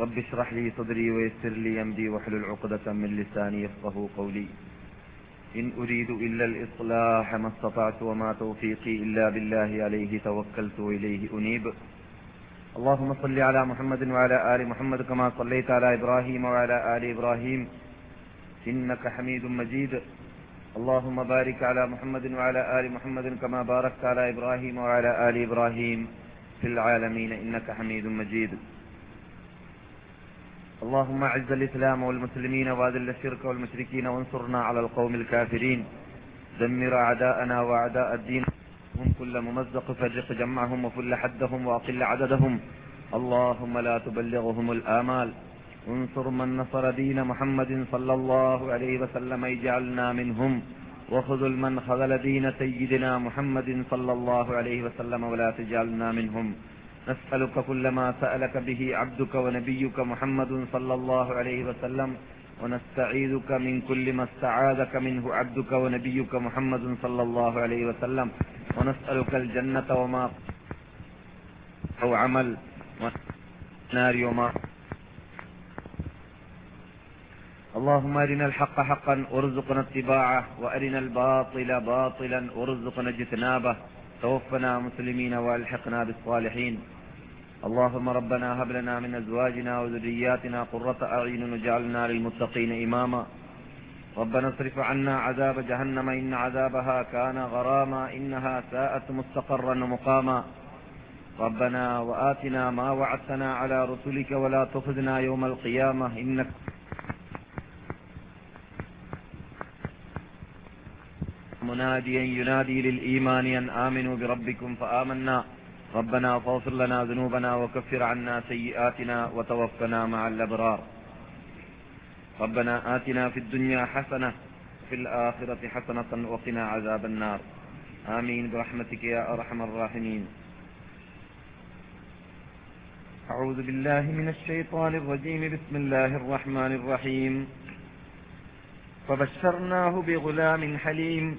رب اشرح لي صدري ويسر لي أمري واحلل عقدة من لساني يفقه قولي. إن أريد إلا الإصلاح ما استطعت وما توفيقي إلا بالله عليه توكلت وإليه أنيب. اللهم صل على محمد وعلى آل محمد كما صليت على إبراهيم وعلى آل إبراهيم. إنك حميد مجيد. اللهم بارك على محمد وعلى آل محمد كما باركت على إبراهيم وعلى آل إبراهيم في العالمين. إنك حميد مجيد. اللهم أعز الإسلام والمسلمين وأذل الشرك والمشركين وانصرنا على القوم الكافرين. دمر أعداءنا وأعداء الدين. هم كل ممزق فرق جمعهم وفل حدهم وأقل عددهم. اللهم لا تبلغهم الآمال. انصر من نصر دين محمد صلى الله عليه وسلم اجعلنا منهم. وخذل من خذل دين سيدنا محمد صلى الله عليه وسلم ولا تجعلنا منهم. نسألك كل ما سألك به عبدك ونبيك محمد صلى الله عليه وسلم ونستعيذك من كل ما استعاذك منه عبدك ونبيك محمد صلى الله عليه وسلم. ونسألك الجنة وما أو عمل ونار وما اللهم أرنا الحق حقا وارزقنا اتباعه وأرنا الباطل باطلا وارزقنا اجتنابه. توفنا مسلمين والحقنا بالصالحين. اللهم ربنا هب لنا من أزواجنا وذرياتنا قرة أعين واجعلنا للمتقين إماما. ربنا اصرف عنا عذاب جهنم إن عذابها كان غراما إنها ساءت مستقرا ومقاما. ربنا وآتنا ما وعدتنا على رسلك ولا تخذنا يوم القيامة إنك مناديا ينادي للإيمان أن آمنوا بربكم فآمنا. ربنا فاغفر لنا ذنوبنا وكفر عنا سيئاتنا وتوفنا مع الأبرار. ربنا آتنا في الدنيا حسنة في الآخرة حسنة وقنا عذاب النار. آمين. برحمتك يا أرحم الراحمين. أعوذ بالله من الشيطان الرجيم. بسم الله الرحمن الرحيم. فبشرناه بغلام حليم.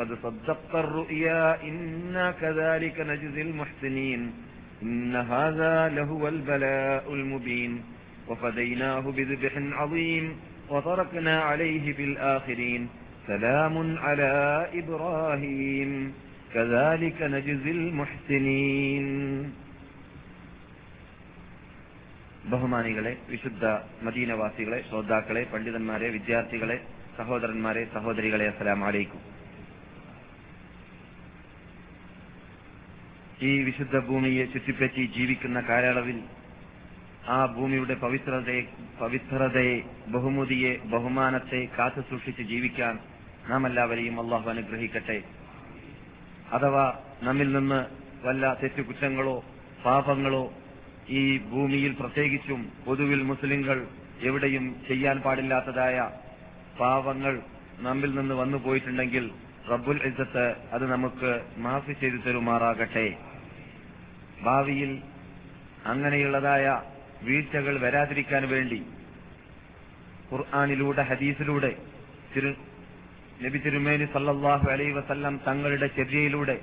قد صدقت الرؤيا إنا كذلك نجزي المحسنين إن هذا لهو البلاء المبين وفديناه بذبح عظيم وتركنا عليه في الآخرين سلام على إبراهيم كذلك نجزي المحسنين ബഹുമാനികളെ വിശുദ്ധ മദീനവാസികളെ ശ്രോതാക്കളെ പണ്ഡിതന്മാരെ വിദ്യാർത്ഥികളെ സഹോദരന്മാരെ സഹോദരികളെ അസ്സലാം അലൈക്കും ഈ വിശുദ്ധ ഭൂമിയെ ചുറ്റിപ്പറ്റി ജീവിക്കുന്ന കാലയളവിൽ ആ ഭൂമിയുടെ പവിത്രതയെ പവിത്രതയെ ബഹുമതിയെ ബഹുമാനത്തെ കാത്തു സൂക്ഷിച്ച് ജീവിക്കാൻ നാം എല്ലാവരെയും അള്ളാഹു അനുഗ്രഹിക്കട്ടെ. അഥവാ നമ്മിൽ നിന്ന് വല്ല തെറ്റുകുറ്റങ്ങളോ പാപങ്ങളോ ഈ ഭൂമിയിൽ പ്രത്യേകിച്ചും പൊതുവിൽ മുസ്ലിങ്ങൾ എവിടെയും ചെയ്യാൻ പാടില്ലാത്തതായ പാപങ്ങൾ നമ്മിൽ നിന്ന് വന്നു പോയിട്ടുണ്ടെങ്കിൽ റബ്ബുൽ ഇസത്ത് അത് നമുക്ക് മാഫി ചെയ്തു തരുമാറാകട്ടെ. ഭാവിയിൽ അങ്ങനെയുള്ളതായ വീഴ്ചകൾ വരാതിരിക്കാൻ വേണ്ടി ഖുർആാനിലൂടെ ഹദീസിലൂടെ തിരു നബി തിരുമേനി സല്ലാഹു അലൈ വസല്ലം തങ്ങളുടെ ചര്യയിലൂടെ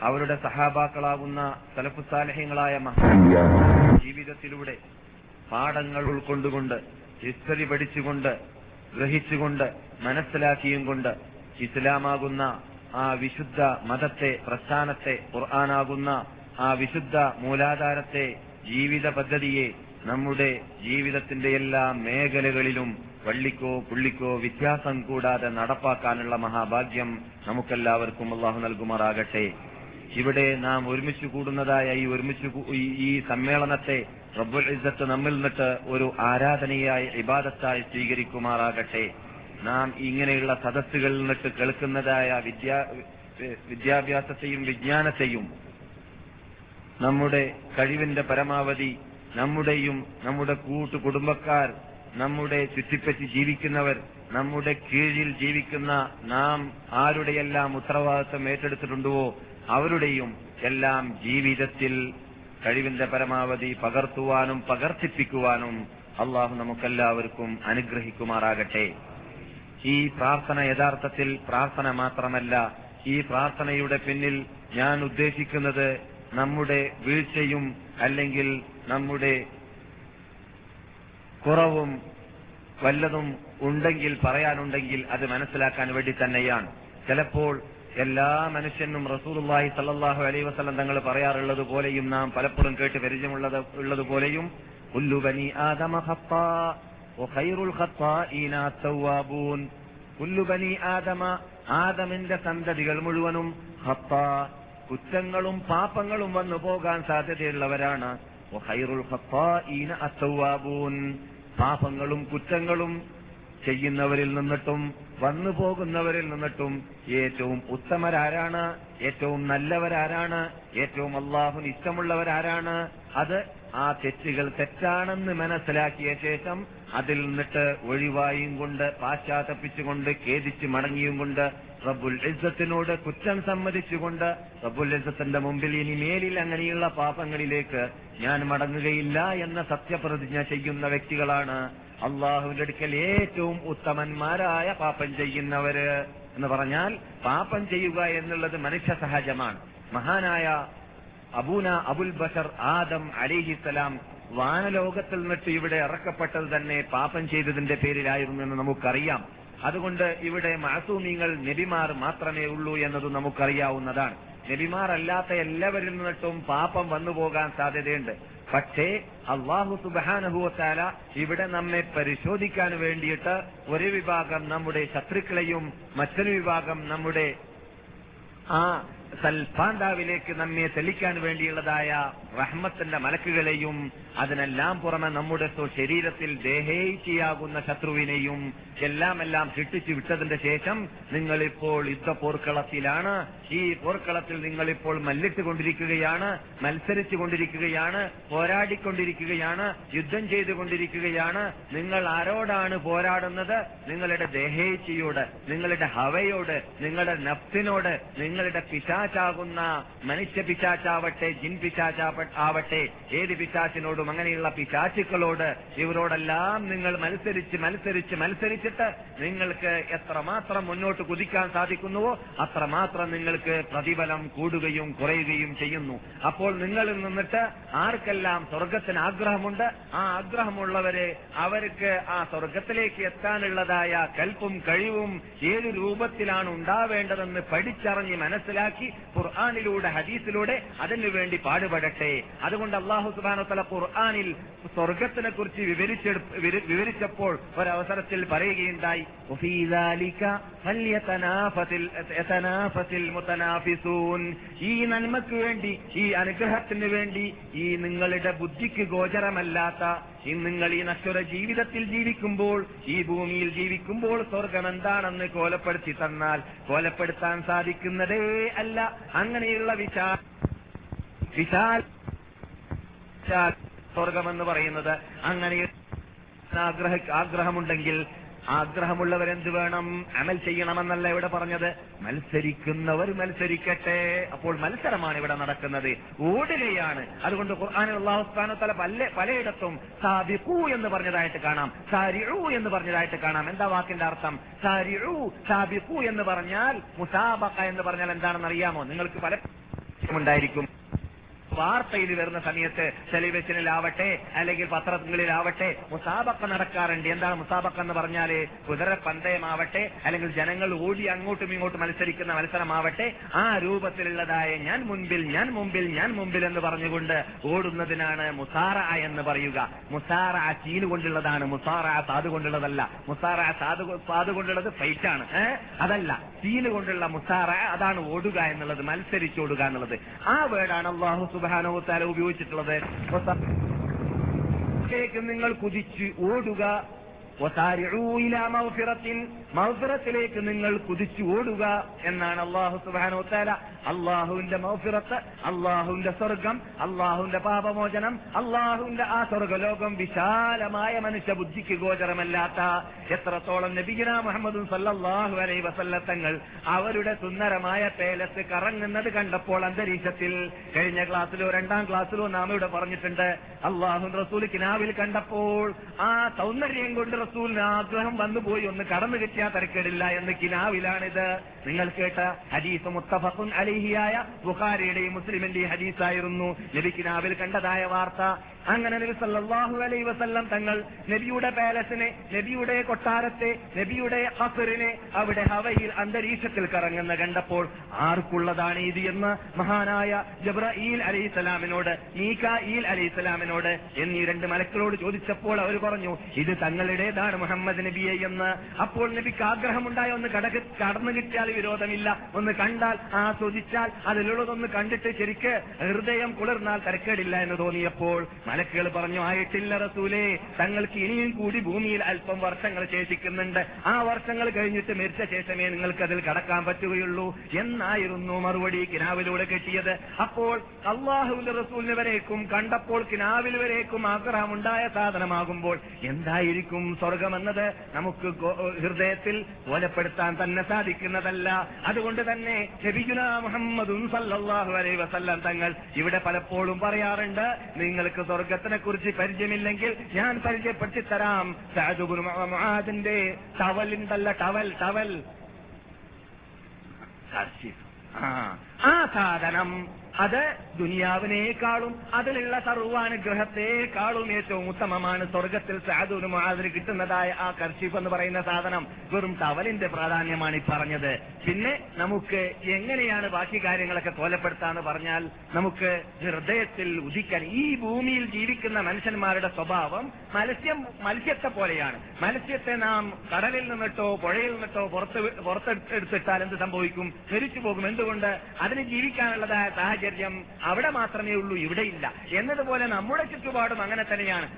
അവരുടെ സഹാബാക്കളാവുന്ന സലഫുസാലഹ്യങ്ങളായ മഹാ ജീവിതത്തിലൂടെ പാഠങ്ങൾ ഉൾക്കൊണ്ടുകൊണ്ട് ഹിസ്റ്ററി പഠിച്ചുകൊണ്ട് ഗ്രഹിച്ചുകൊണ്ട് മനസ്സിലാക്കിയും കൊണ്ട് ഇസ്ലാമാകുന്ന ആ വിശുദ്ധ മതത്തെ പ്രസ്ഥാനത്തെ ഖുർആനാകുന്ന ആ വിശുദ്ധ മൂലാധാരത്തെ ജീവിത പദ്ധതിയെ നമ്മുടെ ജീവിതത്തിന്റെ എല്ലാ മേഖലകളിലും വള്ളിക്കോ പുള്ളിക്കോ വ്യത്യാസം കൂടാതെ നടപ്പാക്കാനുള്ള മഹാഭാഗ്യം നമുക്കെല്ലാവർക്കും അള്ളാഹു നൽകുമാറാകട്ടെ. ഇവിടെ നാം ഒരുമിച്ച് കൂടുന്നതായ ഈ ഒരുമിച്ച് ഈ- സമ്മേളനത്തെ റബ്ബുൽ ഇസ്സത്ത് നമ്മിൽ നിന്നിട്ട് ഒരു ആരാധനയായി ഇബാദത്തായി സ്വീകരിക്കുമാറാകട്ടെ. നാം ഇങ്ങനെയുള്ള സദസ്സുകളിൽ നിന്നിട്ട് കേൾക്കുന്നതായ വിദ്യാഭ്യാസത്തെയും വിജ്ഞാനത്തെയും നമ്മുടെ കഴിവിന്റെ പരമാവധി നമ്മുടെയും നമ്മുടെ കൂട്ടു കുടുംബക്കാർ നമ്മുടെ ചുറ്റിപ്പറ്റി ജീവിക്കുന്നവർ നമ്മുടെ കീഴിൽ ജീവിക്കുന്ന നാം ആരുടെയെല്ലാം ഉത്തരവാദിത്വം ഏറ്റെടുത്തിട്ടുണ്ടോ അവരുടെയും എല്ലാം ജീവിതത്തിൽ കഴിവിന്റെ പരമാവധി പകർത്തുവാനും പകർത്തിപ്പിക്കുവാനും അള്ളാഹു നമുക്കെല്ലാവർക്കും അനുഗ്രഹിക്കുമാറാകട്ടെ. ഈ പ്രാർത്ഥന യഥാർത്ഥത്തിൽ പ്രാർത്ഥന മാത്രമല്ല ഈ പ്രാർത്ഥനയുടെ പിന്നിൽ ഞാൻ ഉദ്ദേശിക്കുന്നത് നമ്മുടെ വീഴ്ചയും അല്ലെങ്കിൽ നമ്മുടെ കുറവും വല്ലതും ഉണ്ടെങ്കിൽ പറയാനുണ്ടെങ്കിൽ അത് മനസ്സിലാക്കാൻ വേണ്ടി തന്നെയാണ്. ചിലപ്പോൾ എല്ലാ മനുഷ്യനും റസൂലുള്ളാഹി സല്ലാഹു അലൈ വസ്ലം തങ്ങൾ പറയാറുള്ളത് പോലെയും നാം പലപ്പോഴും കേട്ട് പരിചയമുള്ളത് ഉള്ളത് പോലെയും ആദമ ആദമിന്റെ സന്തതികൾ മുഴുവനും ഖത്താ കുറ്റങ്ങളും പാപങ്ങളും വന്നു പോകാൻ സാധ്യതയുള്ളവരാണ്. പാപങ്ങളും കുറ്റങ്ങളും ചെയ്യുന്നവരിൽ നിന്നിട്ടും വന്നു പോകുന്നവരിൽ നിന്നിട്ടും ഏറ്റവും ഉത്തമരാരാണ് ഏറ്റവും നല്ലവരാരാണ് ഏറ്റവും അള്ളാഹുന് ഇഷ്ടമുള്ളവരാരാണ്. അത് ആ തെറ്റുകൾ തെറ്റാണെന്ന് മനസ്സിലാക്കിയ ശേഷം അതിൽ നിന്നിട്ട് ഒഴിവായും കൊണ്ട് പാശ്ചാത്തപ്പിച്ചുകൊണ്ട് ഖേദിച്ച് മടങ്ങിയും കൊണ്ട് റബ്ബുൽ ഇസ്സത്തിനോട് കുറ്റം സമ്മതിച്ചുകൊണ്ട് റബ്ബുൽ ഇസ്സത്തിന്റെ മുമ്പിൽ ഇനി മേലിൽ അങ്ങനെയുള്ള പാപങ്ങളിലേക്ക് ഞാൻ മടങ്ങുകയില്ല എന്ന സത്യപ്രതിജ്ഞ ചെയ്യുന്ന വ്യക്തികളാണ് അള്ളാഹുവിന്റെ അടുക്കൽ ഏറ്റവും ഉത്തമന്മാരായ പാപം ചെയ്യുന്നവര്. എന്ന് പറഞ്ഞാൽ പാപം ചെയ്യുക എന്നുള്ളത് മനുഷ്യ സഹജമാണ്. മഹാനായ അബൂന അബുൽ ബഷർ ആദം അലിഹിസലാം വാനലോകത്തിൽ നിന്നിട്ട് ഇവിടെ ഇറക്കപ്പെട്ടത് തന്നെ പാപം ചെയ്തതിന്റെ പേരിലായിരുന്നു എന്ന് നമുക്കറിയാം. അതുകൊണ്ട് ഇവിടെ മാസൂമിങ്ങൾ നബിമാർ മാത്രമേ ഉള്ളൂ എന്നത് നമുക്കറിയാവുന്നതാണ്. നബിമാർ അല്ലാത്ത എല്ലാവരിൽ നിന്നിട്ടും പാപം വന്നു പോകാൻ സാധ്യതയുണ്ട്. പക്ഷേ അള്ളാഹു സുബാനുഭവത്താല ഇവിടെ നമ്മെ പരിശോധിക്കാൻ വേണ്ടിയിട്ട് ഒരു വിഭാഗം നമ്മുടെ ശത്രുക്കളെയും മറ്റൊരു വിഭാഗം നമ്മുടെ ആ സൽപാന്താവിലേക്ക് നമ്മെ തെളിക്കാൻ വേണ്ടിയുള്ളതായ റഹ്മത്തിന്റെ മലക്കുകളെയും അതിനെല്ലാം പുറമെ നമ്മുടെ ശരീരത്തിൽ ദേഹേച്ചിയാകുന്ന ശത്രുവിനെയും എല്ലാം എല്ലാം സൃഷ്ടിച്ചു വിട്ടതിന്റെ ശേഷം നിങ്ങളിപ്പോൾ യുദ്ധ പോർക്കളത്തിലാണ് ഈ പോർക്കളത്തിൽ നിങ്ങളിപ്പോൾ മല്ലിട്ട് കൊണ്ടിരിക്കുകയാണ് മത്സരിച്ചു കൊണ്ടിരിക്കുകയാണ് പോരാടിക്കൊണ്ടിരിക്കുകയാണ് യുദ്ധം ചെയ്തുകൊണ്ടിരിക്കുകയാണ്. നിങ്ങൾ ആരോടാണ് പോരാടുന്നത്? നിങ്ങളുടെ ദേഹേച്ചിയോട് നിങ്ങളുടെ ഹവയോട് നിങ്ങളുടെ നഫ്സിനോട് നിങ്ങളുടെ പിശാച്ചാകുന്ന മനുഷ്യ പിശാച്ചാവട്ടെ ജിൻ പിശാച്ചാവ- ആവട്ടെ ഏത് പിശാച്ചിനോടും അങ്ങനെയുള്ള പിശാച്ചുക്കളോട് ഇവരോടെല്ലാം നിങ്ങൾ മത്സരിച്ച് മത്സരിച്ച് മത്സരിച്ചിട്ട് നിങ്ങൾക്ക് എത്രമാത്രം മുന്നോട്ട് കുതിക്കാൻ സാധിക്കുന്നുവോ അത്രമാത്രം നിങ്ങൾക്ക് പ്രതിഫലം കൂടുകയും കുറയുകയും ചെയ്യുന്നു. അപ്പോൾ നിങ്ങളിൽ നിന്നിട്ട് ആർക്കെല്ലാം സ്വർഗത്തിന് ആഗ്രഹമുണ്ട് ആ ആഗ്രഹമുള്ളവരെ അവർക്ക് ആ സ്വർഗത്തിലേക്ക് എത്താനുള്ളതായ കൽപ്പും കഴിവും ഏത് രൂപത്തിലാണ് ഉണ്ടാവേണ്ടതെന്ന് പഠിച്ചറിഞ്ഞ് മനസ്സിലാക്കി ഉണ്ടാക്കി ഖുർആാനിലൂടെ ഹദീസിലൂടെ അതിനുവേണ്ടി പാടുപെടട്ടെ. അതുകൊണ്ട് അള്ളാഹു സുബാന ഖുർആാനിൽ സ്വർഗത്തിനെ കുറിച്ച് വിവരിച്ചപ്പോൾ ഒരവസരത്തിൽ പറയുകയുണ്ടായി ഈ നന്മക്ക് വേണ്ടി ഈ അനുഗ്രഹത്തിന് വേണ്ടി ഈ നിങ്ങളുടെ ബുദ്ധിക്ക് ഗോചരമല്ലാത്ത ഈ നിങ്ങൾ ഈ നശ്വര ജീവിതത്തിൽ ജീവിക്കുമ്പോൾ ഈ ഭൂമിയിൽ ജീവിക്കുമ്പോൾ സ്വർഗം എന്താണെന്ന് കോലപ്പെടുത്തി തന്നാൽ കോലപ്പെടുത്താൻ സാധിക്കുന്നതേ അല്ല. അങ്ങനെയുള്ള വിശാ വിശാൽ സ്വർഗമെന്ന് പറയുന്നത് അങ്ങനെ ആഗ്രഹ ആഗ്രഹമുണ്ടെങ്കിൽ ആഗ്രഹമുള്ളവരെന്ത് വേണം? അമൽ ചെയ്യണമെന്നല്ല ഇവിടെ പറഞ്ഞത്. മത്സരിക്കുന്നവർ മത്സരിക്കട്ടെ. അപ്പോൾ മത്സരമാണ് ഇവിടെ നടക്കുന്നത്. ഓടുകയാണ് അതുകൊണ്ട് ഖുർആാനുള്ള അള്ളാഹുസ്ഥാന തല പല പലയിടത്തും സാബിഖു എന്ന് പറഞ്ഞതായിട്ട് കാണാം. സാരിഴു എന്ന് പറഞ്ഞതായിട്ട് കാണാം. എന്താ വാക്കിന്റെ അർത്ഥം? സാരിഴു സാബിഖു എന്ന് പറഞ്ഞാൽ മുസാബക്ക എന്ന് പറഞ്ഞാൽ എന്താണെന്ന് അറിയാമോ നിങ്ങൾക്ക് പല ഉണ്ടായിരിക്കും. വാർത്തയിൽ വരുന്ന സമയത്ത് ടെലിവിഷനിലാവട്ടെ അല്ലെങ്കിൽ പത്രങ്ങളിലാവട്ടെ മുസാബക്ക നടക്കാറുണ്ട്. എന്താണ് മുസാബക്ക എന്ന് പറഞ്ഞാൽ? കുതിര പന്തയമാവട്ടെ അല്ലെങ്കിൽ ജനങ്ങൾ ഓടി അങ്ങോട്ടും ഇങ്ങോട്ടും മത്സരിക്കുന്ന മത്സരമാവട്ടെ ആ രൂപത്തിലുള്ളതായ ഞാൻ മുൻപിൽ ഞാൻ മുമ്പിൽ ഞാൻ മുമ്പിൽ എന്ന് പറഞ്ഞുകൊണ്ട് ഓടുന്നതിനാണ് മുസാറ എന്ന് പറയുക. മുസാറ ചീന് കൊണ്ടുള്ളതാണ്. മുസാറ സാധു കൊണ്ടുള്ളതല്ല. മുസാറ സാധു സാധു കൊണ്ടുള്ളത് ഫൈറ്റ് ആണ് അതല്ല. ചീന് കൊണ്ടുള്ള മുസാറ അതാണ് ഓടുക എന്നുള്ളത് മത്സരിച്ചോടുക എന്നുള്ളത്. ആ വേർഡാണ് അള്ളാഹു സുബാനോത്താല ഉപയോഗിച്ചിട്ടുള്ളത്. നിങ്ങൾ കുതിച്ച് ഓടുക മൗഫിറത്തിലേക്ക് നിങ്ങൾ കുതിച്ചു ഓടുക എന്നാണ് അള്ളാഹു സുബാനോ സുബാനോത്താല അള്ളാഹുവിന്റെ മൗഫിറത്ത് അള്ളാഹുവിന്റെ സ്വർഗം അള്ളാഹുവിന്റെ പാപമോചനം അള്ളാഹുവിന്റെ ആ സ്വർഗലോകം വിശാലമായ മനുഷ്യ ബുദ്ധിക്ക് ഗോചരമല്ലാത്ത എത്രത്തോളം നബിഗിന മുഹമ്മദും സല്ലാഹു അലൈ വസല്ലത്തങ്ങൾ അവരുടെ സുന്ദരമായ പേലസ് കറങ്ങുന്നത് കണ്ടപ്പോൾ അന്തരീക്ഷത്തിൽ കഴിഞ്ഞ ക്ലാസ്സിലോ രണ്ടാം ക്ലാസ്സിലോ നാം ഇവിടെ പറഞ്ഞിട്ടുണ്ട്. അള്ളാഹു റസൂൽ കിനാവിൽ കണ്ടപ്പോൾ ആ സൗന്ദര്യം കൊണ്ട് റസൂലിന് ആഗ്രഹം വന്നുപോയി ഒന്ന് കടന്നു കിട്ടിയാൽ തരക്കേടില്ല എന്ന് കിനാവിലാണിത്. നിങ്ങൾ കേട്ട ഹദീസ് മുത്തഫഖുൻ അലിഹിയായ ബുഖാരിയുടെയും മുസ്ലിമിന്റെയും ഹദീസായിരുന്നു. നബി കിനാവിൽ കണ്ടതായ വാർത്ത അങ്ങനെ നബി സല്ലാഹു അലൈ വസല്ലം തങ്ങൾ നബിയുടെ പാലസിനെ നബിയുടെ കൊട്ടാരത്തെ നബിയുടെ ഹസറിനെ അവിടെ ഹവയിൽ അന്തരീക്ഷത്തിൽ കറങ്ങുന്ന കണ്ടപ്പോൾ ആർക്കുള്ളതാണ് ഇത് എന്ന് മഹാനായ ജബ്രഈൽ അലൈഹിസ്സലാമിനോട് മീകായിൽ അലൈഹിസ്സലാമിനോട് എന്നീ രണ്ട് മലക്കളോട് ചോദിച്ചപ്പോൾ അവർ പറഞ്ഞു ഇത് തങ്ങളുടേതാണ് മുഹമ്മദ് നബിയെ എന്ന്. അപ്പോൾ നബിക്ക് ആഗ്രഹമുണ്ടായ ഒന്ന് കടക കടന്നു കിട്ടിയാൽ വിരോധമില്ല. ഒന്ന് കണ്ടാൽ ആസ്വദിച്ചാൽ അതിലുള്ളതൊന്ന് കണ്ടിട്ട് ശരിക്ക് ഹൃദയം കുളിർന്നാൽ തരക്കേടില്ല എന്ന് തോന്നിയപ്പോൾ മലക്കുകൾ പറഞ്ഞു ആയിട്ടില്ല റസൂലേ തങ്ങൾക്ക് ഇനിയും കൂടി ഭൂമിയിൽ അല്പം വർഷങ്ങൾ ശേഷിക്കുന്നുണ്ട്. ആ വർഷങ്ങൾ കഴിഞ്ഞിട്ട് മരിച്ച ശേഷമേ നിങ്ങൾക്ക് അതിൽ കടക്കാൻ പറ്റുകയുള്ളൂ. എന്നായിരുന്നു മറുപടി കിനാവിലൂടെ കിട്ടിയത്. അപ്പോൾ അള്ളാഹുവിന്റെ റസൂലിന് വരേക്കും കണ്ടപ്പോൾ കിനാവിൽ വരേക്കും ആഗ്രഹമുണ്ടായ സാധനമാകുമ്പോൾ എന്തായിരിക്കും സ്വർഗമെന്നത്? നമുക്ക് ഹൃദയത്തിൽ കൊലപ്പെടുത്താൻ തന്നെ സാധിക്കുന്നതല്ല. അതുകൊണ്ട് തന്നെ മുഹമ്മദും തങ്ങൾ ഇവിടെ പലപ്പോഴും പറയാറുണ്ട് നിങ്ങൾക്ക് സ്വർഗത്തിനെ കുറിച്ച് പരിചയമില്ലെങ്കിൽ ഞാൻ പരിചയപ്പെടുത്തി തരാം മുആദിന്റെ ടവലുണ്ടല്ല ടവൽ ടവൽ ആ ആ സാധനം. അത് ദുനിയാവിനേക്കാളും അതിലുള്ള സർവാനുഗ്രഹത്തെക്കാളും ഏറ്റവും ഉത്തമമാണ് സ്വർഗത്തിൽ സാധുവിനും അതിന് കിട്ടുന്നതായ ആ കർഷിഫ് എന്ന് പറയുന്ന സാധനം. വെറും ടവലിന്റെ പ്രാധാന്യമാണ് ഈ പറഞ്ഞത്. പിന്നെ നമുക്ക് എങ്ങനെയാണ് ബാക്കി കാര്യങ്ങളൊക്കെ കൊലപ്പെടുത്താന്ന് പറഞ്ഞാൽ നമുക്ക് ഹൃദയത്തിൽ ഉദിക്കാൻ ഈ ഭൂമിയിൽ ജീവിക്കുന്ന മനുഷ്യന്മാരുടെ സ്വഭാവം മത്സ്യം മത്സ്യത്തെ പോലെയാണ്. മത്സ്യത്തെ നാം കടലിൽ നിന്നിട്ടോ പുഴയിൽ നിന്നിട്ടോ പുറത്ത് പുറത്തെടുത്തിട്ടാൽ എന്ത് സംഭവിക്കും? മരിച്ചു പോകും എന്തുകൊണ്ട്? അതിന് ജീവിക്കാനുള്ളതായ സാഹചര്യം അവിടെ മാത്രമേ ഉള്ളൂ ഇവിടെ ഇല്ല. എന്നതുപോലെ നമ്മുടെ ചുറ്റുപാടും അങ്ങനെ തന്നെയാണ്.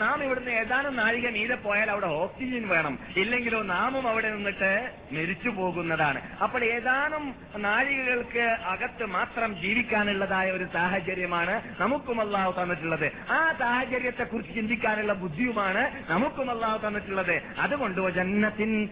നാം ഇവിടുന്ന് ഏതാനും നാഴിക മീതെ പോയാൽ അവിടെ ഓക്സിജൻ വേണം. ഇല്ലെങ്കിലോ നാമും അവിടെ നിന്നിട്ട് മരിച്ചു പോകുന്നതാണ്. അപ്പോൾ ഏതാനും നാഴികകൾക്ക് അകത്ത് മാത്രം ജീവിക്കാനുള്ളതായ ഒരു സാഹചര്യമാണ് നമുക്കും അള്ളാഹു തന്നിട്ടുള്ളത്. ആ സാഹചര്യത്തെ കുറിച്ച് ചിന്തിക്കാനുള്ള ബുദ്ധിയുമാണ് നമുക്കും അള്ളാഹു തന്നിട്ടുള്ളത്. അതുകൊണ്ട് ജന്നത്തിൻ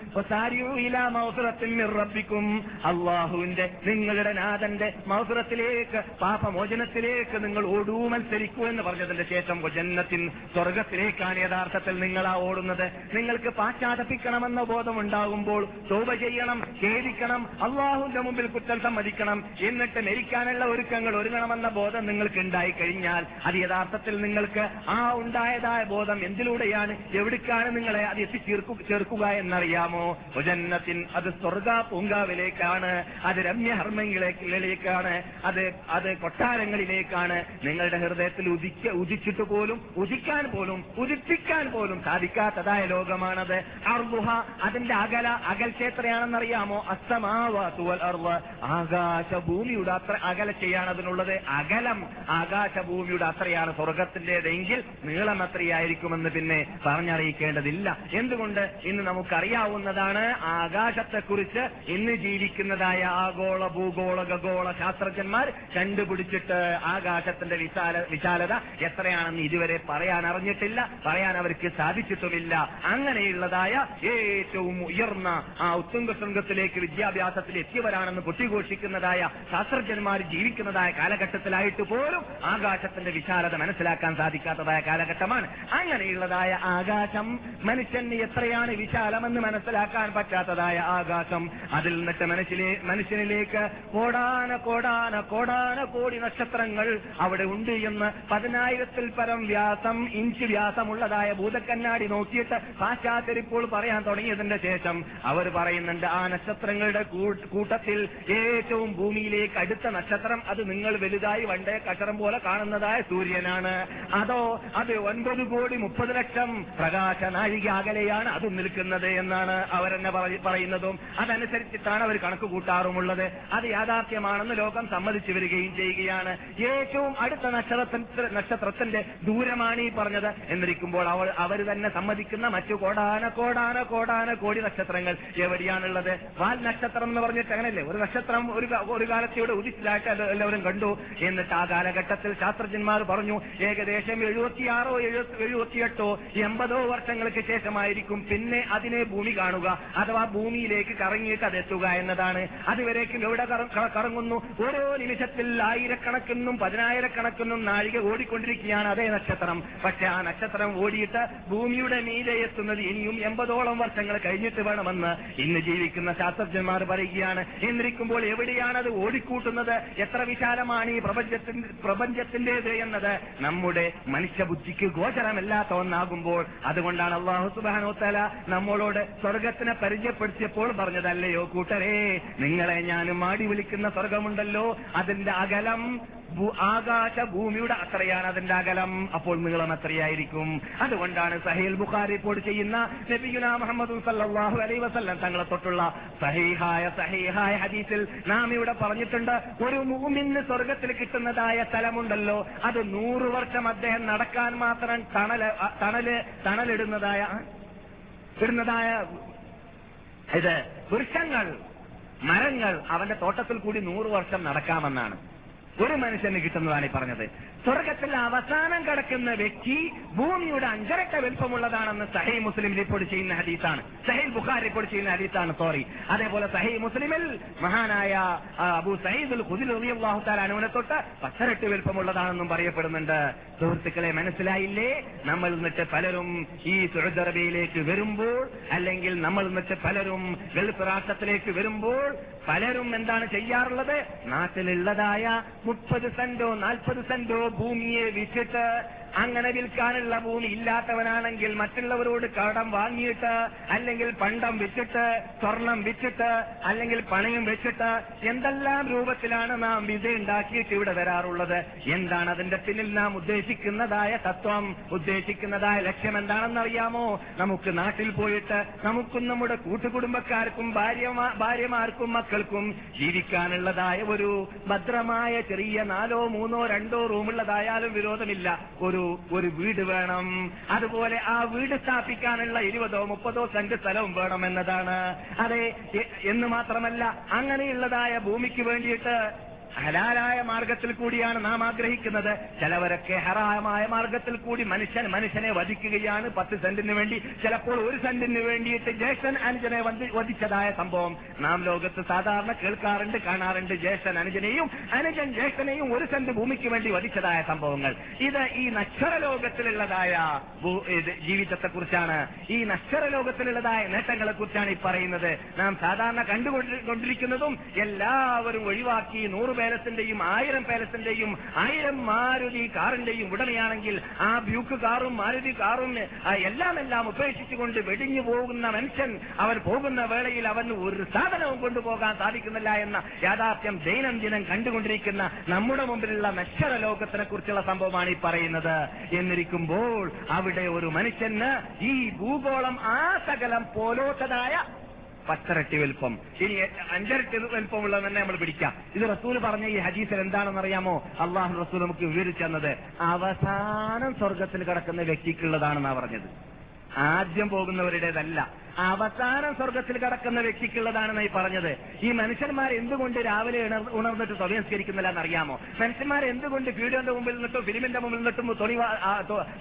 നിങ്ങളുടെ നാഥന്റെ മൗസുറത്തിലേക്ക് പാപമോചനത്തിലേക്ക് നിങ്ങൾ ഓടൂ മത്സരിക്കൂ എന്ന് പറഞ്ഞതിന്റെ ശേഷം ജന്നത്തിൻ സ്വർഗത്തിലേക്കാണ് യഥാർത്ഥത്തിൽ നിങ്ങളാ ഓടുന്നത്. നിങ്ങൾക്ക് പാശ്ചാത്തപിക്കണമെന്ന ബോധം ഉണ്ടാകുമ്പോൾ തോപ ചെയ്യണം ഖേദിക്കണം അള്ളാഹുന്റെ മുമ്പിൽ കുറ്റം സമ്മതിക്കണം. എന്നിട്ട് മരിക്കാനുള്ള ഒരുക്കങ്ങൾ ഒരുങ്ങണമെന്ന ബോധം നിങ്ങൾക്ക് ഉണ്ടായി കഴിഞ്ഞാൽ അത് യഥാർത്ഥത്തിൽ നിങ്ങൾക്ക് ആ ഉണ്ടായതായ ബോധം എന്തിലൂടെയാണ് എവിടേക്കാണ് നിങ്ങളെ അത് എത്തിച്ചേർക്കു ചേർക്കുക എന്നറിയാമോ? ജന്നത്തിൻ അത് സ്വർഗ പൂങ്കാവിലേക്കാണ് അത് രമ്യഹർമ്മങ്ങളിലേക്കാണ് അത് അത് കൊട്ടാരങ്ങളിലേക്കാണ് നിങ്ങളുടെ ഹൃദയത്തിൽ ഉദിക്ക ഉദിച്ചിട്ട് പോലും ഉദിക്കാൻ പോലും ഉദിപ്പിക്കാൻ പോലും സാധിക്കാത്തതായ ലോകമാണത്. അർദുഹ അതിന്റെ അകല അകൽക്ഷേത്രയാണെന്നറിയാമോ അസ്തമാവാത്തുവൽ അർവ് ആകാശഭൂമിയുടെ അത്ര അകലച്ചയാണ് അതിനുള്ളത്. അകലം ആകാശഭൂമിയുടെ അത്രയാണ് സ്വർഗത്തിന്റേതെങ്കിൽ നീളം എത്രയായിരിക്കുമെന്ന് പിന്നെ പറഞ്ഞറിയിക്കേണ്ടതില്ല. എന്തുകൊണ്ട്? ഇന്ന് നമുക്കറിയാവുന്നതാണ് ആകാശത്തെക്കുറിച്ച് ഇന്ന് ജീവിക്കുന്നതായ ആഗോള ഭൂഗോള ഖഗോള ശാസ്ത്രജ്ഞന്മാർ കണ്ടുപിടിച്ചിട്ട് ആകാശത്തിന്റെ വിശാല വിശാലത എത്രയാണെന്ന് ഇതുവരെ പറയാൻ അറിഞ്ഞിട്ടില്ല പറയാൻ അവർക്ക് സാധിച്ചിട്ടുമില്ല. അങ്ങനെയുള്ളതായ ഏറ്റവും ഉയർന്ന ആ ഉത്തുംഗ ശൃംഗത്തിലേക്ക് വിദ്യാഭ്യാസത്തിൽ എത്തിയവരാണെന്ന് പൊട്ടിഘോഷിക്കുന്നതായ ശാസ്ത്രജ്ഞന്മാർ ജീവിക്കുന്നതായ കാലഘട്ടത്തിലായിട്ട് പോലും ആകാശത്തിന്റെ വിശാലത മനസ്സിലാക്കാൻ സാധിക്കാത്തതായ കാലഘട്ടമാണ്. അങ്ങനെയുള്ളതായ ആകാശം മനുഷ്യന് എത്രയാണ് വിശാലമെന്ന് മനസ്സിലാക്കാൻ പറ്റാത്തതായ ആകാശം അതിൽ നിന്നിട്ട് മനസ്സിലെ മനുഷ്യനിലേക്ക് കോടാന കോടാന കോടാന കോടി നക്ഷത്രങ്ങൾ അവിടെ ഉണ്ട് എന്ന് പതിനായിരത്തിൽ പരം വ്യാസം ഇഞ്ച് വ്യാസമുള്ളതായ ഭൂതക്കണ്ണാടി നോക്കിയിട്ട് പാശ്ചാത്യരിപ്പോൾ പറയാൻ തുടങ്ങിയതിന്റെ ശേഷം അവർ പറയുന്നുണ്ട് ആ നക്ഷത്രങ്ങളുടെ കൂട്ടത്തിൽ ഏറ്റവും ഭൂമിയിലേക്ക് അടുത്ത നക്ഷത്രം അത് നിങ്ങൾ വലുതായി വണ്ടേ കഷറം പോലെ കാണുന്നതായ സൂര്യനാണ്. അതോ അത് ഒൻപത് കോടി മുപ്പത് ലക്ഷം പ്രകാശ നാഴിക അകലെയാണ് അത് നിൽക്കുന്നത് എന്നാണ് അവരെന്നെ പറയ- പറയുന്നതും. അതനുസരിച്ചിട്ടാണ് അവർ കണക്ക് കൂട്ടാറുമുള്ളത്. അത് യാഥാർത്ഥ്യമാണെന്ന് ലോകം സമ്മതിച്ചു വരികയും ചെയ്യുകയാണ്. ഏറ്റവും അടുത്ത നക്ഷത്ര നക്ഷത്രത്തിന്റെ ദൂരമാണ് ഈ പറഞ്ഞത്. എന്നിരിക്കുമ്പോൾ അവൾ അവർ തന്നെ സമ്മതിക്കുന്ന മറ്റു കോടാന കോടാന കോടാന കോടി നക്ഷത്രങ്ങൾ എവിടെയാണുള്ളത്? വാൽ നക്ഷത്രം എന്ന് പറഞ്ഞിട്ട് അങ്ങനല്ലേ ഒരു നക്ഷത്രം ഒരു ഒരു കാലത്തോടെ ഉദിച്ചിലായിട്ട് എല്ലാവരും കണ്ടു. എന്നിട്ട് ആ കാലഘട്ടത്തിൽ ശാസ്ത്രജ്ഞന്മാർ പറഞ്ഞു ഏകദേശം എഴുപത്തിയാറോ എഴുപത്തി- എഴുപത്തിയെട്ടോ എൺപതോ വർഷങ്ങൾക്ക് ശേഷമായിരിക്കും പിന്നെ അതിനെ ഭൂമി കാണുക. അഥവാ ഭൂമിയിലേക്ക് കറങ്ങിയിട്ട് അതെത്തുക എന്നതാണ്. അതുവരേക്കും എവിടെ കറങ്ങുന്നു? ഓരോ നിമിഷത്തിൽ ആയിരക്കണക്കിനും പതിനായിരക്കണക്കിനും നാഴിക ഓടിക്കൊണ്ടിരിക്കുകയാണ് അതേ നക്ഷത്രം. പക്ഷെ ആ നക്ഷത്രം ഓടിയിട്ട് ഭൂമിയുടെ മീതെ എത്തുന്നത് ഇനിയും എൺപതോളം വർഷങ്ങൾ കഴിഞ്ഞിട്ട് വേണമെന്ന് ഇന്ന് ജീവിക്കുന്ന ശാസ്ത്രജ്ഞന്മാർ പറയുകയാണ്. എന്നിരിക്കുമ്പോൾ എവിടെയാണ് അത് ഓടിക്കൂട്ടുന്നത്? എത്ര വിശാലമാണ് ഈ പ്രപഞ്ചത്തിന്റെ പ്രപഞ്ചത്തിന്റേത് എന്നത്? നമ്മുടെ മനുഷ്യബുദ്ധിക്ക് ഗോചരമല്ലാത്ത ഒന്നാകുമ്പോൾ അതുകൊണ്ടാണ് അള്ളാഹു സുബാനോത്തല നമ്മളോട് സ്വർഗത്തിനെ പരിചയപ്പെടുത്തിയപ്പോൾ പറഞ്ഞതല്ലയോ കൂട്ടരേ? നിങ്ങളെ ഞാൻ മാടി വിളിക്കുന്ന സ്വർഗമുണ്ടല്ലോ അതിന്റെ അകലം. ആകാശ ഭൂമിയുടെ അത്രയാണ് അതിന്റെ അകലം. അപ്പോൾ നീളം എത്രയായിരിക്കും? അതുകൊണ്ടാണ് സഹേൽ ബുഖാർ റിപ്പോർട്ട് ചെയ്യുന്ന നബിയുന മുഹമ്മദ് സല്ലല്ലാഹു അലൈഹി വസല്ലം തങ്ങളെ തൊട്ടുള്ള സഹീഹായ സഹീഹായ ഹദീസിൽ നാം ഇവിടെ പറഞ്ഞിട്ടുണ്ട് ഒരു മൂമിന് സ്വർഗത്തിൽ കിട്ടുന്നതായ സ്ഥലമുണ്ടല്ലോ. അത് നൂറു വർഷം അദ്ദേഹം നടക്കാൻ മാത്രം തണൽ തണൽ തണലിടുന്നതായ ഇടുന്നതായ ഇത് വൃക്ഷങ്ങൾ. മരങ്ങൾ അവന്റെ തോട്ടത്തിൽ കൂടി നൂറ് വർഷം നടക്കാമെന്നാണ്. ഒരു മനുഷ്യന് കിട്ടുന്നതാണ് ഈ പറഞ്ഞത്. സ്വർഗത്തിൽ അവസാനം കിടക്കുന്ന വ്യക്തി ഭൂമിയുടെ അഞ്ചരക്ക വലുപ്പമുള്ളതാണെന്ന് സഹൈ മുസ്ലിം റിപ്പോർട്ട് ചെയ്യുന്ന ഹദീസാണ്. സഹൈൽ ബുഖാർ റിപ്പോർട്ട് ചെയ്യുന്ന ഹദീസാണ് സോറി അതേപോലെ സഹൈ മുസ്ലിമിൽ മഹാനായ അബു സഹീദുൽ തആല അനുവിനെ തൊട്ട് പത്തരട്ട് വലുപ്പമുള്ളതാണെന്നും പറയപ്പെടുന്നുണ്ട്. സുഹൃത്തുക്കളെ മനസ്സിലായില്ലേ? നമ്മൾ എന്നിട്ട് പലരും ഈ സൗദി അറേബ്യയിലേക്ക് വരുമ്പോൾ അല്ലെങ്കിൽ നമ്മൾ എന്നിട്ട് പലരും ഗൾഫ് രാഷ്ട്രത്തിലേക്ക് വരുമ്പോൾ പലരും എന്താണ് ചെയ്യാറുള്ളത്? നാട്ടിലുള്ളതായ മുപ്പത് സെന്റോ നാൽപ്പത് സെന്റോ ഭൂമിയെ വിറ്റിട്ട് അങ്ങനെ വിൽക്കാനുള്ള ഭൂമി ഇല്ലാത്തവനാണെങ്കിൽ മറ്റുള്ളവരോട് കടം വാങ്ങിയിട്ട് അല്ലെങ്കിൽ പണ്ടം വിറ്റിട്ട് സ്വർണം വിറ്റിട്ട് അല്ലെങ്കിൽ പണയം വെച്ചിട്ട് എന്തെല്ലാം രൂപത്തിലാണ് നാം വിധ ഉണ്ടാക്കിയിട്ട് ഇവിടെ വരാറുള്ളത്? എന്താണ് അതിന്റെ പിന്നിൽ നാം ഉദ്ദേശിക്കുന്നതായ തത്വം ഉദ്ദേശിക്കുന്നതായ ലക്ഷ്യം എന്താണെന്ന് അറിയാമോ നമുക്ക് നാട്ടിൽ പോയിട്ട് നമുക്കും നമ്മുടെ കൂട്ടുകുടുംബക്കാർക്കും ഭാര്യ ഭാര്യമാർക്കും മക്കൾക്കും ജീവിക്കാനുള്ളതായ ഒരു ഭദ്രമായ ചെറിയ നാലോ മൂന്നോ രണ്ടോ റൂമുള്ളതായാലും വിരോധമില്ല. ഒരു ഒരു വീട് വേണം. അതുപോലെ ആ വീട് സ്ഥാപിക്കാനുള്ള ഇരുപതോ മുപ്പതോ സെന്റ് സ്ഥലവും വേണം എന്നതാണ് അതെ എന്ന് മാത്രമല്ല അങ്ങനെയുള്ളതായ ഭൂമിക്ക് വേണ്ടിയിട്ട് ഹലാലായ മാർഗത്തിൽ കൂടിയാണ് നാം ആഗ്രഹിക്കുന്നത്. ചിലവരൊക്കെ ഹറാമായ മാർഗത്തിൽ കൂടി മനുഷ്യൻ മനുഷ്യനെ വധിക്കുകയാണ്. പത്ത് സെന്റിന് വേണ്ടി ചിലപ്പോൾ ഒരു സെന്റിന് വേണ്ടിയിട്ട് ജേഷൻ അനുജനെ വധിച്ചതായ സംഭവം നാം ലോകത്ത് സാധാരണ കേൾക്കാറുണ്ട് കാണാറുണ്ട്. ജേഷൻ അനുജനെയും അനുജൻ ജേഷനെയും ഒരു സെന്റ് ഭൂമിക്ക് വേണ്ടി വധിച്ചതായ സംഭവങ്ങൾ. ഇത് ഈ നക്ഷര ലോകത്തിലുള്ളതായ ഭൂ- ജീവിതത്തെ കുറിച്ചാണ് ഈ നക്ഷര ലോകത്തിലുള്ളതായ നേട്ടങ്ങളെ കുറിച്ചാണ് ഈ പറയുന്നത്. നാം സാധാരണ കണ്ടുകൊണ്ടിരിക്കുന്നതും എല്ലാവരും ഒഴിവാക്കി നൂറ് പേലസിന്റെയും ആയിരം പേലസിന്റെയും ആയിരം മാരുതി കാറിന്റെയും ഉടമയാണെങ്കിൽ ആ ബ്യൂക്ക് കാറും മാരുതി കാറും എല്ലാം എല്ലാം ഉപേക്ഷിച്ചുകൊണ്ട് വെടിഞ്ഞു പോകുന്ന മനുഷ്യൻ അവൻ പോകുന്ന വേളയിൽ അവന് ഒരു സാധനവും കൊണ്ടുപോകാൻ സാധിക്കുന്നില്ല എന്ന യാഥാർത്ഥ്യം ദൈനംദിനം കണ്ടുകൊണ്ടിരിക്കുന്ന നമ്മുടെ മുമ്പിലുള്ള നശ്വര ലോകത്തിനെ കുറിച്ചുള്ള സംഭവമാണ് ഈ പറയുന്നത്. എന്നിരിക്കുമ്പോൾ അവിടെ ഒരു മനുഷ്യന് ഈ ഭൂഗോളം ആ സകലം പോലോത്തതായ പത്തരട്ടി വലുപ്പം. ഇനി അഞ്ചരട്ടി വലുപ്പമുള്ളത് തന്നെ നമ്മൾ പിടിക്കാം. ഇത് റസൂൽ പറഞ്ഞ ഈ ഹദീസിൽ എന്താണെന്ന് അറിയാമോ അള്ളാഹു റസൂൽ നമുക്ക് വിവരിച്ചെന്നത് അവസാനം സ്വർഗത്തിൽ കിടക്കുന്ന വ്യക്തിക്കുള്ളതാണെന്നാ പറഞ്ഞത്. ആദ്യം പോകുന്നവരുടേതല്ല. അവസാനം സ്വർഗത്തിൽ കടക്കുന്ന വ്യക്തിക്കുള്ളതാണെന്നായി പറഞ്ഞത്. ഈ മനുഷ്യന്മാർ എന്തുകൊണ്ട് രാവിലെ ഉണർ- ഉണർന്നിട്ട് സ്വയംസ്കരിക്കുന്നില്ല എന്നറിയാമോ മനുഷ്യന്മാർ എന്തുകൊണ്ട് വീഡിയോന്റെ മുമ്പിൽ നിന്നിട്ടും ഫിലിമിന്റെ മുമ്പിൽ നിന്നിട്ടും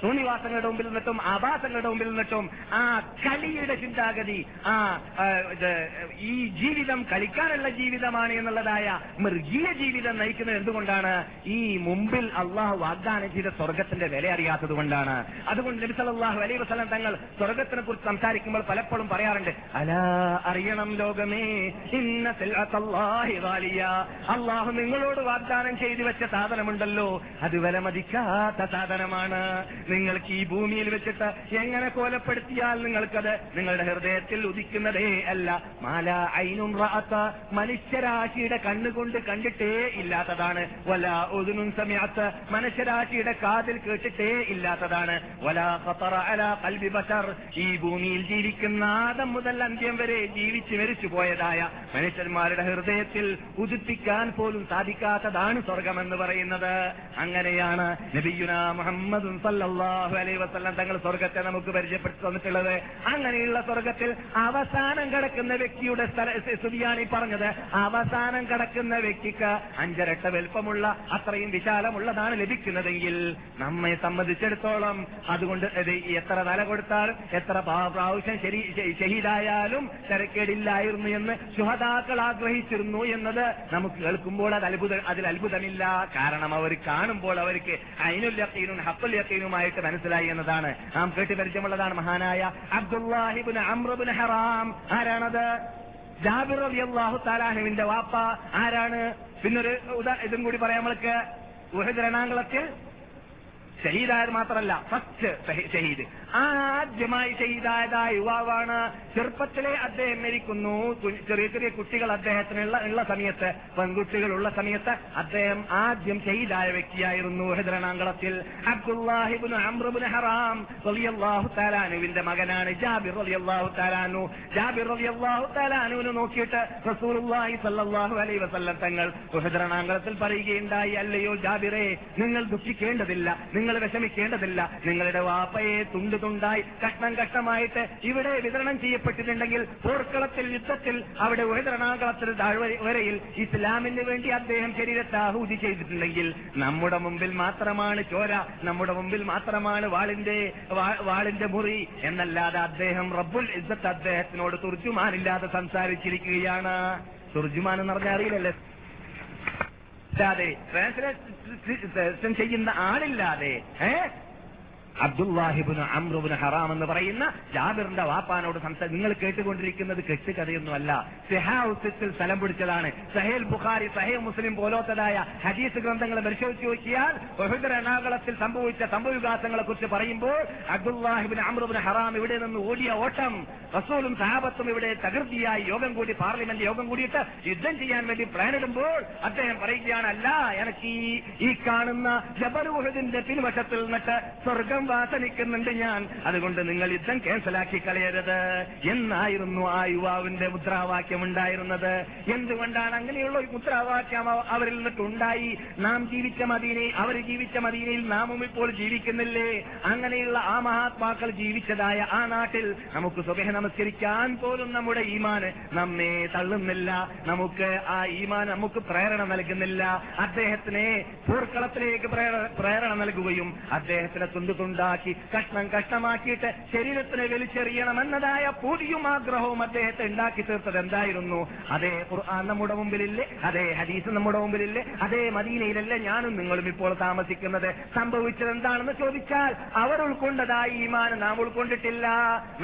തുണിവാസങ്ങളുടെ മുമ്പിൽ നിന്നിട്ടും ആഭാസങ്ങളുടെ മുമ്പിൽ നിന്നിട്ടും ആ കളിയുടെ ചിന്താഗതി ആ ഈ ജീവിതം കളിക്കാനുള്ള ജീവിതമാണ് എന്നുള്ളതായ മൃഗീയ ജീവിതം നയിക്കുന്നത് എന്തുകൊണ്ടാണ്? ഈ മുമ്പിൽ അള്ളാഹു വാഗ്ദാനം ചെയ്ത സ്വർഗത്തിന്റെ വില അറിയാത്തത് കൊണ്ടാണ്. അതുകൊണ്ട് നബി സല്ലല്ലാഹു അലൈഹി വസല്ലം തങ്ങൾ സ്വർഗത്തിനെ കുറിച്ച് സംസാരിക്കുമ്പോൾ പലപ്പോഴും പറയാറുണ്ട് അല അറിയണം ലോകമേ ഇന്ന അള്ളാഹു നിങ്ങളോട് വാഗ്ദാനം ചെയ്തു വെച്ച സാധനമുണ്ടല്ലോ അത് വില മതിക്കാത്ത സാധനമാണ്. നിങ്ങൾക്ക് ഈ ഭൂമിയിൽ വെച്ചിട്ട് എങ്ങനെ കോലപ്പെടുത്തിയാൽ നിങ്ങൾക്കത് നിങ്ങളുടെ ഹൃദയത്തിൽ ഉദിക്കുന്നതേ അല്ല. മാല ഐനും മനുഷ്യരാശിയുടെ കണ്ണുകൊണ്ട് കണ്ടിട്ടേ ഇല്ലാത്തതാണ്. വല ഒതുനും സമയത്ത് മനുഷ്യരാശിയുടെ കാതിൽ കേട്ടിട്ടേ ഇല്ലാത്തതാണ്. വല ഖത്തറ അല കൽബി ഈ ഭൂമിയിൽ ജീവിക്കുന്ന ആദം മുതൽ അന്ത്യം വരെ ജീവിച്ച് മരിച്ചു പോയതായ മനുഷ്യന്മാരുടെ ഹൃദയത്തിൽ ഉദിപ്പിക്കാൻ പോലും സാധിക്കാത്തതാണ് സ്വർഗമെന്ന് പറയുന്നത്. അങ്ങനെയാണ് നബിയുന മുഹമ്മദും സല്ലാഹു അലൈ വസല്ലം തങ്ങൾ സ്വർഗത്തെ നമുക്ക് പരിചയപ്പെടുത്തി തന്നിട്ടുള്ളത്. അങ്ങനെയുള്ള സ്വർഗത്തിൽ അവസാനം കിടക്കുന്ന വ്യക്തിയുടെ സ്ഥല സ്തുതിയാണ് ഈ പറഞ്ഞത്. അവസാനം കിടക്കുന്ന വ്യക്തിക്ക് അഞ്ചരട്ട വലുപ്പമുള്ള അത്രയും വിശാലമുള്ളതാണ് ലഭിക്കുന്നതെങ്കിൽ നമ്മെ സംബന്ധിച്ചിടത്തോളം അതുകൊണ്ട് എത്ര തല കൊടുത്താലും എത്ര പ്രാ- പ്രാവശ്യം ശരി ഷഹീദായാലും തിരക്കേടില്ലായിരുന്നു എന്ന് ശുഹദാക്കൾ ആഗ്രഹിച്ചിരുന്നു എന്നത് നമുക്ക് കേൾക്കുമ്പോൾ അത് അത്ഭുത അതിൽ അത്ഭുതമില്ല. കാരണം അവർ കാണുമ്പോൾ അവർക്ക് അയിനുൽ യക്കീനും ഹക്കുൽ യക്കീനുമായിട്ട് മനസ്സിലായി എന്നതാണ്. നാം കേട്ട് പരിചയമുള്ളതാണ് മഹാനായ അബ്ദുല്ലാഹിബിൻ അമ്രബിൻ ഹറാം. ആരാണത്? ജാബിർ റളിയല്ലാഹു താലാഹുവിന്റെ വാപ്പ. ആരാണ്? പിന്നൊരു ഇതും കൂടി പറയാം നമ്മൾക്ക്. ഉഹദ് രണാങ്കളത്തിൽ ഷഹീദായത് മാത്രമല്ല ഫസ്റ്റ് ഷഹീദ്. ആദ്യമായി ഷഹീദായതായ യുവാവാണ് ചെറുപ്പത്തിലെ അദ്ദേഹം മരിക്കുന്നു. ചെറിയ ചെറിയ കുട്ടികൾ അദ്ദേഹത്തിനുള്ള ഉള്ള സമയത്ത് പെൺകുട്ടികൾ ഉള്ള സമയത്ത് അദ്ദേഹം ആദ്യം ഷഹീദായ വ്യക്തിയായിരുന്നു. ഹെദ്രണാങ്കളത്തിൽ അബ്ദുല്ലാഹിബുൻ അമ്രുബിൻ ഹറാം റലിയല്ലാഹു താലാനുവിന്റെ മകനാണ് ജാബിർ റളിയല്ലാഹു താലാനു ജാബിർ റളിയല്ലാഹു താലാനുവിനെ നോക്കിയിട്ട് റസൂലുള്ളാഹി സല്ലല്ലാഹു അലൈഹി വസല്ലം തങ്ങൾ ഹെദ്രണാങ്കളത്തിൽ പറയുകയുണ്ടായി അല്ലയോ ജാബിറെ നിങ്ങൾ ദുഃഖിക്കേണ്ടതില്ല. നിങ്ങൾ വിഷമിക്കേണ്ടതില്ല. നിങ്ങളുടെ വാപ്പയെ തുണ്ടു തുണ്ടായി കഷ്ണം കഷ്ണമായിട്ട് ഇവിടെ വിതരണം ചെയ്യപ്പെട്ടിട്ടുണ്ടെങ്കിൽ പോർക്കളത്തിൽ യുദ്ധത്തിൽ അവിടെ ഉയർണാകളത്തിൽ വരയിൽ ഇസ്ലാമിന് വേണ്ടി അദ്ദേഹം ശരീരത്തെ ആഹൂതി ചെയ്തിട്ടുണ്ടെങ്കിൽ നമ്മുടെ മുമ്പിൽ മാത്രമാണ് ചോര നമ്മുടെ മുമ്പിൽ മാത്രമാണ് വാളിന്റെ വാളിന്റെ മുറി എന്നല്ലാതെ അദ്ദേഹം റബ്ബുൽ ഇസ്സത്ത് അദ്ദേഹത്തിനോട് തുർജുമാനില്ലാതെ സംസാരിച്ചിരിക്കുകയാണ്. തുർജുമാൻ എന്ന് പറഞ്ഞാൽ അറിയില്ലല്ലേ? ട്രാൻസ്ലേഷൻ ചെയ്യുന്ന ആളില്ലാതെ ഏ അബ്ദുല്ലാഹിബിന് അമ്രുബിന് ഹറാം എന്ന് പറയുന്ന ജാബിറിന്റെ വാപ്പാനോട് സംസാരിച്ചു നിങ്ങൾ കേട്ടുകൊണ്ടിരിക്കുന്നത് കെട്ടുകഥയൊന്നുമല്ല സെഹാസിൽ സ്ഥലം പിടിച്ചതാണ്. സഹേൽ ബുഖാരി സഹേൽ മുസ്ലിം പോലോത്തതായ ഹദീസ് ഗ്രന്ഥങ്ങൾ പരിശോധിച്ചു നോക്കിയാൽ ബഹുദ രണാകളത്തിൽ സംഭവിച്ച സംഭവവികാസങ്ങളെ കുറിച്ച് പറയുമ്പോൾ അബ്ദുല്ലാഹിബിൻ അമ്രുബിൻ ഹറാം ഇവിടെ നിന്ന് ഓടിയ ഓട്ടം റസൂലും സഹാബത്തും ഇവിടെ തകൃതിയായി യോഗം കൂടി പാർലമെന്റ് യോഗം കൂടിയിട്ട് യുദ്ധം ചെയ്യാൻ വേണ്ടി പ്ലാനിടുമ്പോൾ അദ്ദേഹം പറയുകയാണ് അല്ല എനിക്ക് ഈ കാണുന്ന ജബറുഹദിന്റെ പിൻവശത്തിൽ നിന്നിട്ട് സ്വർഗം വാസനിക്കുന്നുണ്ട് ഞാൻ. അതുകൊണ്ട് നിങ്ങൾ യുദ്ധം ക്യാൻസലാക്കി കളയരുത്. എന്നായിരുന്നു ആ യുവാവിന്റെ മുദ്രാവാക്യം ഉണ്ടായിരുന്നത്. എന്തുകൊണ്ടാണ് അങ്ങനെയുള്ള മുദ്രാവാക്യം അവ- അവരിൽ നിന്നിട്ടുണ്ടായി നാം ജീവിച്ച മദീനയിൽ അവർ ജീവിച്ച മദീനയിൽ നാമും ഇപ്പോൾ ജീവിക്കുന്നില്ലേ? അങ്ങനെയുള്ള ആ മഹാത്മാക്കൾ ജീവിച്ചതായ ആ നാട്ടിൽ നമുക്ക് സ്വഭ നമസ്കരിക്കാൻ പോലും നമ്മുടെ ഈമാന് നമ്മെ തള്ളുന്നില്ല. നമുക്ക് ആ ഈമാൻ നമുക്ക് പ്രേരണ നൽകുന്നില്ല. അദ്ദേഹത്തിനെ പൂർക്കളത്തിലേക്ക് പ്രേരണ നൽകുകയും അദ്ദേഹത്തിനെ തുണ്ടു തുണ്ടാക്കി കഷ്ണം കഷ്ണമാക്കിയിട്ട് ശരീരത്തിനെ വലിച്ചെറിയണമെന്നതായ പൂതിയും ആഗ്രഹവും അദ്ദേഹത്തെ ഉണ്ടാക്കി തീർത്തത് എന്തായിരുന്നു? അതേ ഖുർആൻ നമ്മുടെ മുമ്പിലില്ലേ? അതേ ഹദീസ് നമ്മുടെ മുമ്പിലില്ലേ? അതേ മദീനയിലല്ലേ ഞാനും നിങ്ങളും ഇപ്പോൾ താമസിക്കുന്നത്? സംഭവിച്ചത് എന്താണെന്ന് ചോദിച്ചാൽ അവർ ഉൾക്കൊണ്ടതായി ഈമാൻ നാം ഉൾക്കൊണ്ടിട്ടില്ല.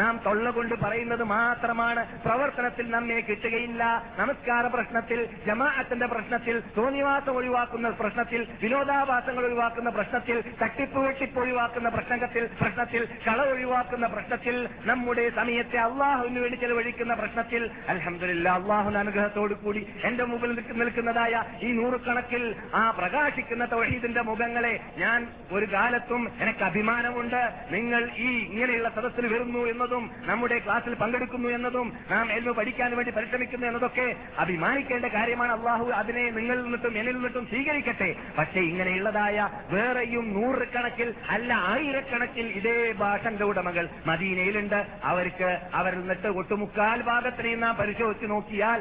നാം തൊള്ള കൊണ്ട് പറയുന്നത് മാത്രമാണ്. പ്രവർത്തനത്തിൽ നമ്മെ കിട്ടുകയില്ല. നമസ്കാര പ്രശ്നത്തിൽ ജമാഅത്തിന്റെ പ്രശ്നത്തിൽ തോന്നിവാസം ഒഴിവാക്കുന്ന പ്രശ്നത്തിൽ വിനോദാഭാസങ്ങൾ ഒഴിവാക്കുന്ന പ്രശ്നത്തിൽ തട്ടിപ്പ് വെട്ടിപ്പ് ഒഴിവാക്കുന്ന പ്രശ്നത്തിൽ പ്രശ്നത്തിൽ കള ഒഴിവാക്കുന്ന പ്രശ്നത്തിൽ നമ്മുടെ സമയത്തെ അള്ളാഹുവിന് വേണ്ടി ചെലവഴിക്കുന്ന പ്രശ്നത്തിൽ അലഹമില്ല അള്ളാഹുവിന്റെ അനുഗ്രഹത്തോടു കൂടി എന്റെ മുമ്പിൽ നിൽക്കുന്നതായ ഈ നൂറുകണക്കിൽ ആ പ്രകാശിക്കുന്ന തൊഴീദിന്റെ മുഖങ്ങളെ ഞാൻ ഒരു കാലത്തും എനിക്ക് അഭിമാനമുണ്ട്. നിങ്ങൾ ഈ ഇങ്ങനെയുള്ള സദസ്സിൽ വരുന്നു എന്നതും നമ്മുടെ ക്ലാസ്സിൽ പങ്കെടുക്കുന്നു എന്നതും നാം എൽമ പഠിക്കാൻ വേണ്ടി പരിശ്രമിക്കുന്നു എന്നതൊക്കെ അഭിമാനിക്കേണ്ട കാര്യമാണ്. അള്ളാഹു അതിനെ നിങ്ങളിൽ നിന്നിട്ടും എന്നിൽ നിന്നിട്ടും സ്വീകരിക്കട്ടെ. പക്ഷേ ഇങ്ങനെയുള്ളതായ വേറെയും നൂറുകണക്കിൽ അല്ല ആയിരം ആയിരക്കണക്കിൽ ഇതേ ഭാഷന്റെ ഉടമകൾ മദീനയിലുണ്ട്. അവർക്ക് അവർ നിന്നിട്ട് ഒട്ടുമുക്കാൽ ഭാഗത്തിനെയും നാം പരിശോധിച്ച് നോക്കിയാൽ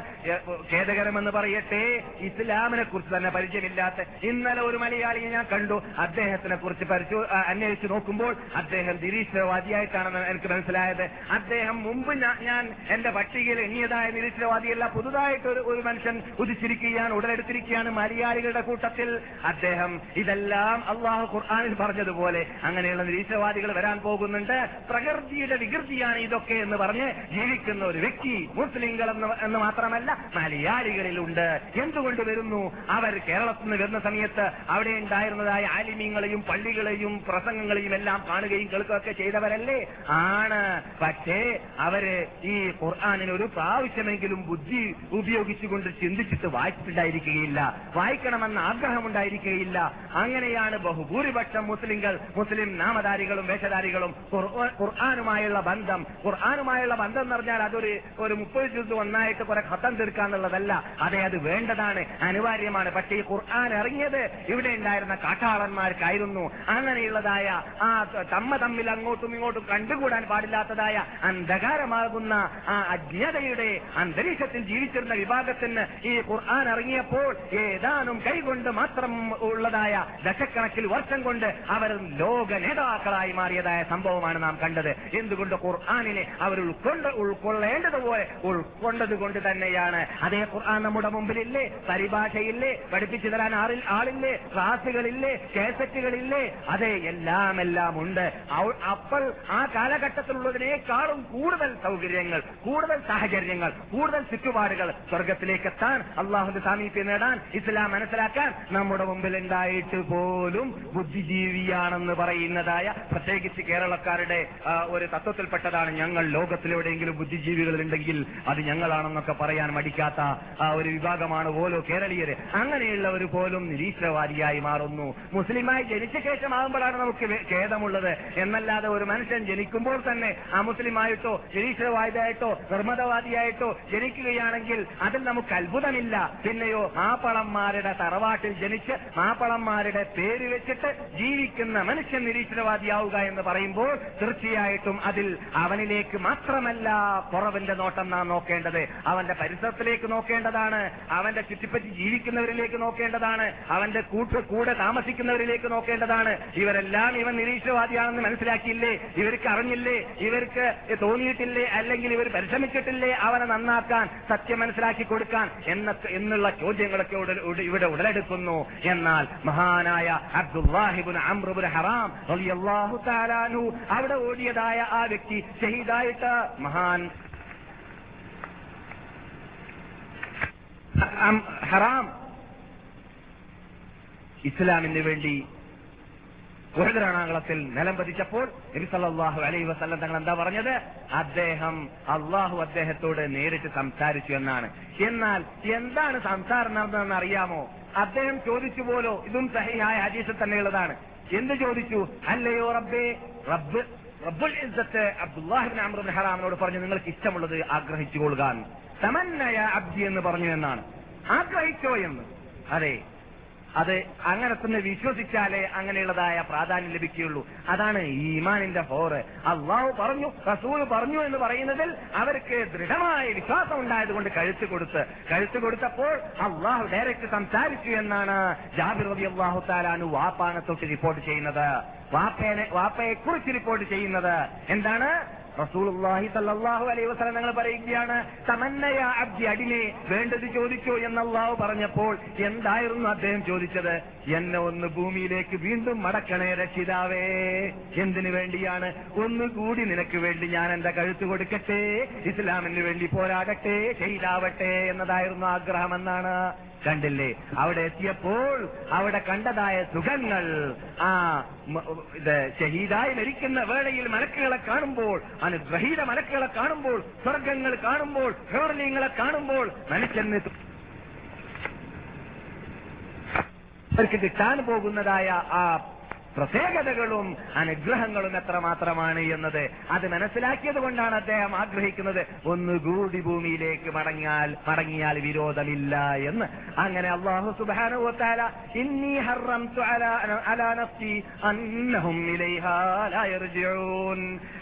ഖേദകരമെന്ന് പറയട്ടെ ഇസ്ലാമിനെ കുറിച്ച് തന്നെ പരിചയമില്ലാത്ത ഇന്നലെ ഒരു മലയാളിയെ ഞാൻ കണ്ടു. അദ്ദേഹത്തിനെ കുറിച്ച് പരിശോ അന്വേഷിച്ചു നോക്കുമ്പോൾ അദ്ദേഹം നിരീശ്വരവാദിയായിട്ടാണെന്ന് എനിക്ക് മനസ്സിലായത്. അദ്ദേഹം മുമ്പ് ഞാൻ എന്റെ പട്ടികയിൽ എണ്ണിയതായ നിരീശ്വരവാദിയല്ല പുതുതായിട്ട് ഒരു മനുഷ്യൻ ഉദിച്ചിരിക്കുകയാണ് ഉടലെടുത്തിരിക്കുകയാണ് മലയാളികളുടെ കൂട്ടത്തിൽ. അദ്ദേഹം ഇതെല്ലാം അള്ളാഹു ഖുർആാനിൽ പറഞ്ഞതുപോലെ അങ്ങനെയുള്ള നിരീശ്വരവാദികൾ വരാൻ പോകുന്നുണ്ട്. പ്രകൃതിയുടെ വികൃതിയാണ് ഇതൊക്കെ എന്ന് പറഞ്ഞ് ജീവിക്കുന്ന ഒരു വ്യക്തി മുസ്ലിങ്ങൾ എന്ന് എന്ന് മാത്രമല്ല മലയാളികളിലുണ്ട്. എന്തുകൊണ്ട് വരുന്നു? അവർ കേരളത്തിൽ നിന്ന് വരുന്ന സമയത്ത് അവിടെ ഉണ്ടായിരുന്നതായ ആലിമ്യങ്ങളെയും പള്ളികളെയും പ്രസംഗങ്ങളെയും എല്ലാം കാണുകയും കേൾക്കുകയൊക്കെ ചെയ്തവരല്ലേ? ആണ്. പക്ഷേ അവർ ഈ ഖുർആാനിന് ഒരു പ്രാവശ്യമെങ്കിലും ബുദ്ധി ഉപയോഗിച്ചുകൊണ്ട് ചിന്തിച്ചിട്ട് വായിച്ചിട്ടുണ്ടായിരിക്കുകയില്ല. വായിക്കണമെന്ന ആഗ്രഹമുണ്ടായിരിക്കുകയില്ല. അങ്ങനെയാണ് ബഹുഭൂരിപക്ഷം മുസ്ലിങ്ങൾ മുസ്ലിം നാമധാരികളും വേഷധാരികളും ഖുർആ- ഖുർആാനുമായുള്ള ബന്ധം. ഖുർആാനുമായുള്ള ബന്ധം എന്ന് പറഞ്ഞാൽ അതൊരു ഒരു മുപ്പത് ചുരുത്ത് ഒന്നായിട്ട് കുറെ ഖത്തം തീർക്കാന്നുള്ളതല്ല അതെ അത് വേണ്ടതാണ്. അനിവാര്യമാണ്. പക്ഷേ ഈ ഖുർആൻ ഇറങ്ങിയത് ഇവിടെ ഉണ്ടായിരുന്ന കാട്ടാളന്മാർക്കായിരുന്നു. അങ്ങനെയുള്ളതായ ആ തമ്മ തമ്മിൽ അങ്ങോട്ടും ഇങ്ങോട്ടും കണ്ടുകൂടാൻ പാടില്ലാത്തതായ അന്ധകാരമാകുന്ന ആ അജ്ഞതയുടെ അന്തരീക്ഷത്തിൽ ജീവിച്ചിരുന്ന വിഭാഗത്തിന് ഈ ഖുർആൻ ഇറങ്ങിയപ്പോൾ ഏതാനും കൈകൊണ്ട് മാത്രം ഉള്ളതായ ദശക്കണക്കിൽ വർഷം കൊണ്ട് അവർ ലോക നേതാക്കളായി മാറിയതായ സംഭവമാണ് നാം കണ്ടത്. എന്തുകൊണ്ട് ഖുർആാനിനെ അവർ ഉൾക്കൊണ്ട് ഉൾക്കൊള്ളേണ്ടതുപോലെ ഉൾക്കൊണ്ടത് കൊണ്ട് തന്നെയാണ്. അതേ ഖുർആൻ നമ്മുടെ മുമ്പിലില്ലേ? പരിഭാഷയില്ലേ? പഠിപ്പിച്ചു തരാൻ ആറിൽ ആളില്ലേ? ക്ലാസുകളില്ലേ കേസറ്റുകളില്ലേ? അതെ എല്ലാം എല്ലാം ഉണ്ട് അപ്പോൾ ആ കാലഘട്ടത്തിലുള്ളതിനേക്കാളും കൂടുതൽ സൗകര്യങ്ങൾ കൂടുതൽ സാഹചര്യങ്ങൾ കൂടുതൽ ചുറ്റുപാടുകൾ സ്വർഗത്തിലേക്ക് എത്താൻ അള്ളാഹുന്റെ സാമീപ്യം നേടാൻ ഇസ്ലാം മനസ്സിലാക്കാൻ നമ്മുടെ മുമ്പിൽ ഉണ്ടായിട്ട് പോലും ബുദ്ധിജീവിയാണെന്ന് പറയുന്നതായ പ്രത്യേകിച്ച് കേരളക്കാരുടെ ഒരു തത്വത്തിൽപ്പെട്ടതാണ് ഞങ്ങൾ ലോകത്തിലെവിടെയെങ്കിലും ബുദ്ധിജീവികൾ ഉണ്ടെങ്കിൽ അത് ഞങ്ങളാണെന്നൊക്കെ പറയാൻ മടിക്കാത്ത ഒരു വിഭാഗമാണ് ഓരോ കേരളീയര്. അങ്ങനെയുള്ളവർ പോലും നിരീശ്വരവാദിയായി മാറുന്നു. മുസ്ലിമായി ജനിച്ച ശേഷമാകുമ്പോഴാണ് നമുക്ക് ഖേദമുള്ളത്. എന്നല്ലാതെ ഒരു മനുഷ്യൻ ജനിക്കുമ്പോൾ തന്നെ ആ മുസ്ലിമായിട്ടോ നിരീശ്വരവാദിയായിട്ടോ നിർമ്മതവാദിയായിട്ടോ ജനിക്കുകയാണെങ്കിൽ അതിൽ നമുക്ക് അത്ഭുതമില്ല. പിന്നെയോ മാപ്പളന്മാരുടെ തറവാട്ടിൽ ജനിച്ച് മാപ്പളന്മാരുടെ പേര് വെച്ചിട്ട് ജീവിക്കുന്ന മനുഷ്യൻ നിരീശ്വരവാദിയാവുക എന്ന് പറയുമ്പോൾ തീർച്ചയായിട്ടും അതിൽ അവനിലേക്ക് മാത്രമല്ല കുറവിന്റെ നോട്ടം നാം നോക്കേണ്ടത്. അവന്റെ പരിസരത്തിലേക്ക് നോക്കേണ്ടതാണ്. അവന്റെ ചുറ്റിപ്പറ്റി ജീവിക്കുന്നവരിലേക്ക് നോക്കേണ്ടതാണ്. അവന്റെ കൂട്ട് കൂടെ താമസിക്കുന്നവരിലേക്ക് നോക്കേണ്ടതാണ്. ഇവരെല്ലാം ഇവൻ നിരീശ്വരവാദിയാണെന്ന് മനസ്സിലാക്കിയില്ലേ? ഇവർക്ക് അറിഞ്ഞില്ലേ? ഇവർക്ക് തോന്നിയിട്ടില്ലേ? അല്ലെങ്കിൽ ഇവർ പരിശ്രമിച്ചിട്ടില്ലേ? അവനെ നന്നാക്കാൻ സത്യം മനസ്സിലാക്കി കൊടുക്കാൻ എന്ന എന്നുള്ള ചോദ്യങ്ങളൊക്കെ ഇവിടെ ഉടലെടുക്കുന്നു. എന്നാൽ മഹാനായ അമ്രുബുൻ ഹറാം റളിയല്ലാഹു തആല അവിടെ ഓടിയതായ ആ വ്യക്തി ഷഹീദായിട്ട് മഹാൻ. ഹറാം. ഇസ്ലാമിന് വേണ്ടി ഉഹദരണാകളത്തിൽ നിലം പതിച്ചപ്പോൾ നബി സല്ലല്ലാഹു അലൈഹി വസല്ലം തങ്ങൾ എന്താ പറഞ്ഞത്? അദ്ദേഹം അള്ളാഹു അദ്ദേഹത്തോട് നേരിട്ട് സംസാരിച്ചു എന്നാണ്. എന്നാൽ എന്താണ് സംസാരം നടന്നതെന്ന് അറിയാമോ? അദ്ദേഹം ചോദിച്ചു പോലോ ഇതും സഹിയായ ഹദീസിൽ തന്നെയുള്ളതാണ് എന്ത് ചോദിച്ചു? അല്ലയോ റബ്ബേ റബ്ബ് റബ്ബുൽ ഇസ്സത്ത് അബ്ദുല്ലാഹിബിൻ അമ്രുബിൻ ഹറാമിനോട് പറഞ്ഞു നിങ്ങൾക്ക് ഇഷ്ടമുള്ളത് ആഗ്രഹിച്ചു കൊള്ളുക തമന്നയ അബ്ദി എന്ന് പറഞ്ഞു എന്നാണ്. ആഗ്രഹിച്ചോ എന്ന്? അതെ. അത് അങ്ങനെ തന്നെ വിശ്വസിച്ചാലേ അങ്ങനെയുള്ളതായ പ്രാധാന്യം ലഭിക്കുകയുള്ളൂ. അതാണ് ഈമാനിന്റെ ഹോറ്. അള്ളാഹു പറഞ്ഞു റസൂൽ പറഞ്ഞു എന്ന് പറയുന്നതിൽ അവർക്ക് ദൃഢമായ വിശ്വാസം ഉണ്ടായതുകൊണ്ട് കഴുത്ത് കൊടുത്ത് കഴുത്ത് കൊടുത്തപ്പോൾ അള്ളാഹു ഡയറക്റ്റ് സംസാരിച്ചു എന്നാണ് ജാബിർ റബി അള്ളാഹു താലാനു വാപ്പാനെ തൊട്ട് റിപ്പോർട്ട് ചെയ്യുന്നത്. വാപ്പയെ വാപ്പയെ കുറിച്ച് റിപ്പോർട്ട് ചെയ്യുന്നത്. എന്താണ്? റസൂലുള്ളാഹി സല്ലല്ലാഹു അലൈഹി വസല്ലം ഞങ്ങൾ പറയുകയാണ് തമന്നയ അബ്ദി അടിനെ വേണ്ടത് ചോദിച്ചോ എന്ന് പറഞ്ഞപ്പോൾ എന്തായിരുന്നു അദ്ദേഹം ചോദിച്ചത്? എന്നെ ഒന്ന് ഭൂമിയിലേക്ക് വീണ്ടും മടക്കണേ രക്ഷിതാവേ എന്തിനു വേണ്ടിയാണ്? ഒന്നുകൂടി നിനക്ക് വേണ്ടി ഞാൻ എന്റെ കഴുത്ത് കൊടുക്കട്ടെ ഇസ്ലാമിന് വേണ്ടി പോരാടട്ടെ ചെയ്താവട്ടെ എന്നതായിരുന്നു ആഗ്രഹമെന്നാണ്. കണ്ടില്ലേ? അവിടെ എത്തിയപ്പോൾ അവിടെ കണ്ടതായ സുഖങ്ങൾ. ആ ഇത് ഷഹീദായി മരിക്കുന്ന വേളയിൽ മലക്കുകളെ കാണുമ്പോൾ അനുഗ്രഹീത മലക്കുകളെ കാണുമ്പോൾ സ്വർഗങ്ങൾ കാണുമ്പോൾ ഹേർലിങ്ങളെ കാണുമ്പോൾ മനുഷ്യന് അവർക്ക് കിട്ടാൻ പോകുന്നതായ ആ പ്രത്യേകതകളും അനുഗ്രഹങ്ങളും എത്രമാത്രമാണ് എന്നത് അത് മനസ്സിലാക്കിയത് കൊണ്ടാണ് അദ്ദേഹം ആഗ്രഹിക്കുന്നത്. ഒന്നുകൂടി ഭൂമിയിലേക്ക് മടങ്ങിയാൽ മടങ്ങിയാൽ വിരോധമില്ല എന്ന്. അങ്ങനെ അള്ളാഹു സുബാനുവത്താല ഇന്നി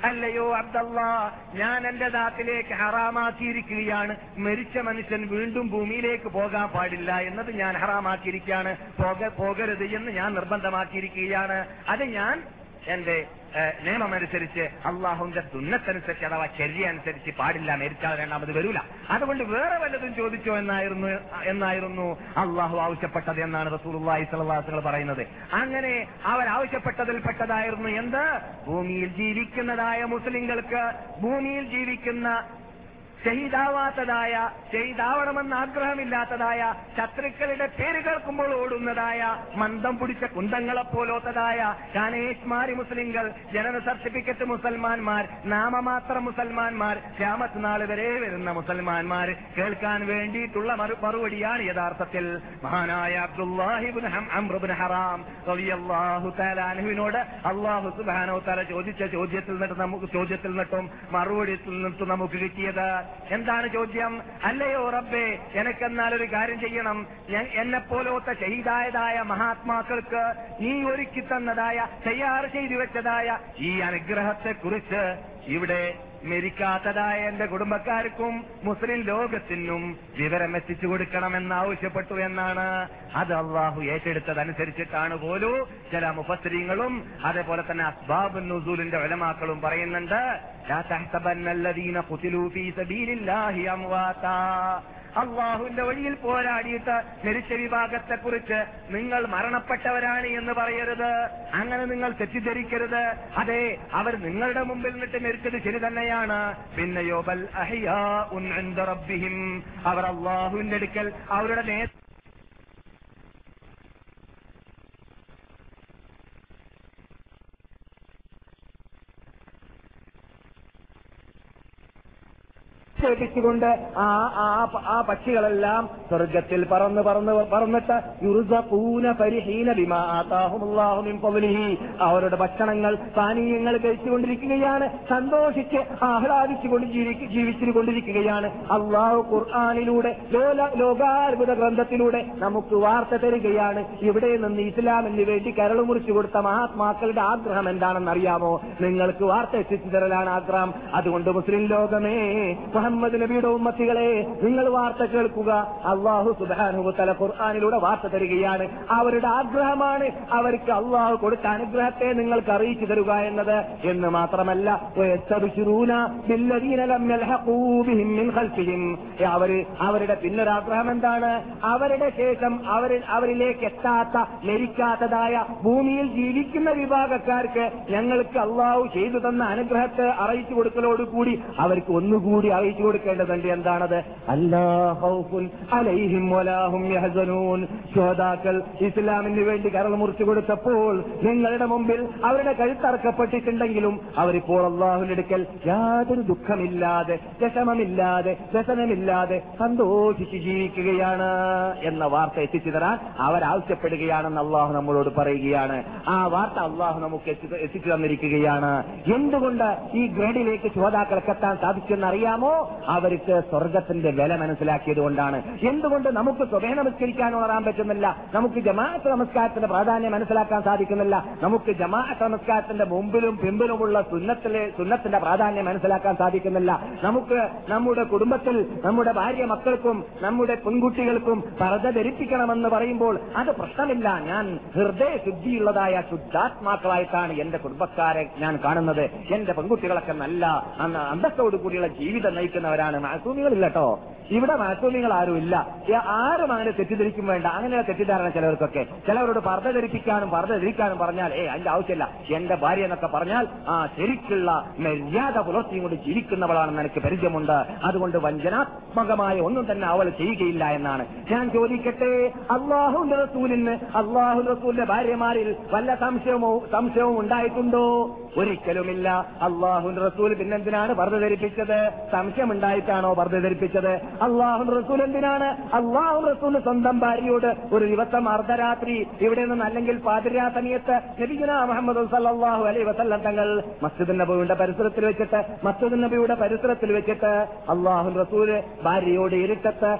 അല്ലയോ അബ്ദല്ലാ ഞാൻ എന്റെ ദാത്തിലേക്ക് ഹറാമാക്കിയിരിക്കുകയാണ്. മരിച്ച മനുഷ്യൻ വീണ്ടും ഭൂമിയിലേക്ക് പോകാൻ പാടില്ല എന്നത് ഞാൻ ഹറാമാക്കിയിരിക്കുകയാണ്. പോക പോകരുത് എന്ന് ഞാൻ നിർബന്ധമാക്കിയിരിക്കുകയാണ്. അത് ഞാൻ എന്റെ നിയമമനുസരിച്ച് അള്ളാഹുന്റെ സുന്നത്തനുസരിച്ച് അഥവാ ചര്യ അനുസരിച്ച് പാടില്ല മരിച്ചാൽ രണ്ടാമത് വരൂല. അതുകൊണ്ട് വേറെ വല്ലതും ചോദിച്ചോ എന്നായിരുന്നു എന്നായിരുന്നു അള്ളാഹു ആവശ്യപ്പെട്ടത് എന്നാണ് അലൈഹി വസല്ലം പറയുന്നത്. അങ്ങനെ അവർ ആവശ്യപ്പെട്ടതിൽ പെട്ടതായിരുന്നു എന്ത്? ഭൂമിയിൽ ജീവിക്കുന്നതായ മുസ്ലിങ്ങൾക്ക് ഭൂമിയിൽ ജീവിക്കുന്ന ഷഹീദാവാത്തതായ ഷഹീദാവണമെന്ന് ആഗ്രഹമില്ലാത്തതായ ശത്രുക്കളുടെ പേര് കേൾക്കുമ്പോൾ ഓടുന്നതായ മന്ദം പിടിച്ച കുന്തങ്ങളെ പോലോത്തതായ കാനേഷ്മാരി മുസ്ലിങ്ങൾ ജനന സർട്ടിഫിക്കറ്റ് മുസൽമാന്മാർ നാമമാത്ര മുസൽമാന്മാർ ക്യാമത്ത് നാൾ വരെ വരുന്ന മുസൽമാന്മാർ കേൾക്കാൻ വേണ്ടിയിട്ടുള്ള മറു- മറുപടിയാണ് യഥാർത്ഥത്തിൽ മഹാനായ അബ്ദുല്ലാഹിബിൻ അമ്രുബിൻ ഹറാം റളിയല്ലാഹു തആല അൻഹുവിനോട് അള്ളാഹു സുബാനോ തആല ചോദിച്ച ചോദ്യത്തിൽ നിന്നിട്ട് നമുക്ക് ചോദ്യത്തിൽ നിന്നിട്ടും മറുപടി നിന്നിട്ട് നമുക്ക് കിട്ടിയത് എന്താണ് ചോദ്യം? അല്ലയോ റബ്ബേ എനക്കെന്നാൽ ഒരു കാര്യം ചെയ്യണം. ഞാൻ എന്നെ പോലത്തെ ഷഹീദായതായ മഹാത്മാക്കൾക്ക് നീ ഒരുക്കി തന്നതായ തയ്യാർ ചെയ്തു വെച്ചതായ ഈ അനുഗ്രഹത്തെക്കുറിച്ച് ഇവിടെ മരിക്കാത്തതായ എന്റെ കുടുംബക്കാർക്കും മുസ്ലിം ലോകത്തിനും വിവരം എത്തിച്ചു കൊടുക്കണമെന്ന് ആവശ്യപ്പെട്ടു എന്നാണ്. അത് അള്ളാഹു ഏറ്റെടുത്തതനുസരിച്ചിട്ടാണ് പോലും ചില മുഫസ്രീങ്ങളും അതേപോലെ തന്നെ അസ്ബാബ് നുസൂലിന്റെ ഉലമാക്കളും പറയുന്നുണ്ട് അള്ളാഹുവിന്റെ വഴിയിൽ പോരാടിയിട്ട് മരിച്ച വിഭാഗത്തെക്കുറിച്ച് നിങ്ങൾ മരണപ്പെട്ടവരാണ് എന്ന് പറയരുത്. അങ്ങനെ നിങ്ങൾ തെറ്റിദ്ധരിക്കരുത്. അതെ അവർ നിങ്ങളുടെ മുമ്പിൽ നിന്നിട്ട് മരിച്ചത് ശരി തന്നെയാണ്. പിന്നെയോ ബൽ അവർ അള്ളാഹുവിന്റെ അടുക്കൽ അവരുടെ നേ ക്ഷേപിച്ചുകൊണ്ട് ആ ആ ആ പക്ഷികളെല്ലാം സ്വർഗത്തിൽ പറന്ന് പറന്ന് പറന്നിട്ട് യുറുസൂന പരിഹീന ബിമാ ആതാഹുമുല്ലാഹു മിൻ ഫദ്ലിഹി അവരുടെ ഭക്ഷണങ്ങൾ പാനീയങ്ങൾ കഴിച്ചുകൊണ്ടിരിക്കുകയാണ്. സന്തോഷിച്ച് ആഹ്ലാദിച്ചുകൊണ്ട് ജീവി- ജീവിച്ചുകൊണ്ടിരിക്കുകയാണ്. അള്ളാഹു ഖുർആാനിലൂടെ ലോകാത്ഭുത ഗ്രന്ഥത്തിലൂടെ നമുക്ക് വാർത്ത തരികയാണ്. ഇവിടെ നിന്ന് ഇസ്ലാമിന് വേണ്ടി കരൾ മുറിച്ചു കൊടുത്ത മഹാത്മാക്കളുടെ ആഗ്രഹം എന്താണെന്ന് അറിയാമോ നിങ്ങൾക്ക് വാർത്ത എത്തിച്ചു തരലാണ് ആഗ്രഹം. അതുകൊണ്ട് മുസ്ലിം ലോകമേ മുഹമ്മദ് നബിയുടെ ഉമ്മത്തികളെ നിങ്ങൾ വാർത്ത കേൾക്കുക. അള്ളാഹു സുബാനു തല ഖുർആാനിലൂടെ വാർത്ത തരികയാണ്. അവരുടെ ആഗ്രഹമാണ് അവർക്ക് അള്ളാഹു കൊടുത്ത അനുഗ്രഹത്തെ നിങ്ങൾക്ക് അറിയിച്ചു തരുക എന്നത്. എന്ന് മാത്രമല്ല. അവർ അവരുടെ പിന്നൊരാഗ്രഹം എന്താണ്? അവരുടെ ശേഷം അവരിൽ അവരിലേക്ക് എത്താത്ത ലരിക്കാത്തതായ ഭൂമിയിൽ ജീവിക്കുന്ന വിഭാഗക്കാർക്ക് ഞങ്ങൾക്ക് അള്ളാഹു ചെയ്തു തന്ന അനുഗ്രഹത്തെ അറിയിച്ചു കൊടുക്കലോടുകൂടി അവർക്ക് ഒന്നുകൂടി അറിയിച്ചു കൊടുക്കേണ്ടതുണ്ട് എന്താണത്? ശ്രോതാക്കൾ ഇസ്ലാമിന് വേണ്ടി കരൾ മുറിച്ചു കൊടുത്തപ്പോൾ നിങ്ങളുടെ മുമ്പിൽ അവരുടെ കഴുത്തറക്കപ്പെട്ടിട്ടുണ്ടെങ്കിലും അവരിപ്പോൾ അള്ളാഹുവിന്റെ അടുക്കൽ യാതൊരു ദുഃഖമില്ലാതെ വിഷമമില്ലാതെ വ്യസനമില്ലാതെ സന്തോഷിച്ച് ജീവിക്കുകയാണ് എന്ന വാർത്ത എത്തിച്ചു തരാൻ അവരാവശ്യപ്പെടുകയാണെന്ന് അള്ളാഹു നമ്മളോട് പറയുകയാണ്. ആ വാർത്ത അള്ളാഹു നമുക്ക് എത്തി- എത്തിച്ചു തന്നിരിക്കുകയാണ്. എന്തുകൊണ്ട് ഈ ഗ്രേഡിലേക്ക് ശ്രോതാക്കൾക്ക് എത്താൻ സാധിച്ചെന്ന് അറിയാമോ? അവർക്ക് സ്വർഗത്തിന്റെ വില മനസ്സിലാക്കിയത് കൊണ്ടാണ്. എന്തുകൊണ്ട് നമുക്ക് സ്വഭേ നമസ്കരിക്കാൻ ഉണരാൻ പറ്റുന്നില്ല? നമുക്ക് ജമാഅത്ത് നമസ്കാരത്തിന്റെ പ്രാധാന്യം മനസ്സിലാക്കാൻ സാധിക്കുന്നില്ല? നമുക്ക് ജമാഅത്ത് നമസ്കാരത്തിന്റെ മുമ്പിലും പിമ്പിലുമുള്ള സുന്നത്തിലെ സുന്നത്തിന്റെ പ്രാധാന്യം മനസ്സിലാക്കാൻ സാധിക്കുന്നില്ല? നമുക്ക് നമ്മുടെ കുടുംബത്തിൽ നമ്മുടെ ഭാര്യ മക്കൾക്കും നമ്മുടെ പെൺകുട്ടികൾക്കും പറത ധരിപ്പിക്കണമെന്ന് പറയുമ്പോൾ അത് പ്രശ്നമില്ല. ഞാൻ ഹൃദയ ശുദ്ധിയുള്ളതായ ശുദ്ധാത്മാക്കളായിട്ടാണ് എന്റെ കുടുംബക്കാരെ ഞാൻ കാണുന്നത്. എന്റെ പെൺകുട്ടികളൊക്കെ നല്ല അന്തസ്സോടു കൂടിയുള്ള ജീവിതം നയിക്കുന്നവരാണ് മാസൂമികളില്ല കേട്ടോ ഇവിടെ മാസൂമികൾ ആരുമില്ല ആരും അങ്ങനെ തെറ്റിദ്ധരിക്കും വേണ്ട. അങ്ങനെയുള്ള തെറ്റിദ്ധാരണ ചിലവർക്കൊക്കെ ചിലവരോട് പർദ്ധ ധരിപ്പിക്കാനും പർദ്ധ ധരിക്കാനും പറഞ്ഞാൽ ഏ അതിന്റെ ആവശ്യമില്ല. എന്റെ ഭാര്യ എന്നൊക്കെ പറഞ്ഞാൽ ആ ശരിക്കുള്ള മര്യാദ പുലർത്തിയും കൊണ്ട് ജീവിക്കുന്നവളാണെന്ന് എനിക്ക് പരിചയമുണ്ട്. അതുകൊണ്ട് വഞ്ചനാത്മകമായ ഒന്നും തന്നെ അവൾ ചെയ്യുകയില്ല എന്നാണ്. ഞാൻ ചോദിക്കട്ടെ അള്ളാഹു റസൂലിന് അള്ളാഹു റസൂലിന്റെ ഭാര്യമാരിൽ വല്ല സംശയമോ സംശയവും ഉണ്ടായിട്ടുണ്ടോ? ഒരിക്കലുമില്ല. അള്ളാഹു റസൂൽ പിന്നെന്തിനാണ് പർദ്ധ ധരിപ്പിച്ചത്? സംശയം കൊണ്ടായിട്ടാണോ വർദ്ധ ധരിപ്പിച്ചത് അള്ളാഹു റസൂൽ എന്തിനാണ്? അള്ളാഹു റസൂൽ സ്വന്തം ഭാര്യയോട് ഒരു ദിവസം അർദ്ധരാത്രി ഇവിടെ നിന്ന് അല്ലെങ്കിൽ പാതിരാ സമയത്ത് മുഹമ്മദ് സല്ലാഹു അലൈ വസല്ലം തങ്ങൾ മസ്ജിദ് നബിയുടെ പരിസരത്തിൽ വെച്ചിട്ട് മസ്ജിദ് നബിയുടെ പരിസരത്തിൽ വെച്ചിട്ട് അള്ളാഹു റസൂൽ ഭാര്യയോട് ഇരുട്ടത്ത്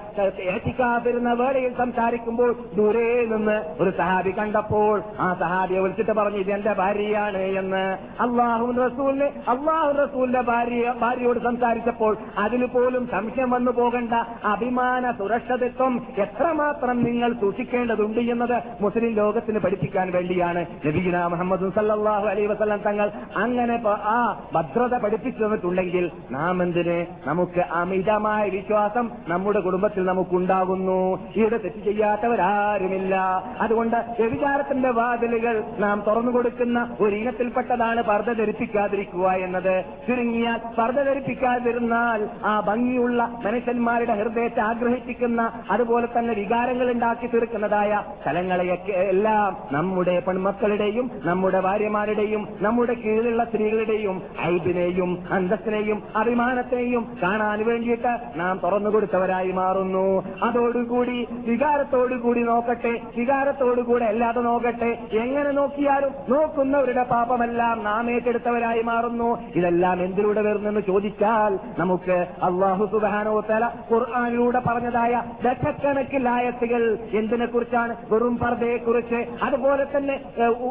ഏറ്റിക്കാതിരുന്ന വേളയിൽ സംസാരിക്കുമ്പോൾ ദൂരെ നിന്ന് ഒരു സഹാബി കണ്ടപ്പോൾ ആ സഹാബിയെ വിളിച്ചിട്ട് പറഞ്ഞു ഇത് എന്റെ ഭാര്യയാണ് എന്ന്. അള്ളാഹു റസൂലിന് അള്ളാഹു റസൂലിന്റെ ഭാര്യ ഭാര്യയോട് സംസാരിച്ചപ്പോൾ അതിൽ പോലും സംശയം വന്നു പോകേണ്ട അഭിമാന സുരക്ഷിതത്വം എത്രമാത്രം നിങ്ങൾ സൂക്ഷിക്കേണ്ടതുണ്ട് എന്നത് മുസ്ലിം ലോകത്തിന് പഠിപ്പിക്കാൻ വേണ്ടിയാണ് നബീന മുഹമ്മദ് സല്ലാഹു അലൈ വസല്ലം തങ്ങൾ അങ്ങനെ ആ ഭദ്രത പഠിപ്പിച്ചു തന്നിട്ടുണ്ടെങ്കിൽ നാം എന്തിന് നമുക്ക് അമിതമായ വിശ്വാസം നമ്മുടെ കുടുംബത്തിൽ നമുക്കുണ്ടാകുന്നു. ഇവിടെ തെറ്റ് ചെയ്യാത്തവരാരുമില്ല. അതുകൊണ്ട് വ്യഭിചാരത്തിന്റെ വാതിലുകൾ നാം തുറന്നു കൊടുക്കുന്ന ഒരു ഇനത്തിൽപ്പെട്ടതാണ് പർദ്ധ ധരിപ്പിക്കാതിരിക്കുക എന്നത്. ചുരുങ്ങിയാൽ പർദ്ധ ധരിപ്പിക്കാതിരുന്നാൽ ആ ഭംഗിയുള്ള മനുഷ്യന്മാരുടെ ഹൃദയത്തെ ആഗ്രഹിപ്പിക്കുന്ന അതുപോലെ തന്നെ വികാരങ്ങൾ ഉണ്ടാക്കി തീർക്കുന്നതായ സ്ഥലങ്ങളെയൊക്കെ എല്ലാം നമ്മുടെ പെൺമക്കളുടെയും നമ്മുടെ ഭാര്യമാരുടെയും നമ്മുടെ കീഴിലുള്ള സ്ത്രീകളുടെയും ഐബിനെയും അന്തസ്സിനെയും അഭിമാനത്തെയും കാണാൻ വേണ്ടിയിട്ട് നാം തുറന്നു കൊടുത്തവരായി മാറുന്നു. അതോടുകൂടി വികാരത്തോടുകൂടി നോക്കട്ടെ വികാരത്തോടുകൂടെ അല്ലാതെ നോക്കട്ടെ എങ്ങനെ നോക്കിയാലും നോക്കുന്നവരുടെ പാപമെല്ലാം നാം ഏറ്റെടുത്തവരായി മാറുന്നു. ഇതെല്ലാം എന്തിലൂടെ വരുന്നെന്ന് ചോദിച്ചാൽ നമുക്ക് അള്ളാഹു സുബാനോത്തല തല ഖുർആാനിലൂടെ പറഞ്ഞതായ ദശക്കണക്കിൽ ആയത്തുകൾ എന്തിനെ കുറിച്ചാണ് വെറും കുറിച്ച് അതുപോലെ തന്നെ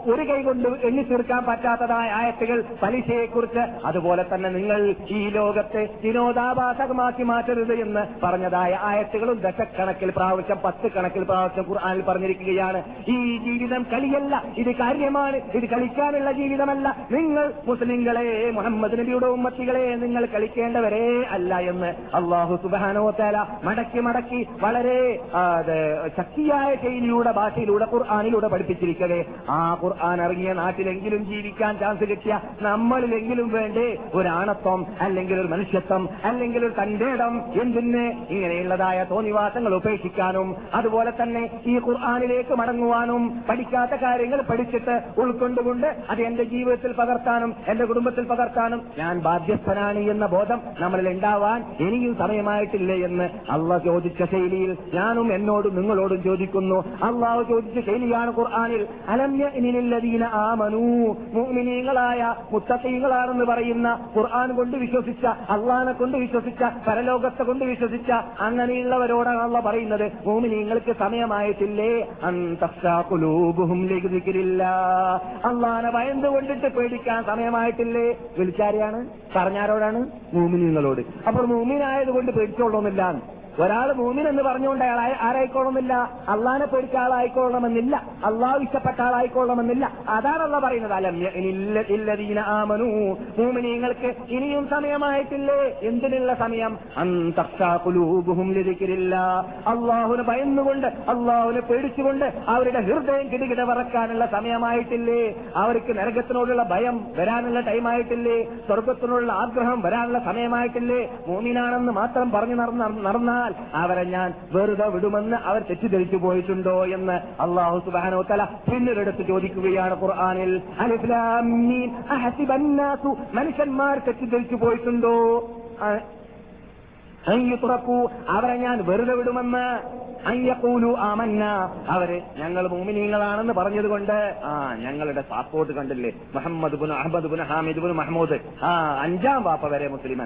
ഒരു കൈ കൊണ്ട് എണ്ണി തീർക്കാൻ പറ്റാത്തതായ ആയത്തുകൾ പലിശയെക്കുറിച്ച്. അതുപോലെ തന്നെ നിങ്ങൾ ഈ ലോകത്തെ വിനോദാഭാസകമാക്കി മാറ്റരുത് എന്ന് പറഞ്ഞതായ ആയത്തുകളും ദശക്കണക്കിൽ പ്രാവശ്യം പത്ത് കണക്കിൽ പ്രാവശ്യം ഖുർആാനിൽ പറഞ്ഞിരിക്കുകയാണ്. ഈ ജീവിതം കളിയല്ല. ഇത് കാര്യമാണ്. ഇത് കളിക്കാനുള്ള ജീവിതമല്ല. നിങ്ങൾ മുസ്ലിങ്ങളെ മുഹമ്മദ് നബിയുടെ ഉമ്മത്തികളെ നിങ്ങൾ കളിക്കേണ്ടവരേ അല്ല എന്ന് അള്ളാഹു സുബാനോ തല മടക്കി മടക്കി വളരെ ശക്തിയായ ശൈലിയുടെ ഭാഷയിലൂടെ ഖുർആാനിലൂടെ പഠിപ്പിച്ചിരിക്കവേ. ആ ഖുർആൻ ഇറങ്ങിയ നാട്ടിലെങ്കിലും ജീവിക്കാൻ ചാൻസ് കിട്ടിയ നമ്മളിലെങ്കിലും വേണ്ടേ ഒരാണത്വം അല്ലെങ്കിൽ ഒരു മനുഷ്യത്വം അല്ലെങ്കിൽ ഒരു തന്റേടം എന്തിന്? ഇങ്ങനെയുള്ളതായ തോന്നിവാസങ്ങൾ ഉപേക്ഷിക്കാനും അതുപോലെ തന്നെ ഈ ഖുർആാനിലേക്ക് മടങ്ങുവാനും പഠിക്കാത്ത കാര്യങ്ങൾ പഠിച്ചിട്ട് ഉൾക്കൊണ്ടുകൊണ്ട് അത് എന്റെ ജീവിതത്തിൽ പകർത്താനും എന്റെ കുടുംബത്തിൽ പകർത്താനും ഞാൻ ബാധ്യസ്ഥനാണ് എന്ന ബോധം നമ്മളിൽ ഉണ്ടാവാൻ ഇനിയും സമയമായിട്ടില്ലേ എന്ന് അള്ള ചോദിച്ച ശൈലിയിൽ ഞാനും എന്നോടും നിങ്ങളോടും ചോദിക്കുന്നു. അള്ളാഹു ചോദിച്ച ശൈലിയാണ് ഖുർആാനിൽ അലമ്യ ഇനിലീന ആമനു. മുഅ്മിനീങ്ങളായ മുത്തഖീങ്ങളാണെന്ന് പറയുന്ന ഖുർആൻ കൊണ്ട് വിശ്വസിച്ച അള്ളാനെ കൊണ്ട് വിശ്വസിച്ച പരലോകത്തെ കൊണ്ട് വിശ്വസിച്ച അങ്ങനെയുള്ളവരോടാണ് അള്ള പറയുന്നത്. മോമിനിങ്ങൾക്ക് സമയമായിട്ടില്ലേ? അന്തൂബുഹും അള്ളാനെ ഭയന്നുകൊണ്ടിട്ട് പേടിക്കാൻ സമയമായിട്ടില്ലേ? വിളിച്ചാരെയാണ്? പറഞ്ഞാരോടാണ്? മൂമിനിങ്ങളോട് അപ്പോൾ മൂമിനായതുകൊണ്ട് പേടിച്ചോളണമെന്നില്ല ഒരാൾ മൂമിൻ എന്ന് പറഞ്ഞുകൊണ്ട് അയാൾ ആരായിക്കോളണമെന്നില്ല അള്ളാനെ പേടിച്ച ആളായിക്കോളണമെന്നില്ല. അള്ളാഹു ഇഷ്ടപ്പെട്ട ആളായിക്കോളണമെന്നില്ല. അതാണ് അള്ള പറയുന്നത് അല്ലീന ആമനു. മൂമിനീങ്ങൾക്ക് ഇനിയും സമയമായിട്ടില്ലേ? എന്തിനുള്ള സമയം? അന്തൂബുഹും ലഭിക്കില്ല അള്ളാഹുന് ഭയന്നുകൊണ്ട് അള്ളാഹുനെ പേടിച്ചുകൊണ്ട് അവരുടെ ഹൃദയം കിടുകിട വറക്കാനുള്ള സമയമായിട്ടില്ലേ? അവർക്ക് നരകത്തിനോടുള്ള ഭയം വരാനുള്ള ടൈമായിട്ടില്ലേ? സ്വർഗത്തിനോടുള്ള ആഗ്രഹം വരാനുള്ള സമയമായിട്ടില്ലേ? മൂമിനാണെന്ന് മാത്രം പറഞ്ഞു നടന്ന നടന്നാൽ അവരെ ഞാൻ വെറുതെ വിടുമെന്ന് അവർ തെറ്റിദ്ധരിച്ചു പോയിട്ടുണ്ടോ എന്ന് അള്ളാഹു സുബാനോ തല പിന്നീടെടുത്ത് ചോദിക്കുകയാണ് ഖുർആാനിൽ. മനുഷ്യന്മാർ തെറ്റിദ്ധരിച്ചു പോയിട്ടുണ്ടോ? അവരെ ഞാൻ വെറുതെ വിടുമെന്ന്. അയ്യക്കൂലു ആമന്ന. അവർ ഞങ്ങൾ മൂമിനീങ്ങളാണെന്ന് പറഞ്ഞതുകൊണ്ട് ആ ഞങ്ങളുടെ പാസ്പോർട്ട് കണ്ടില്ലേ? മുഹമ്മദ് ബുൻ അഹമ്മദ് ബുൻ ഹാമിദ് ബുൻ മഹമ്മൂദ് ആ അഞ്ചാം വാപ്പ വരെ മുസ്ലിം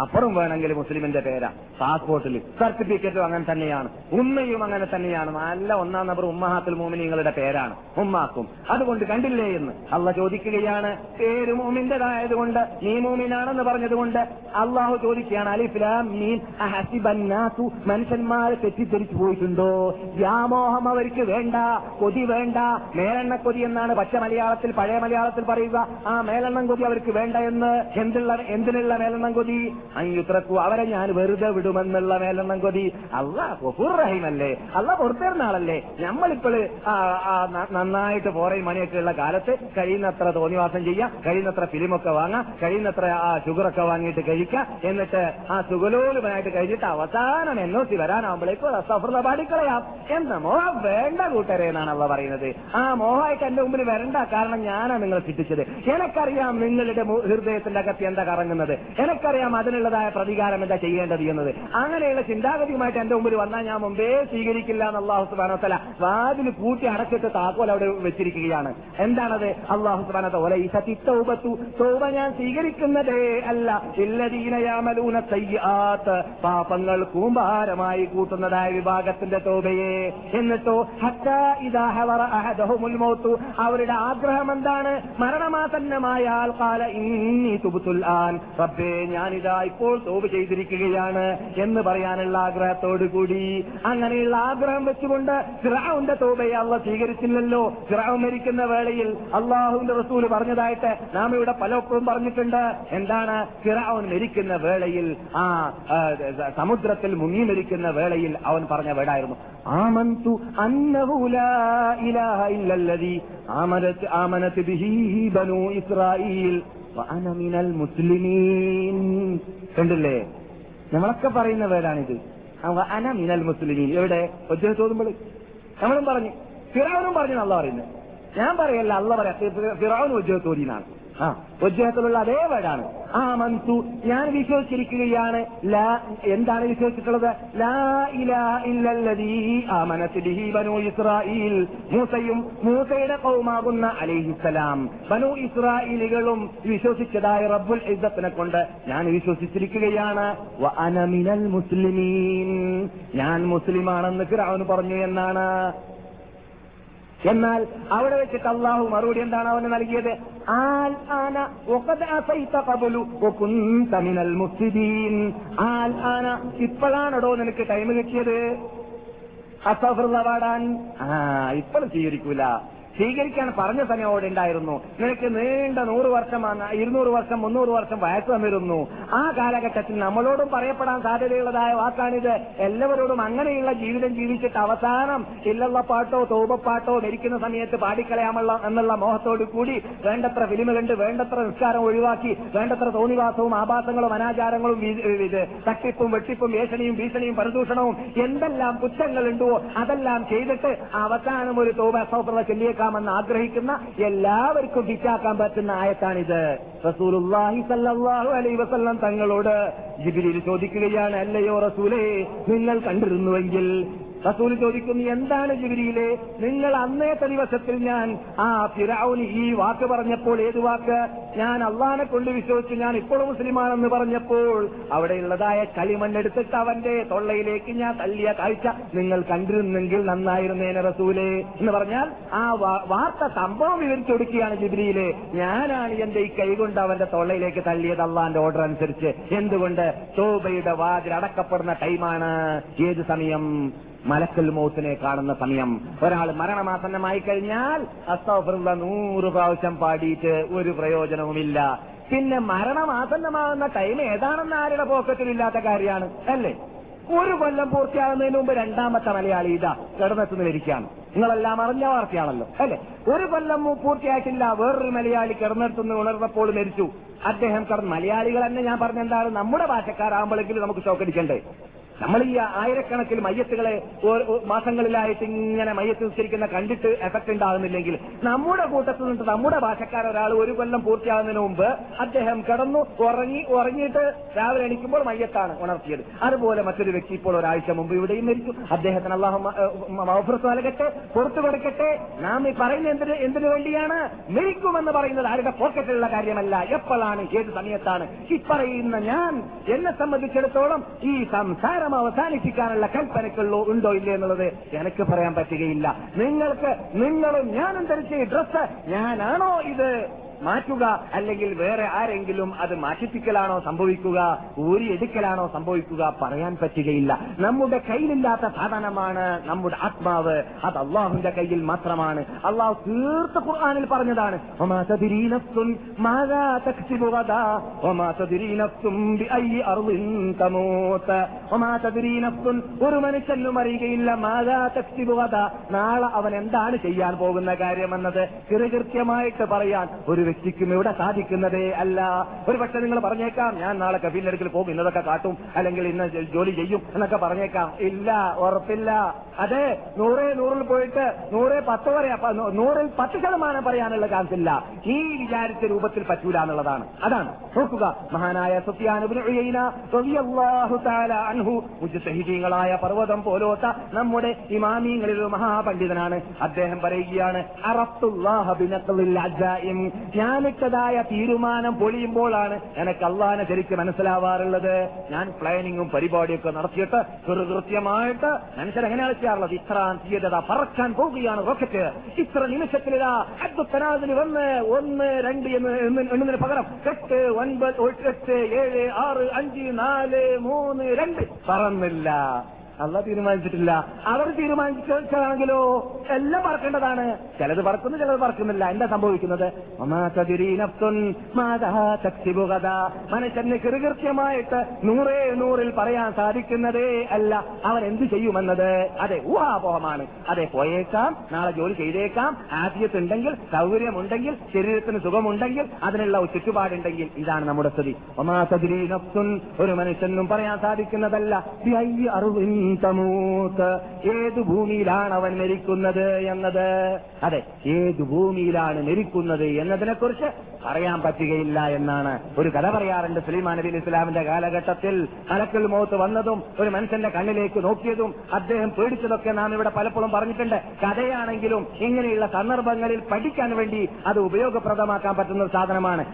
അപ്പുറം വേണമെങ്കിൽ മുസ്ലിമിന്റെ പേരാ. പാസ്പോർട്ടിൽ സർട്ടിഫിക്കറ്റും അങ്ങനെ തന്നെയാണ്. ഉമ്മയും അങ്ങനെ തന്നെയാണ്. നല്ല ഒന്നാം നമ്പർ ഉമ്മഹാത്തുൽ മോമിനിങ്ങളുടെ പേരാണ്. ഉമ്മാക്കും. അതുകൊണ്ട് കണ്ടില്ലേ എന്ന് അള്ള ചോദിക്കുകയാണ് പേര് മോമിന്റേതായതുകൊണ്ട് നീ മോമിനാണെന്ന് പറഞ്ഞതുകൊണ്ട് അള്ളാഹു ചോദിക്കുകയാണ് അലിഫ്ലാം മീൻ അഹസിബന്നാസു മനുഷ്യന്മാർ തെറ്റിദ്ധരിച്ചു പോയിട്ടുണ്ടോ? വ്യാമോഹം അവർക്ക് വേണ്ട. കൊതി വേണ്ട. മേലെണ്ണ കൊതി എന്നാണ് പച്ച മലയാളത്തിൽ പഴയ മലയാളത്തിൽ പറയുക. ആ മേലെണ്ണം കൊതി അവർക്ക് വേണ്ട എന്ന്. എന്തുള്ള എന്തിനുള്ള മേലെണ്ണം കൊതി? അയ്യുത്രക്കു അവരെ ഞാൻ വെറുതെ വിടുമെന്നുള്ള മേലെണ്ണം കൊതി. അല്ല ഗഫൂർ റഹീമല്ലേ. അല്ല പുറത്തേറുന്ന ആളല്ലേ. നമ്മളിപ്പോൾ നന്നായിട്ട് പോറയും മണിയൊക്കെ ഉള്ള കാലത്ത് കഴിയുന്നത്ര തോന്നിവാസം ചെയ്യാം കഴിയുന്നത്ര ഫിലിമൊക്കെ വാങ്ങാം കഴിയുന്നത്ര ആ ഷുഗറൊക്കെ വാങ്ങിയിട്ട് കഴിക്കാം. എന്നിട്ട് ആ സുഗലോലുമായിട്ട് കഴിഞ്ഞിട്ട് അവസാനം എൻ ഒ സി വരാനാവുമ്പോഴേക്കും സഫർല പാടിക്കളയാം. എന്ന മോഹം വേണ്ട കൂട്ടരെ എന്നാണ് അവ പറയുന്നത്. ആ മോഹമായിട്ട് എന്റെ മുമ്പിൽ വരണ്ട കാരണം ഞാനാണ് നിങ്ങളെ ചിട്ടിച്ചത്. എനിക്കറിയാം നിങ്ങളുടെ ഹൃദയത്തിന്റെ അകത്ത് എന്താ കറങ്ങുന്നത്. എനിക്കറിയാം അതിന് ചെയ്യാനുള്ളതായ പ്രതികാരം എന്താ ചെയ്യേണ്ടത് എന്നത്? അങ്ങനെയുള്ള ചിന്താഗതിയുമായിട്ട് എന്റെ മുമ്പിൽ വന്നാൽ ഞാൻ മുമ്പേ സ്വീകരിക്കില്ല എന്ന് അള്ളാഹു സുബാനത്തല വാതിൽ കൂട്ടി അടച്ചിട്ട് താക്കോൽ അവിടെ വെച്ചിരിക്കുകയാണ്. എന്താണത്? അള്ളാഹു സുബാനത്ത ഞാൻ സ്വീകരിക്കുന്നതേ അല്ല. ഇല്ലദീനയാമലൂന സയ്യാത്ത് പാപങ്ങൾ കൂമ്പാരമായി കൂട്ടുന്നതായ വിഭാഗത്തിന്റെ തോബയെ. എന്നിട്ടോ ഹത്ത അവരുടെ ആഗ്രഹം എന്താണ്? മരണമാസന്നമായ ആൾക്കാല ഇന്നി തുബുത്തുൽ ആൻ. റബ്ബേ ഞാനിതാ ഇപ്പോൾ തോപ് ചെയ്തിരിക്കുകയാണ് എന്ന് പറയാനുള്ള ആഗ്രഹത്തോടു കൂടി. അങ്ങനെയുള്ള ആഗ്രഹം വെച്ചുകൊണ്ട് ഫിറാവുന്റെ തോബയെ അള്ള സ്വീകരിച്ചില്ലല്ലോ. ഫിറാവ് മരിക്കുന്ന വേളയിൽ അള്ളാഹുവിന്റെ റസൂൽ പറഞ്ഞതായിട്ട് നാം ഇവിടെ പലപ്പോഴും പറഞ്ഞിട്ടുണ്ട്. എന്താണ്? ഫിറാവൻ മരിക്കുന്ന വേളയിൽ ആ സമുദ്രത്തിൽ മുങ്ങി മരിക്കുന്ന വേളയിൽ അവൻ പറഞ്ഞ വേടായിരുന്നു. ആമന്തു അന്നഹു ലാ ഇലാഹ ഇല്ലല്ലദീ ആമനത്ത് ആമനത്ത് ബിഹി ബനൂ ഇസ്രായീൽ വഅന മിനൽ മുസ്ലിമീൻ. കണ്ടില്ലേ? നമ്മളൊക്കെ പറയുന്ന വേടാണിത്. അന മിനൽ മുസ്ലിമീൻ. എവിടെ? ഒറ്റ തോന്നുമ്പോൾ നമ്മളും പറഞ്ഞു. ഫിറാവനും പറഞ്ഞു അല്ല പറയുന്നത്. ഞാൻ പറയല്ല അല്ല പറയാ. ഒജ്ജ ഉജ്ജത്തോരിന്നാണ് ആ ഒജ്ജഹത്തിലുള്ള അതേ വേടാണ് ആ മന്തു ഞാൻ വിശ്വസിച്ചിരിക്കുകയാണ്. ലാ എന്താണ് വിശ്വസിച്ചിട്ടുള്ളത്? ലാ ആമനത് ബിഹി ബനൂ ഇസ്രായീൽ മൂസയും മൂസയുടെ കൗമാകുന്ന അലൈഹിസ്സലാം. ബനു ഇസ്രായേലികളും വിശ്വസിച്ചതായ റബ്ബുൽ ഇസ്സത്തിനെ കൊണ്ട് ഞാൻ വിശ്വസിച്ചിരിക്കുകയാണ്. അനമിനൽ മിനൽ മുസ്ലിമീൻ. ഞാൻ മുസ്ലിമാണെന്ന് ഫിറഔൻ പറഞ്ഞു എന്നാണ്. എന്നാൽ അവിടെ വെച്ചിട്ട് അള്ളാഹു മറുപടി എന്താണ് അവന് നൽകിയത്? ഇപ്പോഴാണടോ നിനക്ക് ടൈം കിട്ടിയത്? അസഫൃതവാടാൻ ആ ഇപ്പോൾ സ്വീകരിക്കൂല. സ്വീകരിക്കാൻ പറഞ്ഞ സമയം അവിടെ ഉണ്ടായിരുന്നു. നിനക്ക് നീണ്ട നൂറ് വർഷം ഇരുന്നൂറ് വർഷം മുന്നൂറ് വർഷം വയസ്സ് വന്നിരുന്നു ആ കാലഘട്ടത്തിൽ നമ്മളോടും പറയപ്പെടാൻ സാധ്യതയുള്ളതായ വാക്കാണിത് എല്ലാവരോടും അങ്ങനെയുള്ള ജീവിതം ജീവിച്ചിട്ട് അവസാനം ഇല്ലള്ള പാട്ടോ തോപപ്പാട്ടോ മരിക്കുന്ന സമയത്ത് പാടിക്കളയാമുള്ള എന്നുള്ള മോഹത്തോടു കൂടി വേണ്ടത്ര ഫിലിമ കണ്ട് വേണ്ടത്ര നിസ്കാരം ഒഴിവാക്കി വേണ്ടത്ര തോന്നിവാസവും ആഭാസങ്ങളും അനാചാരങ്ങളും തട്ടിപ്പും വെട്ടിപ്പും ഭീഷണിയും ഭീഷണിയും പരദൂഷണവും എന്തെല്ലാം കുറ്റങ്ങളുണ്ടോ അതെല്ലാം ചെയ്തിട്ട് അവസാനം ഒരു തോപ സൗഹൃദ ചൊല്ലിയേക്കാമെന്ന് ആഗ്രഹിക്കുന്ന എല്ലാവർക്കും ഫിറ്റാക്കാൻ പറ്റുന്ന ആയത്താണിത്. റസൂലുള്ളാഹി സല്ലാഹു അലൈഹി വസല്ലം തങ്ങളോട് ജിബിലിൽ ചോദിക്കുകയാണ് അല്ലയോ റസൂലേ നിങ്ങൾ കണ്ടിരുന്നുവെങ്കിൽ റസൂൽ ചോദിക്കുന്നു എന്താണ് ജിബിരിയിലെ നിങ്ങൾ അന്നേത്തെ ദിവസത്തിൽ ഞാൻ ആ ഫിറൌന് ഈ വാക്ക് പറഞ്ഞപ്പോൾ ഏത് വാക്ക്? ഞാൻ അള്ളാനെ കൊണ്ട് വിശ്വസിച്ച് ഞാൻ ഇപ്പോഴും മുസ്ലിമാണെന്ന് പറഞ്ഞപ്പോൾ അവിടെയുള്ളതായ കളിമണ്ണെടുത്തിട്ട് അവന്റെ തൊള്ളയിലേക്ക് ഞാൻ തള്ളിയ കാഴ്ച നിങ്ങൾ കണ്ടിരുന്നെങ്കിൽ നന്നായിരുന്നേനെ റസൂലെ. എന്ന് പറഞ്ഞാൽ ആ വാർത്ത സംഭവം വിവരിച്ചു കൊടുക്കുകയാണ് ജിബിരിയിലെ ഞാനാണ് എന്റെ ഈ കൈകൊണ്ട് അവന്റെ തൊള്ളയിലേക്ക് തള്ളിയത് അള്ളാന്റെ ഓർഡർ അനുസരിച്ച്. എന്തുകൊണ്ട്? തോബയുടെ വാതിൽ അടക്കപ്പെടുന്ന ടൈമാണ്. ഏത് സമയം? മലക്കൽ മൗത്തിനെ കാണുന്ന സമയം. ഒരാൾ മരണമാസന്നമായി കഴിഞ്ഞാൽ അസ്തഫറുള്ള നൂറ് പ്രാവശ്യം പാടിയിട്ട് ഒരു പ്രയോജനവുമില്ല. പിന്നെ മരണമാസന്നമാകുന്ന ടൈം ഏതാണെന്ന് ആരുടെ പോക്കറ്റിലില്ലാത്ത കാര്യമാണ് അല്ലേ? ഒരു കൊല്ലം പൂർത്തിയാകുന്നതിന് മുമ്പ് രണ്ടാമത്തെ മലയാളി ഇതാ കിടന്നെത്തുന്ന ഇരിക്കുകയാണ് നിങ്ങളെല്ലാം അറിഞ്ഞ വാർത്തയാണല്ലോ അല്ലെ? ഒരു കൊല്ലം പൂർത്തിയായിട്ടില്ല വേറൊരു മലയാളി കിടന്നെടുത്തുനിന്ന് ഉണർന്നപ്പോൾ മരിച്ചു. അദ്ദേഹം കിടന്ന് മലയാളികൾ തന്നെ ഞാൻ പറഞ്ഞെന്താണ് നമ്മുടെ ഭാഷക്കാരാകുമ്പോഴെങ്കിലും നമുക്ക് ഷോക്കടിക്കണ്ടേ നമ്മൾ ഈ ആയിരക്കണക്കിന് മയ്യത്തുകളെ മാസങ്ങളിലായിട്ട് ഇങ്ങനെ മയ്യത്ത് ഉച്ചരിക്കുന്ന കണ്ടിട്ട് എഫക്ട് ഉണ്ടാകുന്നില്ലെങ്കിൽ നമ്മുടെ കൂട്ടത്തിൽ നിന്ന് നമ്മുടെ ഭാഷക്കാർ ഒരാൾ ഒരു കൊല്ലം പൂർത്തിയാകുന്നതിന് മുമ്പ് അദ്ദേഹം കിടന്നു ഉറങ്ങി ഉറങ്ങിയിട്ട് രാവിലെ എണീക്കുമ്പോൾ മയ്യത്താണ് ഉണർത്തിയത്. അതുപോലെ മറ്റൊരു വ്യക്തി ഇപ്പോൾ ഒരാഴ്ച മുമ്പ് ഇവിടെയും മരിച്ചു. അദ്ദേഹത്തിന് അള്ളാഹു നൽകട്ടെ പുറത്തു കൊടുക്കട്ടെ. നാം ഈ പറയുന്ന എന്തിന് എന്തിനു വേണ്ടിയാണ്? മരിക്കുമെന്ന് പറയുന്നത് ആരുടെ പോക്കറ്റിലുള്ള കാര്യമല്ല. എപ്പോഴാണ് ഏത് സമയത്താണ്? ഈ പറയുന്ന ഞാൻ എന്നെ സംബന്ധിച്ചിടത്തോളം ഈ സംസാരം അവസാനിപ്പിക്കാനുള്ള കൽപ്പനക്കുള്ളൂ ഉണ്ടോ ഇല്ലേ എന്നുള്ളത് എനിക്ക് പറയാൻ പറ്റുകയില്ല. നിങ്ങൾക്ക് നിങ്ങളും ഞാനും ധരിച്ച ഈ ഡ്രസ്സ് ഞാനാണോ ഇത്? മാറ്റുക അല്ലെങ്കിൽ വേറെ ആരെങ്കിലും അത് മാറ്റിപ്പിക്കലാണോ സംഭവിക്കുക ഊരിയെടുക്കലാണോ സംഭവിക്കുക പറയാൻ പറ്റുകയില്ല. നമ്മുടെ കയ്യിലില്ലാത്ത സാധനമാണ് നമ്മുടെ ആത്മാവ്. അത് അള്ളാഹുവിന്റെ കയ്യിൽ മാത്രമാണ്. അള്ളാഹു തീർത്ത ഖുർആാനിൽ പറഞ്ഞതാണ് ഒരു മനുഷ്യനും അറിയുകയില്ല മാതാ തക്സിബുകത നാളെ അവൻ എന്താണ് ചെയ്യാൻ പോകുന്ന കാര്യമെന്നത് കൃത്യമായിട്ട് പറയാൻ ഒരു വ്യക്തിക്കും ഇവിടെ സാധിക്കുന്നതേ അല്ല. ഒരു പക്ഷെ നിങ്ങൾ പറഞ്ഞേക്കാം ഞാൻ നാളെ കഫീലിന്റെ അടുക്കൽ പോകും ഇന്നതൊക്കെ കാട്ടും അല്ലെങ്കിൽ ഇന്ന് ജോലി ചെയ്യും എന്നൊക്കെ പറഞ്ഞേക്കാം. ഇല്ല ഉറപ്പില്ല. അതെ നൂറേ നൂറിൽ പോയിട്ട് നൂറേ പത്ത് നൂ- നൂറിൽ പത്ത് ശതമാനം പറയാനുള്ള ചാൻസ് ഇല്ല. ഈ വിചാരിച്ച രൂപത്തിൽ പറ്റൂല എന്നുള്ളതാണ്. അതാണ്. നോക്കുക. മഹാനായ അൻഹു പർവതം പോലോത്ത നമ്മുടെ ഇമാമിങ്ങളിൽ മഹാപണ്ഡിതനാണ്. അദ്ദേഹം പറയുകയാണ് അറത്തുല്ലാഹ. ഞാനിട്ടതായ തീരുമാനം പൊളിയുമ്പോഴാണ് എനിക്ക് അള്ളാനെ ശരിക്ക് മനസ്സിലാവാറുള്ളത്. ഞാൻ പ്ലാനിങ്ങും പരിപാടിയൊക്കെ നടത്തിയിട്ട് കൃത്യമായിട്ട് മനുഷ്യൻ എങ്ങനെയാണ് ചെയ്യാറുള്ളത്? ഇത്ര തീയത പറക്കാൻ പോവുകയാണ് റോക്കറ്റ് ഇത്ര നിമിഷത്തിലിതാ അദ്ഭുതനാഥിന് വന്ന് ഒന്ന് രണ്ട് എന്ന് എണ്ണുന്നതിന് പകരം എട്ട് ഒൻപത് എട്ട് ഏഴ് ആറ് അഞ്ച് നാല് മൂന്ന് രണ്ട്. പറന്നില്ല അല്ല തീരുമാനിച്ചിട്ടില്ല. അവർ തീരുമാനിച്ചാണെങ്കിലോ എല്ലാം പറക്കേണ്ടതാണ് ചിലത് പറക്കുന്നു ചിലത് പറക്കുന്നില്ല എന്താ സംഭവിക്കുന്നത്. മനുഷ്യന് കൃകൃത്യമായിട്ട് നൂറേ നൂറിൽ പറയാൻ സാധിക്കുന്നതേ അല്ല. അവൻ എന്ത് ചെയ്യുമെന്നത്? അതെ ഊഹാപോഹമാണ്. അതെ പോയേക്കാം നാളെ ജോലി ചെയ്തേക്കാം. ആദ്യത്തുണ്ടെങ്കിൽ സൗകര്യമുണ്ടെങ്കിൽ ശരീരത്തിന് സുഖമുണ്ടെങ്കിൽ അതിനുള്ള ചുറ്റുപാടുണ്ടെങ്കിൽ ഇതാണ് നമ്മുടെ സ്ഥിതി. ഒമാ നഫ്സുൻ ഒരു മനുഷ്യനും പറയാൻ സാധിക്കുന്നതല്ല. അറിവിൻ തമൂത്ത് ഏത് ഭൂമിയിലാണ് അവൻ മരിക്കുന്നത് എന്നത്? അതെ ഏത് ഭൂമിയിലാണ് മരിക്കുന്നത് എന്നതിനെ കുറിച്ച് പറയാൻ പറ്റുകയില്ല എന്നാണ് ഒരു കഥ പറയാറുണ്ട് സുലൈമാൻ നബി ഇസ്ലാമിന്റെ കാലഘട്ടത്തിൽ. മലക്കൽ മോത്ത് വന്നതും ഒരു മനുഷ്യന്റെ കണ്ണിലേക്ക് നോക്കിയതും അദ്ദേഹം പേടിച്ചതൊക്കെ നാം ഇവിടെ പലപ്പോഴും പറഞ്ഞിട്ടുണ്ട്. കഥയാണെങ്കിലും ഇങ്ങനെയുള്ള സന്ദർഭങ്ങളിൽ പഠിക്കാൻ വേണ്ടി അത് ഉപയോഗപ്രദമാക്കാൻ പറ്റുന്ന ഒരു സാധനമാണ്.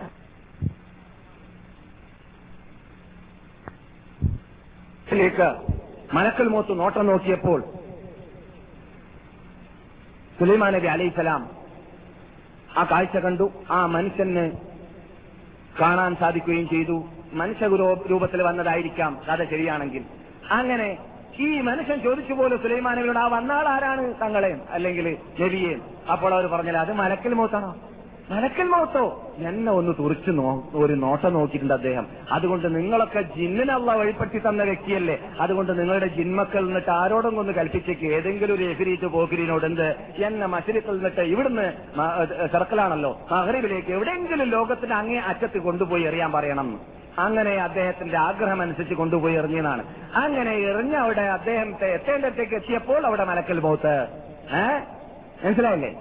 ിലേക്ക് മലക്കൽ മോത്ത് നോട്ടം നോക്കിയപ്പോൾ സുലൈമാൻ നബി അലൈസലാം ആ കാഴ്ച കണ്ടു. ആ മനുഷ്യന് കാണാൻ സാധിക്കുകയും ചെയ്തു. മനുഷ്യ രൂപത്തിൽ വന്നതായിരിക്കാം. കഥ ശരിയാണെങ്കിൽ. അങ്ങനെ ഈ മനുഷ്യൻ ചോദിച്ചു പോലും സുലൈമാനവിനോട് ആ വന്നാൾ ആരാണ് തങ്ങളെയും അല്ലെങ്കിൽ നബിയെ. അപ്പോൾ അവർ പറഞ്ഞില്ല അത് മലക്കൽ മോത്താണോ? മലക്കൽ മോത്തോ എന്നെ ഒന്ന് തുറിച്ചു നോ ഒരു നോട്ടം നോക്കിയിട്ടുണ്ട് അദ്ദേഹം. അതുകൊണ്ട് നിങ്ങളൊക്കെ ജിന്നിനുള്ള വഴിപ്പെട്ടി തന്ന വ്യക്തിയല്ലേ? അതുകൊണ്ട് നിങ്ങളുടെ ജിന്മക്കൾ നിന്നിട്ട് ആരോടും ഒന്ന് കൽപ്പിച്ചേക്ക്. ഏതെങ്കിലും ഒരു എഫിരീറ്റ് പോക്കിരിനോട് എന്ത്? എന്നെ മഷരിത്തിൽ നിന്നിട്ട് ഇവിടുന്ന് സർക്കിളാണല്ലോ മഹറിബിലേക്ക് എവിടെയെങ്കിലും ലോകത്തിന്റെ അങ്ങേ അറ്റത്ത് കൊണ്ടുപോയി എറിയാൻ പറയണം. അങ്ങനെ അദ്ദേഹത്തിന്റെ ആഗ്രഹം അനുസരിച്ച് കൊണ്ടുപോയി എറിഞ്ഞതാണ്. അങ്ങനെ എറിഞ്ഞ അവിടെ അദ്ദേഹത്തെ എത്തേണ്ടത്തേക്ക് എത്തിയപ്പോൾ അവിടെ മലക്കൽ പോത്ത് ഏ? മനസ്സിലായില്ലേ?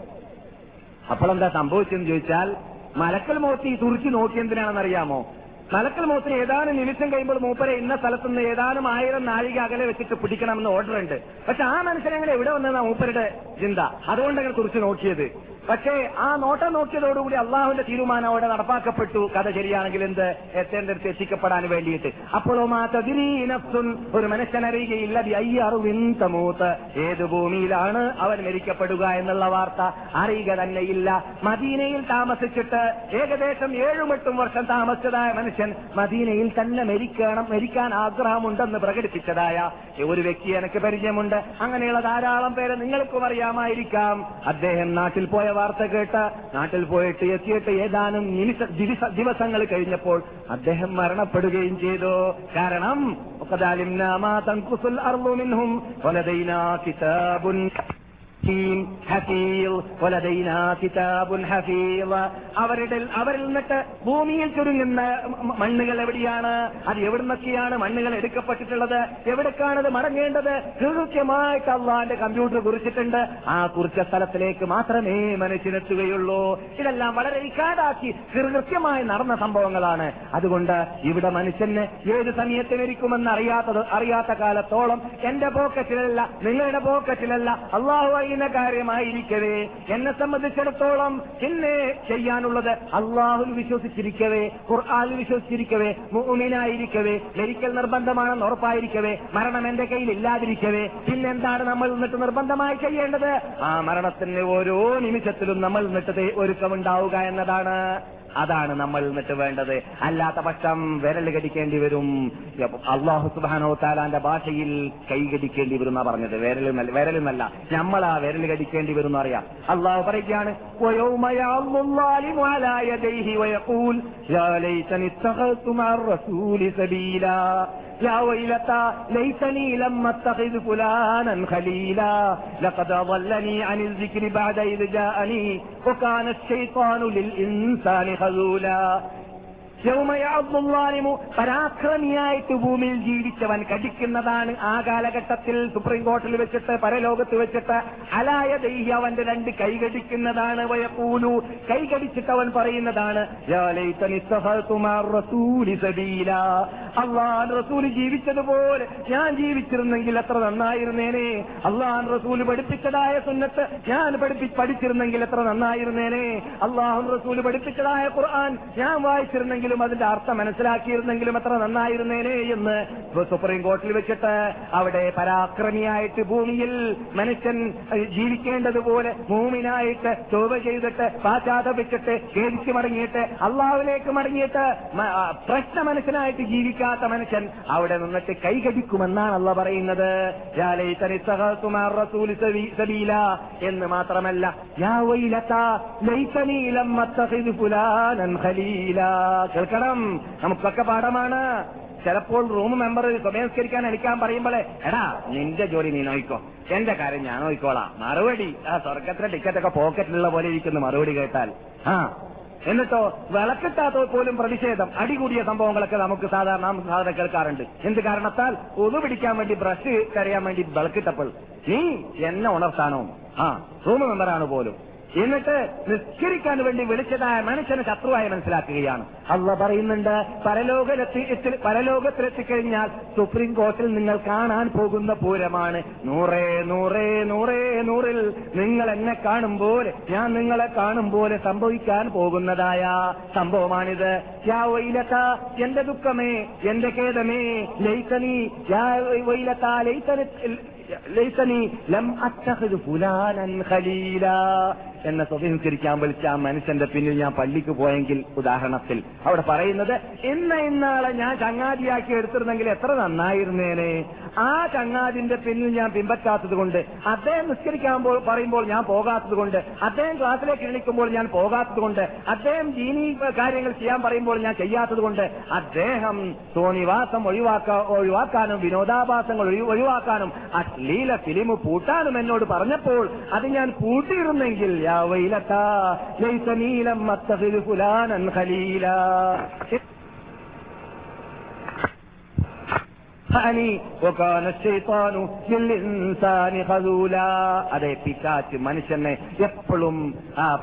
അപ്പോൾ എന്താ സംഭവിച്ചെന്ന് ചോദിച്ചാൽ മലക്കൽ മോത്തി തുറിച്ചു നോക്കിയെന്തിനാണെന്ന് അറിയാമോ മലക്കൽ മോത്തിന് ഏതാനും നിമിഷം കഴിയുമ്പോൾ മൂപ്പരെ ഇന്ന സ്ഥലത്ത് നിന്ന് ഏതാനും ആയിരം നാഴിക അകലെ വെച്ചിട്ട് പിടിക്കണമെന്ന് ഓർഡർ ഉണ്ട്. പക്ഷെ ആ മനുഷ്യൻ എവിടെ വന്നതാ മൂപ്പരുടെ ചിന്ത? അതുകൊണ്ട് തുറിച്ചു നോക്കിയത്. പക്ഷേ ആ നോട്ടം നോക്കിയതോടുകൂടി അള്ളാഹുവിന്റെ തീരുമാനം അവിടെ നടപ്പാക്കപ്പെട്ടു. കഥ ശരിയാണെങ്കിൽ എന്ത്? എത്തേണ്ടടുത്ത് എത്തിക്കപ്പെടാൻ വേണ്ടിയിട്ട്. അപ്പോഴോ മാതീനഫ്സുൻ ഒരു മനുഷ്യനറിയുകയില്ല അയ്യറുവിന്തമൂത്ത് ഏത് ഭൂമിയിലാണ് അവൻ മരിക്കപ്പെടുക എന്നുള്ള വാർത്ത അറിയുക തന്നെയില്ല. മദീനയിൽ താമസിച്ചിട്ട് ഏകദേശം ഏഴും എട്ടും വർഷം താമസിച്ചതായ മനുഷ്യൻ മദീനയിൽ തന്നെ മരിക്കണം മരിക്കാൻ ആഗ്രഹമുണ്ടെന്ന് പ്രകടിപ്പിച്ചതായ ഒരു വ്യക്തി എനിക്ക് പരിചയമുണ്ട്. അങ്ങനെയുള്ള ധാരാളം പേരെ നിങ്ങൾക്കും അറിയാമായിരിക്കാം. അദ്ദേഹം നാട്ടിൽ പോയ വാർത്ത കേട്ട നാട്ടിൽ പോയിട്ട് എത്തിയിട്ട് ഏതാനും ദിവസങ്ങൾ കഴിഞ്ഞപ്പോൾ അദ്ദേഹം മരണപ്പെടുകയും ചെയ്തു. കാരണം وقد ما تنقص الأرض منهم ولدينا كتاب حكيم حفيظ ولدينا كتاب حفيظ അവരുടെ അവരിൽ നിന്നിട്ട് ഭൂമിയിൽ ചുരുങ്ങുന്ന മ- മണ്ണുകൾ എവിടെയാണ് അത് എവിടുന്നൊക്കെയാണ് മണ്ണുകൾ എടുക്കപ്പെട്ടിട്ടുള്ളത് എവിടേക്കാണത് മടങ്ങേണ്ടത് കൃത്യമായിട്ട് അള്ളാന്റെ കമ്പ്യൂട്ടർ കുറിച്ചിട്ടുണ്ട് ആ കുറിച്ച സ്ഥലത്തിലേക്ക് മാത്രമേ മനുഷ്യനെത്തുകയുള്ളൂ ഇതെല്ലാം വളരെ ഇക്കാതാക്കി കൃത്യമായി നടന്ന സംഭവങ്ങളാണ് അതുകൊണ്ട് ഇവിടെ മനുഷ്യന് ഏത് സമയത്ത് മരിക്കുമെന്ന് അറിയാത്തത് അറിയാത്ത കാലത്തോളം എന്റെ പോക്കറ്റിലല്ല നിങ്ങളുടെ പോക്കറ്റിലല്ല അള്ളാഹു അറിയുന്ന കാര്യമായിരിക്കവേ. എന്നെ സംബന്ധിച്ചിടത്തോളം പിന്നെ ചെയ്യാനുള്ളത് അള്ളാഹുൽ വിശ്വസിച്ചിരിക്കവേ ഖുർആാനിൽ വിശ്വസിച്ചിരിക്കവേ മുഅ്മിനായിരിക്കവേ മരിക്കൽ നിർബന്ധമാണെന്ന് ഉറപ്പായിരിക്കവേ മരണം എന്റെ കയ്യിൽ ഇല്ലാതിരിക്കവേ. പിന്നെന്താണ് നമ്മൾ നിന്നിട്ട് നിർബന്ധമായി ചെയ്യേണ്ടത്? ആ മരണത്തിന് ഓരോ നിമിഷത്തിലും നമ്മൾ നിന്നിട്ട് ഒരുക്കമുണ്ടാവുക എന്നതാണ്. അതാണ് നമ്മൾ നിന്നിട്ട് വേണ്ടത്. അല്ലാത്ത പക്ഷം വിരൽ കടിക്കേണ്ടി വരും. അള്ളാഹു സുബാനോ താലാന്റെ ഭാഷയിൽ കൈ കടിക്കേണ്ടി വരും എന്നാ പറഞ്ഞത്. വിരൽ വിരൽ എന്നല്ല. നമ്മളാ വിരൽ കടിക്കേണ്ടി വരും എന്നറിയാം അള്ളാഹു പറയുകയാണ് يا ويلتا ليتني لم أتخذ فلانا خليلا. لقد أضلني عن الذكر بعد إذ جاءني وكان الشيطان للإنسان خذولا. പരാക്രമിയായിട്ട് ഭൂമിയിൽ ജീവിച്ചവൻ കടിക്കുന്നതാണ് ആ കാലഘട്ടത്തിൽ സുപ്രീം കോടതിയിൽ വെച്ചിട്ട് പരലോകത്ത് വെച്ചിട്ട്. അലായ ദൈഹി അവന്റെ രണ്ട് കൈകടിക്കുന്നതാണ് വയക്കൂലു കൈകടിച്ചിട്ട് അവൻ പറയുന്നതാണ്. അള്ളാൻ റസൂൽ ജീവിച്ചതുപോലെ ഞാൻ ജീവിച്ചിരുന്നെങ്കിൽ എത്ര നന്നായിരുന്നേനെ? അള്ളാൻ റസൂൽ പഠിപ്പിച്ചതായ സുന്നത്ത് ഞാൻ പഠിപ്പി പഠിച്ചിരുന്നെങ്കിൽ എത്ര നന്നായിരുന്നേനെ? അള്ളാഹു റസൂൽ പഠിപ്പിച്ചതായ ഖുർആൻ ഞാൻ വായിച്ചിരുന്നെങ്കിലും അതിന്റെ അർത്ഥം മനസ്സിലാക്കിയിരുന്നെങ്കിലും എത്ര നന്നായിരുന്നേനെ എന്ന് സുപ്രീം കോർട്ടിൽ വെച്ചിട്ട് അവിടെ പരാക്രമിയായിട്ട് ഭൂമിയിൽ മനുഷ്യൻ ജീവിക്കേണ്ടതുപോലെ ഭൂമിനായിട്ട് ചോവ ചെയ്തിട്ട് പാശ്ചാത്തപിച്ചിട്ട് ഖേദിച്ച് മടങ്ങിയിട്ട് അള്ളാവിലേക്ക് മടങ്ങിയിട്ട് പ്രശ്ന മനുഷ്യനായിട്ട് ജീവിക്കാത്ത മനുഷ്യൻ അവിടെ നിന്നിട്ട് കൈകടിക്കുമെന്നാണ് അള്ള പറയുന്നത്. എന്ന് മാത്രമല്ല യാ ഖലീലാ കേൾക്കണം. നമുക്കൊക്കെ പാഠമാണ്. ചിലപ്പോൾ റൂം മെമ്പർ സ്വമേസ്കരിക്കാൻ എനിക്കാൻ പറയുമ്പോഴേ എടാ നിന്റെ ജോലി നീ നോയിക്കോ. എന്റെ കാര്യം ഞാൻ നോയിക്കോളാം. മറുപടി ആ സ്വർഗത്തിലെ ടിക്കറ്റ് ഒക്കെ പോക്കറ്റിലുള്ള പോലെ ഇരിക്കുന്നു മറുപടി കേട്ടാൽ. ആ. എന്നിട്ടോ വിളക്കിട്ടാത്ത പോലും പ്രതിഷേധം അടികൂടിയ സംഭവങ്ങളൊക്കെ നമുക്ക് സാധാരണ സാധാരണ കേൾക്കാറുണ്ട്. എന്ത് കാരണത്താൽ? ഒതു പിടിക്കാൻ വേണ്ടി ബ്രഷ് കരയാൻ വേണ്ടി വിളക്കിട്ടപ്പോൾ. നീ എന്നെ ഉണർത്താനോ? ആ റൂം മെമ്പറാണ് പോലും. എന്നിട്ട് നിസ്കരിക്കാൻ വേണ്ടി വിളിച്ചതായ മനുഷ്യനെ ശത്രുവായി മനസ്സിലാക്കുകയാണ്. അള്ള പറയുന്നുണ്ട് പരലോകത്തിൽ പരലോകത്തിലെത്തിക്കഴിഞ്ഞാൽ സുപ്രീം കോർട്ടിൽ നിങ്ങൾ കാണാൻ പോകുന്ന പൂരമാണ്. നൂറേ നൂറേ നൂറേ നൂറിൽ നിങ്ങൾ എന്നെ കാണും പോലെ ഞാൻ നിങ്ങളെ കാണും പോലെ സംഭവിക്കാൻ പോകുന്നതായ സംഭവമാണിത്. വൈലത്ത എന്റെ ദുഃഖമേ എന്റെ ഖേദമേ യാ വൈലത്ത ലൈസനി ലം അത്തഖദ് ഫുലാനൻ ഖലീല. എന്ന സ്വതീകരിക്കാൻ വിളിച്ച ആ മനുഷ്യന്റെ പിന്നിൽ ഞാൻ പള്ളിക്ക് പോയെങ്കിൽ ഉദാഹരണത്തിൽ അവിടെ പറയുന്നത് ഇന്ന ഇന്നാളെ ഞാൻ ചങ്ങാതിയാക്കി എടുത്തിരുന്നെങ്കിൽ എത്ര നന്നായിരുന്നേനെ. ആ ചങ്ങാതിന്റെ പിന്നിൽ ഞാൻ പിമ്പറ്റാത്തത് കൊണ്ട് അദ്ദേഹം നിസ്കരിക്കാൻ പറയുമ്പോൾ ഞാൻ പോകാത്തത് കൊണ്ട് അദ്ദേഹം ക്ലാസ്സിലേക്ക് എണിക്കുമ്പോൾ ഞാൻ പോകാത്തത് കൊണ്ട് അദ്ദേഹം ദീനീ കാര്യങ്ങൾ ചെയ്യാൻ പറയുമ്പോൾ ഞാൻ ചെയ്യാത്തത് കൊണ്ട് അദ്ദേഹം തോന്നിവാസം ഒഴിവാക്കാ ഒഴിവാക്കാനും വിനോദാഭാസങ്ങൾ ഒഴി- ഒഴിവാക്കാനും അശ്ലീല ഫിലിം പൂട്ടാനും എന്നോട് പറഞ്ഞപ്പോൾ അത് ഞാൻ പൂട്ടിയിരുന്നെങ്കിൽ യാ വൈലത്താ ലൈസ നീലം അത്തഖിദ് ഫുലാനൻ ഖലീലാ ഖാനി അതെ പിശാച്ച് മനുഷ്യനെ എപ്പോഴും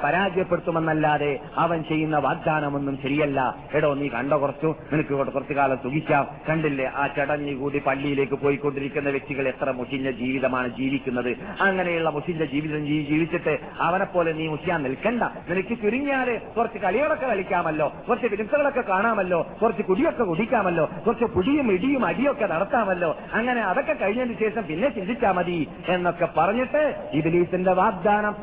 പരാജയപ്പെടുത്തുമെന്നല്ലാതെ അവൻ ചെയ്യുന്ന വാഗ്ദാനമൊന്നും ശരിയല്ല. എടോ നീ കണ്ട കുറച്ചു? നിനക്ക് കുറച്ചു കാലം സുഖിക്കാം. കണ്ടില്ലേ? ആ ചടഞ്ഞു കൂടി പള്ളിയിലേക്ക് പോയിക്കൊണ്ടിരിക്കുന്ന വ്യക്തികൾ എത്ര മുഷിഞ്ഞ ജീവിതമാണ് ജീവിക്കുന്നത്. അങ്ങനെയുള്ള മുഷിഞ്ഞ ജീവിതം ജീവിച്ചിട്ട് അവനെ പോലെ നീ മുഷിയാൻ നിൽക്കണ്ട. നിനക്ക് ചുരുങ്ങിയാൽ കുറച്ച് കളികളൊക്കെ കളിക്കാമല്ലോ. കുറച്ച് വിരുദ്ധകളൊക്കെ കാണാമല്ലോ. കുറച്ച് കുടിയൊക്കെ കുടിക്കാമല്ലോ. കുറച്ച് പുടിയും ഇടിയും അടിയൊക്കെ നടത്താമല്ലോ. അങ്ങനെ അതൊക്കെ കഴിഞ്ഞതിന് ശേഷം പിന്നെ ചിന്തിച്ചാ മതി എന്നൊക്കെ പറഞ്ഞിട്ട് ഇബിലീസിന്റെ വാഗ്ദാനം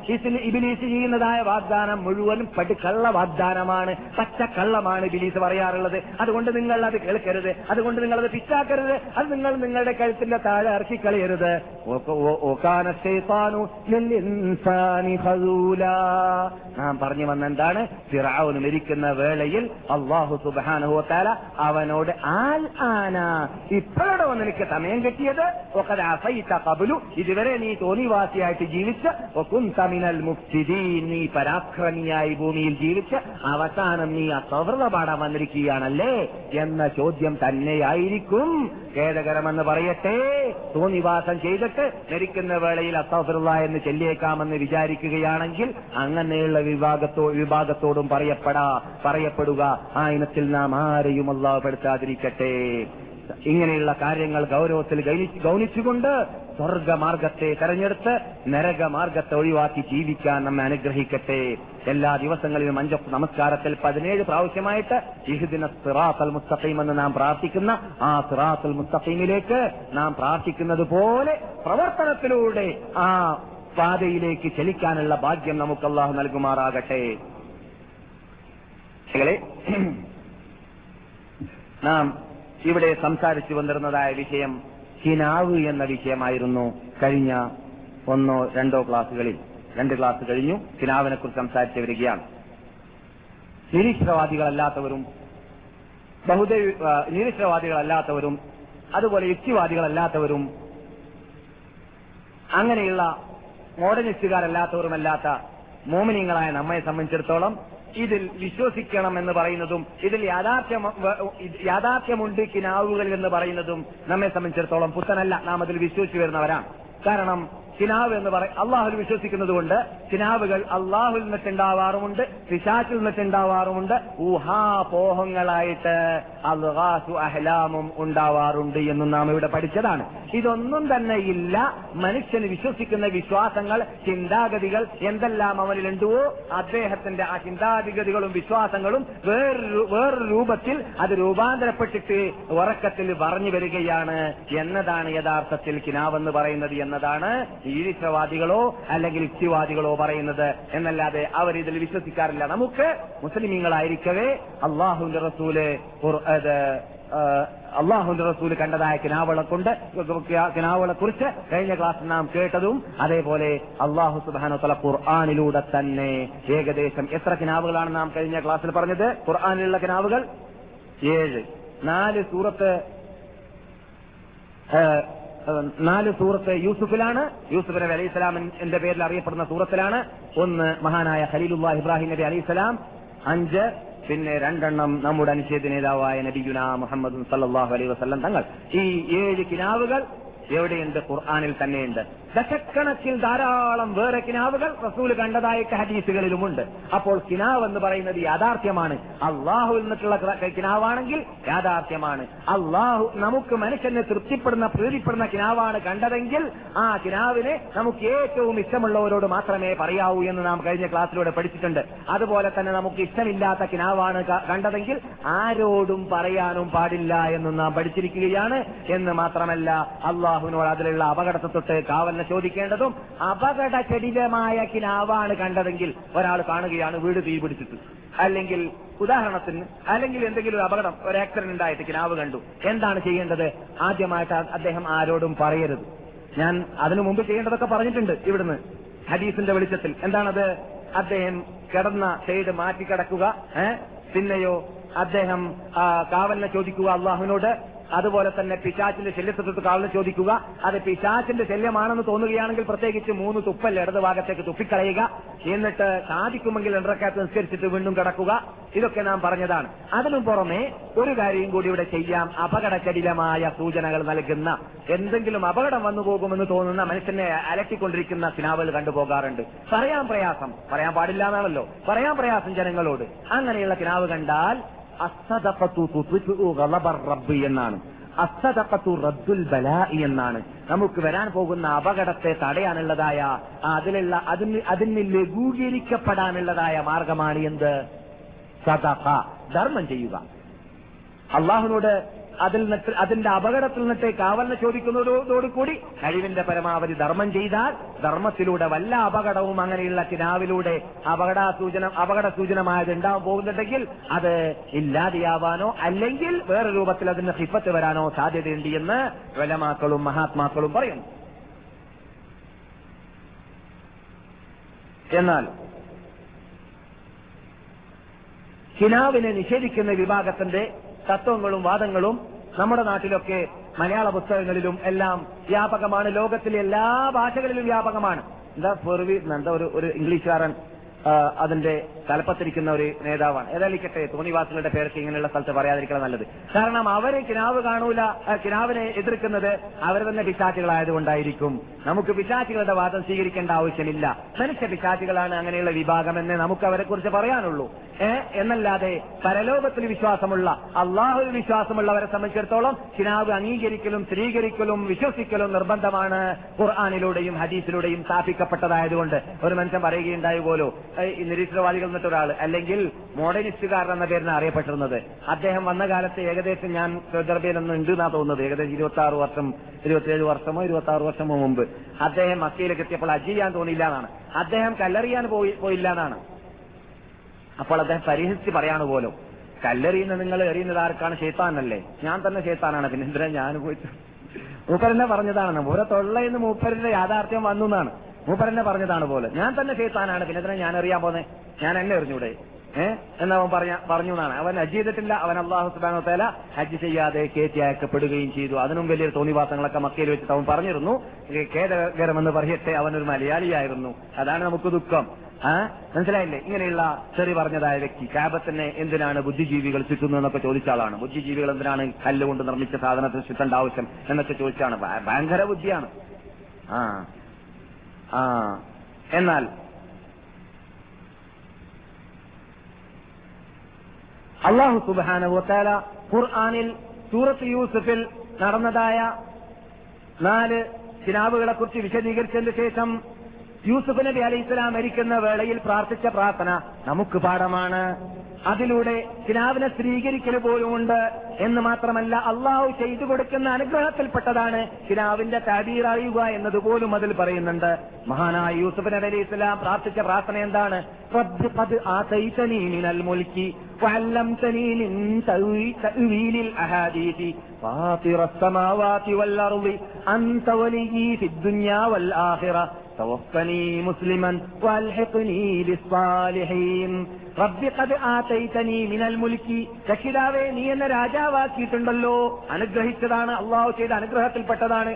ഇബിലീസ് ചെയ്യുന്നതായ വാഗ്ദാനം മുഴുവനും പടുക്കള്ള വാഗ്ദാനമാണ്. പച്ച കള്ളമാണ് ഇബിലീസ് പറയാറുള്ളത്. അതുകൊണ്ട് നിങ്ങൾ അത് കേൾക്കരുത്. അതുകൊണ്ട് നിങ്ങൾ അത് പിച്ചാക്കരുത് അത് നിങ്ങൾ നിങ്ങളുടെ കഴുത്തിന്റെ താഴെ ഇറക്കി കളയരുത്. നാം പറഞ്ഞു വന്ന എന്താണ് ഫിറഔന് മരിക്കുന്ന വേളയിൽ അള്ളാഹു സുബ്ഹാനഹു വതആല അവനോട് ആൽ ആന ഇപ്പോഴോ നിനക്ക് സമയം കിട്ടിയത്? കബലു ഇതുവരെ നീ തോന്നിവാസിയായിട്ട് ജീവിച്ച് ഒക്കും മിനൽ മുഫ്സിദീൻ. നീ പരാക്രമിയായി ഭൂമിയിൽ ജീവിച്ച് അവസാനം നീ അസൗഹൃദ പാടാൻ വന്നിരിക്കുകയാണല്ലേ? എന്ന ചോദ്യം തന്നെയായിരിക്കും. ഖേദകരമെന്ന് പറയട്ടെ. തോന്നിവാസം ചെയ്തിട്ട് മരിക്കുന്ന വേളയിൽ അസൗഹൃദ എന്ന് ചെല്ലിയേക്കാമെന്ന് വിചാരിക്കുകയാണെങ്കിൽ അങ്ങനെയുള്ള വിഭാഗത്തോ വിഭാഗത്തോടും പറയപ്പെടാ പറയപ്പെടുക. ആ ഇനത്തിൽ നാം ആരെയും അള്ളാഹപ്പെടുത്താതിരിക്കട്ടെ ഇങ്ങനെയുള്ള കാര്യങ്ങൾ ഗൗരവത്തിൽ ഗൗനി- ഗൗനിച്ചുകൊണ്ട് സ്വർഗമാർഗത്തെ തെരഞ്ഞെടുത്ത് നരകമാർഗത്തെ ഒഴിവാക്കി ജീവിക്കാൻ നമ്മെ അനുഗ്രഹിക്കട്ടെ. എല്ലാ ദിവസങ്ങളിലും അഞ്ച നമസ്കാരത്തിൽ പതിനേഴ് പ്രാവശ്യമായിട്ട് ഇഹുദിന സിറാത്തൽ മുസ്തഖീം എന്ന് നാം പ്രാർത്ഥിക്കുന്ന ആ സിറാത്തൽ മുസ്തഖീമിലേക്ക് നാം പ്രാർത്ഥിക്കുന്നത് പോലെ പ്രവർത്തനത്തിലൂടെ ആ പാതയിലേക്ക് ചലിക്കാനുള്ള ഭാഗ്യം നമുക്ക് അള്ളാഹു നൽകുമാറാകട്ടെ നാം ഇവിടെ സംസാരിച്ചു വന്നിരുന്നതായ വിഷയം കിനാവ് എന്ന വിഷയമായിരുന്നു കഴിഞ്ഞ ഒന്നോ രണ്ടോ ക്ലാസ്സുകളിൽ. രണ്ട് ക്ലാസ് കഴിഞ്ഞു കിനാവിനെ കുറിച്ച് സംസാരിച്ചു വരികയാണ്. നിരീശ്വരവാദികളല്ലാത്തവരും ബഹുദൈവ നിരീശ്വരവാദികളല്ലാത്തവരും അതുപോലെ യുക്തിവാദികളല്ലാത്തവരും അങ്ങനെയുള്ള മോഡനിസ്റ്റുകാരല്ലാത്തവരുമല്ലാത്ത മോമിനിയങ്ങളായ നമ്മെ സംബന്ധിച്ചിടത്തോളം ഇതിൽ വിശ്വസിക്കണം എന്ന് പറയുന്നതും ഇതിൽ യാഥാർത്ഥ്യം യാഥാർത്ഥ്യമുണ്ട് കിനാവുകൾ എന്ന് പറയുന്നതും നമ്മെ സംബന്ധിച്ചിടത്തോളം പുത്തനല്ല. നാം അതിൽ വിശ്വസിച്ചു വരുന്നവരാണ്. കാരണം കിനാവ് എന്ന് പറയും അള്ളാഹുൽ വിശ്വസിക്കുന്നത് കൊണ്ട് കിനാവുകൾ അള്ളാഹുൽ നിന്നിട്ടുണ്ടാവാറുമുണ്ട് പിശാച്ചിൽ നിന്നിട്ടുണ്ടാവാറുമുണ്ട്. ഊഹാപോഹങ്ങളായിട്ട് അൽഹാസു അഹ്ലാമും ഉണ്ടാവാറുണ്ട് എന്ന് നാം ഇവിടെ പഠിച്ചതാണ്. ഇതൊന്നും തന്നെ ഇല്ല. മനുഷ്യന് വിശ്വസിക്കുന്ന വിശ്വാസങ്ങൾ ചിന്താഗതികൾ എന്തെല്ലാം അവനിലുണ്ടോ അദ്ദേഹത്തിന്റെ ആ ചിന്താഗതികളും വിശ്വാസങ്ങളും വേറൊരു വേറൊരു രൂപത്തിൽ അത് രൂപാന്തരപ്പെട്ടിട്ട് ഉറക്കത്തിൽ പറഞ്ഞു വരികയാണ് എന്നതാണ് യഥാർത്ഥത്തിൽ കിനാവെന്ന് പറയുന്നത് എന്നതാണ് ഈരിശവാദികളോ അല്ലെങ്കിൽ യുക്തിവാദികളോ പറയുന്നത് എന്നല്ലാതെ അവർ ഇതിൽ വിശ്വസിക്കാറില്ല. നമുക്ക് മുസ്ലിമീങ്ങളായിരിക്കവേ അള്ളാഹുവിന്റെ റസൂൽ അള്ളാഹുന്റെ റസൂൽ കണ്ടതായ കിനാവളെ കൊണ്ട് കിനാവളെ കുറിച്ച് കഴിഞ്ഞ ക്ലാസ്സിൽ നാം കേട്ടതും അതേപോലെ അള്ളാഹു സുബാന ഖുർആാനിലൂടെ തന്നെ ഏകദേശം എത്ര കിനാവുകളാണ് നാം കഴിഞ്ഞ ക്ലാസ്സിൽ പറഞ്ഞത്? ഖുർആാനിലുള്ള കിനാവുകൾ ഏഴ്. നാല് സൂറത്ത് നാല് സൂറത്ത് യൂസുഫിലാണ്. യൂസുഫ് നബി അലൈഹി സ്വലാമിന്റെ പേരിൽ അറിയപ്പെടുന്ന സൂറത്തിലാണ്. ഒന്ന് മഹാനായ ഖലീലുല്ലാ ഇബ്രാഹിം നബി അലൈഹി സ്വലാം. അഞ്ച് പിന്നെ രണ്ടെണ്ണം നമ്മുടെ അനുച്ഛേദ നേതാവായ നബിഗുന മുഹമ്മദ് സല്ലാഹു അലൈഹി വസ്ലം തങ്ങൾ. ഈ ഏഴ് കിനാവുകൾ എവിടെയുണ്ട്? ഖുർആാനിൽ തന്നെയുണ്ട്. ദശക്കണക്കിൽ ധാരാളം വേറെ കിനാവുകൾ റസൂൽ കണ്ടതായിട്ട് ഹദീസുകളിലുമുണ്ട്. അപ്പോൾ കിനാവ് എന്ന് പറയുന്നത് യാഥാർത്ഥ്യമാണ്. അള്ളാഹു നിന്നിട്ടുള്ള കിനാവാണെങ്കിൽ യാഥാർത്ഥ്യമാണ്. അള്ളാഹു നമുക്ക് മനുഷ്യനെ തൃപ്തിപ്പെടുന്ന പ്രീതിപ്പെടുന്ന കിനാവാണ് കണ്ടതെങ്കിൽ ആ കിനാവിനെ നമുക്ക് ഏറ്റവും ഇഷ്ടമുള്ളവരോട് മാത്രമേ പറയാവൂ എന്ന് നാം കഴിഞ്ഞ ക്ലാസ്സിലൂടെ പഠിച്ചിട്ടുണ്ട്. അതുപോലെ തന്നെ നമുക്ക് ഇഷ്ടമില്ലാത്ത കിനാവാണ് കണ്ടതെങ്കിൽ ആരോടും പറയാനും പാടില്ല എന്നും നാം പഠിച്ചിരിക്കുകയാണ്. എന്ന് മാത്രമല്ല അള്ളാഹുവിനോട് അതിലുള്ള അപകടത്തെ തൊട്ട് കാവലിനെ ചോദിക്കേണ്ടതും അപകടചടിലമായ കിനാവാണ് കണ്ടതെങ്കിൽ ഒരാൾ കാണുകയാണ് വീട് തീ പിടിച്ചിട്ട്. അല്ലെങ്കിൽ ഉദാഹരണത്തിന് അല്ലെങ്കിൽ എന്തെങ്കിലും ഒരു അപകടം ഒരു ആക്സിഡന്റ് ഉണ്ടായിട്ട് കിനാവ് കണ്ടു. എന്താണ് ചെയ്യേണ്ടത്? ആദ്യമായിട്ട് അദ്ദേഹം ആരോടും പറയരുത്. ഞാൻ അതിനു മുമ്പ് ചെയ്യേണ്ടതൊക്കെ പറഞ്ഞിട്ടുണ്ട് ഇവിടുന്ന്. ഹദീസിന്റെ വെളിച്ചത്തിൽ. എന്താണത്? അദ്ദേഹം കിടന്ന സൈഡ് മാറ്റിക്കിടക്കുക ഏ? പിന്നെയോ അദ്ദേഹം കാവലിനെ ചോദിക്കുക അള്ളാഹുവിനോട് അതുപോലെ തന്നെ പിശാച്ചിന്റെ ശല്യത്തെ തൊട്ട് ചോദിക്കുക. അത് പിശാച്ചിന്റെ ശല്യമാണെന്ന് തോന്നുകയാണെങ്കിൽ പ്രത്യേകിച്ച് മൂന്ന് തുപ്പൽ ഇടത് ഭാഗത്തേക്ക് തുപ്പിക്കളയുക. എന്നിട്ട് സാധിക്കുമെങ്കിൽ രണ്ടരക്കാത്ത് നിസ്കരിച്ചിട്ട് വീണ്ടും കിടക്കുക. ഇതൊക്കെ നാം പറഞ്ഞതാണ്. അതിനു പുറമെ ഒരു കാര്യം കൂടി ഇവിടെ ചെയ്യാം. അപകടചടിലമായ സൂചനകൾ നൽകുന്ന എന്തെങ്കിലും അപകടം വന്നു പോകുമെന്ന് തോന്നുന്ന മനുഷ്യനെ അലട്ടിക്കൊണ്ടിരിക്കുന്ന സിനാവൽ കണ്ടുപോകാറുണ്ട് പറയാൻ പ്രയാസം. പറയാൻ പാടില്ല എന്നാണല്ലോ. പറയാൻ പ്രയാസം ജനങ്ങളോട്. അങ്ങനെയുള്ള കിനാവ് കണ്ടാൽ അസ്സദഖത്തു തുത്ഫിഉ ഗളബർ റബ്ബ് എന്നാണ്. അസ്സദഖത്തു റദ്ദുൽ ബലാഇ എന്നാണ്. നമുക്ക് വരാൻ പോകുന്ന അപകടത്തെ തടയാനുള്ളതായ അതിലുള്ള അതിന് അതിന് ലഘൂകരിക്കപ്പെടാനുള്ളതായ മാർഗമാണ് എന്ത്? സദഖ ധർമ്മം ചെയ്യുക. അള്ളാഹുനോട് അതിൽ നിന്നിട്ട് അതിന്റെ അപകടത്തിൽ നിന്നിട്ട് കാവലിനെ ചോദിക്കുന്നതോടുകൂടി കഴിവിന്റെ പരമാവധി ധർമ്മം ചെയ്താൽ ധർമ്മത്തിലൂടെ വല്ല അപകടവും അങ്ങനെയുള്ള കിനാവിലൂടെ അപകട സൂചന അപകട സൂചനമായത് ഉണ്ടാവാൻ പോകുന്നുണ്ടെങ്കിൽ അത് ഇല്ലാതെയാവാനോ അല്ലെങ്കിൽ വേറെ രൂപത്തിൽ അതിന് ഹിഫത്ത് വരാനോ സാധ്യതയുണ്ട് എന്ന് വലമാക്കളും മഹാത്മാക്കളും പറയുന്നു. എന്നാൽ കിനാവിനെ നിഷേധിക്കുന്ന വിഭാഗത്തിന്റെ തത്വങ്ങളും വാദങ്ങളും നമ്മുടെ നാട്ടിലൊക്കെ മലയാള പുസ്തകങ്ങളിലും എല്ലാം വ്യാപകമാണ്. ലോകത്തിലെ എല്ലാ ഭാഷകളിലും വ്യാപകമാണ്. എന്താ എന്താ ഒരു ഒരു ഇംഗ്ലീഷുകാരൻ അതിന്റെ തലപ്പത്തിരിക്കുന്ന ഒരു നേതാവാണ്. ഏതായാലിക്കട്ടെ തോന്നിവാസികളുടെ പേർക്ക് ഇങ്ങനെയുള്ള സ്ഥലത്ത് പറയാതിരിക്കണം നല്ലത്. കാരണം അവരെ കിനാവ് കാണൂല കിനാവിനെ എതിർക്കുന്നത് അവർ തന്നെ പിശാചികളായതുകൊണ്ടായിരിക്കും. നമുക്ക് പിശാചികളുടെ വാദം സ്വീകരിക്കേണ്ട ആവശ്യമില്ല. മനുഷ്യ പിശാചികളാണ് അങ്ങനെയുള്ള വിഭാഗം എന്ന് നമുക്ക് അവരെ കുറിച്ച് പറയാനുള്ളൂ. എന്നല്ലാതെ പരലോകത്തിൽ വിശ്വാസമുള്ള അള്ളാഹുവിൽ വിശ്വാസമുള്ളവരെ സംബന്ധിച്ചിടത്തോളം കിനാവ് അംഗീകരിക്കലും സ്വീകരിക്കലും വിശ്വസിക്കലും നിർബന്ധമാണ് ഖുർആാനിലൂടെയും ഹദീസിലൂടെയും സ്ഥാപിക്കപ്പെട്ടതായതുകൊണ്ട്. ഒരു മനുഷ്യൻ പറയുകയുണ്ടായി പോലോ നിരീശ്വരവാദികൾ എന്നിട്ട് ഒരാൾ അല്ലെങ്കിൽ മോഡേണിസ്റ്റുകാരൻ എന്ന പേരിന് അറിയപ്പെട്ടിരുന്നത്. അദ്ദേഹം വന്ന കാലത്ത് ഏകദേശം ഞാൻ സൗദി ഒന്ന് ഉണ്ട് എന്നാ തോന്നുന്നത്. ഏകദേശം ഇരുപത്തി ആറ് വർഷം ഇരുപത്തിയേഴ് വർഷമോ ഇരുപത്തി ആറ് വർഷമോ മുമ്പ്. അദ്ദേഹം മക്കയിലേക്ക് എത്തിയപ്പോൾ അജീയാൻ തോന്നിയില്ല എന്നാണ്. അദ്ദേഹം കല്ലെറിയാൻ പോയി പോയില്ല എന്നാണ്. അപ്പോൾ അദ്ദേഹം പരിഹസിച്ച് പറയാണ് പോലും കല്ലെറിയുന്ന നിങ്ങൾ എറിയുന്നത് ആർക്കാണ്? ഷെയ്ത്താനല്ലേ ഞാൻ തന്നെ ഷെയ്ത്താനാണ് പിന്നെ ഞാൻ പോയിട്ട്? മൂപ്പരന്നെ പറഞ്ഞതാണ്. മൂപ്പരെ തൊള്ളയെന്ന് മൂപ്പരന്റെ യാഥാർത്ഥ്യം വന്നു എന്നാണ്. മൂപ്പരന്നെ പറഞ്ഞതാണ് പോലെ. ഞാൻ തന്നെ ചെയ്താനാണ്. പിന്നെ തന്നെ ഞാൻ അറിയാൻ പോന്നെ? ഞാൻ എന്നെ എറിഞ്ഞൂടെ ഏഹ് എന്നവൻ പറഞ്ഞ പറഞ്ഞു എന്നാണ്. അവൻ ഹജ്ജ് ചെയ്തിട്ടില്ല. അവൻ അള്ളാഹു സുബാനോ തേല ഹജ്ജ് ചെയ്യാതെ കയറ്റി അയക്കപ്പെടുകയും ചെയ്തു. അതിനും വലിയ തോന്നിവാസങ്ങളൊക്കെ മക്കയിൽ വെച്ചിട്ട് അവൻ പറഞ്ഞിരുന്നു. ഈ ഖേദകരമെന്ന് പറയട്ടെ. അവനൊരു മലയാളിയായിരുന്നു. അതാണ് നമുക്ക് ദുഃഖം. ആ? മനസ്സിലായില്ലേ? ഇങ്ങനെയുള്ള ചെറി പറഞ്ഞതായ വ്യക്തി. കാബത്തിനെ എന്തിനാണ് ബുദ്ധിജീവികൾ ചുറ്റുന്നു എന്നൊക്കെ ചോദിച്ച ആളാണ്. ബുദ്ധിജീവികൾ എന്തിനാണ് കല്ലുകൊണ്ട് നിർമ്മിച്ച സാധനത്തിന് ചുറ്റേണ്ട ആവശ്യം എന്നൊക്കെ ചോദിച്ചാണ്. ഭയങ്കര ബുദ്ധിയാണ്. ആ. ആ എന്നാൽ അള്ളാഹു സുബാനുവത്താല ഖുർആാനിൽ സൂറത്ത് യൂസഫിൽ നടന്നതായ നാല് കിനാവുകളെ കുറിച്ച് വിശദീകരിച്ചതിന് ശേഷം യൂസുഫ് നബി അലൈഹി ഇസ്ലാം മരിക്കുന്ന വേളയിൽ പ്രാർത്ഥിച്ച പ്രാർത്ഥന നമുക്ക് പാഠമാണ് അതിലൂടെ കിനാവിനെ സ്ത്രീകരിക്കൽ പോലുമുണ്ട് എന്ന് മാത്രമല്ല അള്ളാഹു ചെയ്തു കൊടുക്കുന്ന അനുഗ്രഹത്തിൽപ്പെട്ടതാണ് കിനാവിന്റെ താബീർ അറിയുക എന്നതുപോലും അതിൽ പറയുന്നുണ്ട് മഹാനായ യൂസുഫ് നബി അലൈഹി ഇസ്ലാം പ്രാർത്ഥിച്ച പ്രാർത്ഥന എന്താണ് റബ്ബ് ഖദ് ആതൈതനീ മിനൽ മുൽക്കി وعلمتني من تأوي- تأويل الأحاديث فاطر السماوات والأرض أنت ولي في الدنيا والآخرة توفني مسلما والحقني بالصالحين. റബ്ബിഖദ് മിനൽ മുൽക്കി. രക്ഷിതാവേ നീ എന്ന രാജാവാക്കിയിട്ടുണ്ടല്ലോ. അനുഗ്രഹിച്ചതാണ് അള്ളാഹു ചെയ്ത അനുഗ്രഹത്തിൽപ്പെട്ടതാണ്.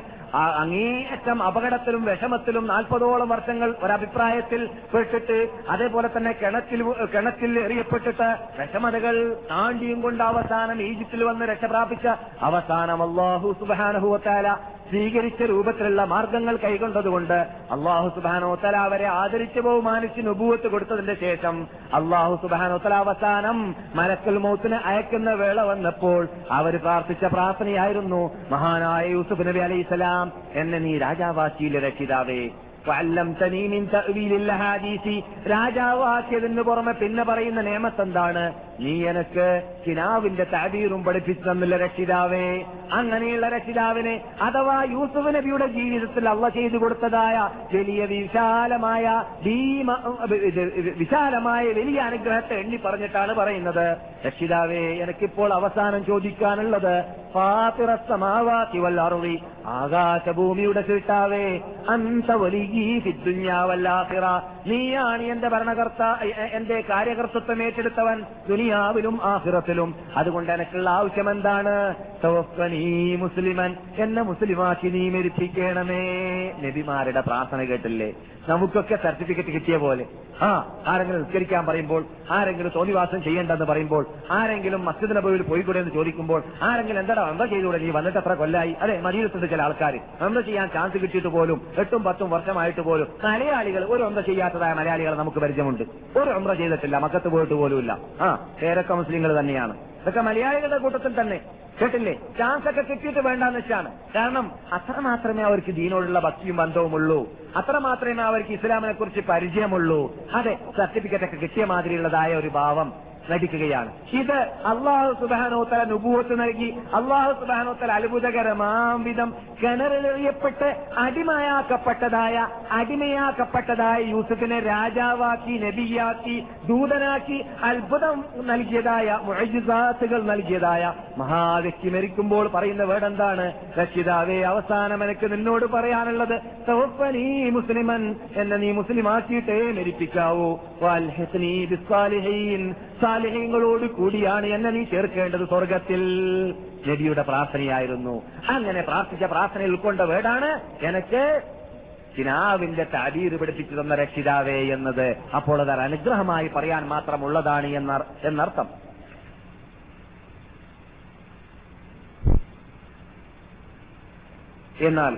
അങ്ങേയറ്റം അപകടത്തിലും വിഷമത്തിലും നാൽപ്പതോളം വർഷങ്ങൾ ഒരഭിപ്രായത്തിൽ പെട്ടിട്ട് അതേപോലെ തന്നെ കിണറ്റിൽ കിണറ്റിൽ എറിയപ്പെട്ടിട്ട് വിഷമതകൾ താണ്ടിയും കൊണ്ട് അവസാനം ഈജിപ്തിൽ വന്ന് രക്ഷപ്രാപിച്ച അവസാനം അള്ളാഹു സുബാനഹുവത്താല സ്വീകരിച്ച രൂപത്തിലുള്ള മാർഗങ്ങൾ കൈകൊണ്ടതുകൊണ്ട് അള്ളാഹു സുബാനോത്തല അവരെ ആദരിച്ച് ബഹുമാനിച്ച് നുപൂവത്ത് കൊടുത്തതിന്റെ ശേഷം അള്ളാഹു സുബാനോത്തല അവസാനം മലക്കൽ മൗത്തിന് അയക്കുന്ന വേള വന്നപ്പോൾ അവർ പ്രാർത്ഥിച്ച പ്രാർത്ഥനയായിരുന്നു മഹാനായ യൂസുഫ് നബി അലൈഹി സ്വലാം എന്നെ നീ രാജാവാക്കിയിലെ രക്ഷിതാവേ. രാജാവാക്കിയതിന് പുറമെ പിന്നെ പറയുന്ന നിയമത്ത് എന്താണ് നീ എനക്ക് കിനാവിന്റെ താബീറും പഠിപ്പിച്ചു തന്നില്ല രക്ഷിതാവേ. അങ്ങനെയുള്ള രക്ഷിതാവിനെ അഥവാ യൂസുഫ് നബിയുടെ ജീവിതത്തിൽ അള്ള ചെയ്തു കൊടുത്തതായ വലിയ വിശാലമായ വിശാലമായ വലിയ അനുഗ്രഹത്തെ എണ്ണി പറഞ്ഞിട്ടാണ് പറയുന്നത്. രക്ഷിതാവേ എനിക്കിപ്പോൾ അവസാനം ചോദിക്കാനുള്ളത് ആകാശഭൂമിയുടെ സൃഷ്ടാവേ അന്ത വലിയ നീയാണ് എന്റെ ഭരണകർത്ത എന്റെ കാര്യകർത്തൃത്വം ഏറ്റെടുത്തവൻ. ദുനിയാവിലും ആഹിറത്തിലും അതുകൊണ്ട് എനിക്കുള്ള ആവശ്യം എന്താണ്? മുസ്ലിമൻ. എന്നെ മുസ്ലിമാക്കി നീ മരിപ്പിക്കണമേ. നബിമാരുടെ പ്രാർത്ഥന കേട്ടില്ലേ? നമുക്കൊക്കെ സർട്ടിഫിക്കറ്റ് കിട്ടിയ പോലെ. ആ ആരെങ്കിലും നിസ്കരിക്കാൻ പറയുമ്പോൾ ആരെങ്കിലും തോന്നിവാസം ചെയ്യേണ്ടെന്ന് പറയുമ്പോൾ ആരെങ്കിലും മസ്ജിദ് പോയി പോയിക്കൂടെ എന്ന് ചോദിക്കുമ്പോൾ ആരെങ്കിലും എന്താ എന്താ ചെയ്തുകൂടെ നീ വന്നിട്ട് എത്ര കൊല്ലായി? അതെ മദീനത്തുണ്ട് ചില ആൾക്കാർ എന്താ ചെയ്യാൻ ചാൻസ് കിട്ടിയിട്ട് പോലും എട്ടും പത്തും വർഷമായിട്ട് പോലും മലയാളികൾ ഒരു ഒന്ന ചെയ്യാത്തതായ മലയാളികൾ നമുക്ക് പരിചയമുണ്ട്. ഒരു ഒമ്ര ചെയ്തിട്ടില്ല മക്കത്ത് പോയിട്ട് പോലുമില്ല. ആ പേരൊക്കെ മുസ്ലിങ്ങൾ തന്നെയാണ്. ഇതൊക്കെ മലയാളികളുടെ കൂട്ടത്തിൽ തന്നെ. കേട്ടില്ലേ? ചാൻസ് ഒക്കെ കിട്ടിയിട്ട് വേണ്ടെന്ന് വെച്ചാണ്. കാരണം അത്ര മാത്രമേ അവർക്ക് ദീനോടുള്ള ഭക്തിയും ബന്ധവുമുള്ളൂ അത്ര മാത്രമേ അവർക്ക് ഇസ്ലാമിനെ കുറിച്ച് പരിചയമുള്ളൂ. അതെ സർട്ടിഫിക്കറ്റ് ഒക്കെ കിട്ടിയ മാതിരിയുള്ളതായ ഒരു ഭാവം. നടിക്കുകയാണ്. ഇത് അള്ളാഹു സുബാനോത്തല നുപൂഹത്ത് നൽകി അള്ളാഹു സുബാനോത്തല അത്ഭുതകരമാം വിധം കിണറിലെറിയപ്പെട്ട് അടിമയാക്കപ്പെട്ടതായ അടിമയാക്കപ്പെട്ടതായ യൂസഫിനെ രാജാവാക്കി നബിയാക്കി ദൂതനാക്കി അത്ഭുതം നൽകിയതായ മുഴജിസാത്തുകൾ നൽകിയതായ മഹാവ്യക്തി മരിക്കുമ്പോൾ പറയുന്ന വേർഡ് എന്താണ് രക്ഷിതാവേ അവസാനം എനിക്ക് നിന്നോട് പറയാനുള്ളത് നീ മുസ്ലിമൻ എന്നെ നീ മുസ്ലിമാക്കിയിട്ടേ മരിപ്പിക്കാവൂ. സാലിഹ്യങ്ങളോട് കൂടിയാണ് എന്നെ നീ ചേർക്കേണ്ടത് സ്വർഗത്തിൽ. നബിയുടെ പ്രാർത്ഥനയായിരുന്നു. അങ്ങനെ പ്രാർത്ഥിച്ച പ്രാർത്ഥന ഉൾക്കൊണ്ട വേടാണ് എനിക്ക് കിനാവിന്റെ താബീർ പിടിപ്പിച്ചു തന്ന രക്ഷിതാവേ എന്നത്. അപ്പോൾ അത് അനുഗ്രഹമായി പറയാൻ മാത്രമുള്ളതാണ് എന്നർ- എന്നർത്ഥം. എന്നാൽ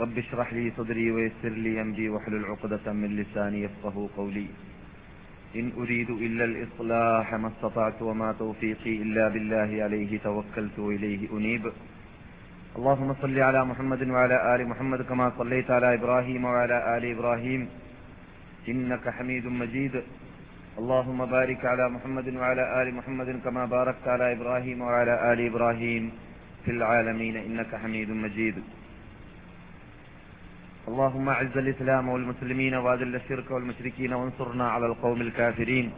رب اشرح لي صدري ويسر لي أمري واحلل عقدة من لساني يفقه قولي. إن أريد إلا الإصلاح ما استطعت وما توفيقي إلا بالله عليه توكلت وإليه أنيب. اللهم صل على محمد وعلى آل محمد كما صليت على إبراهيم وعلى آل إبراهيم. إنك حميد مجيد. اللهم بارك على محمد وعلى آل محمد كما باركت على إبراهيم وعلى آل إبراهيم في العالمين. إنك حميد مجيد. اللهم أعز الإسلام والمسلمين وأذل الشرك والمشركين وانصرنا على القوم الكافرين.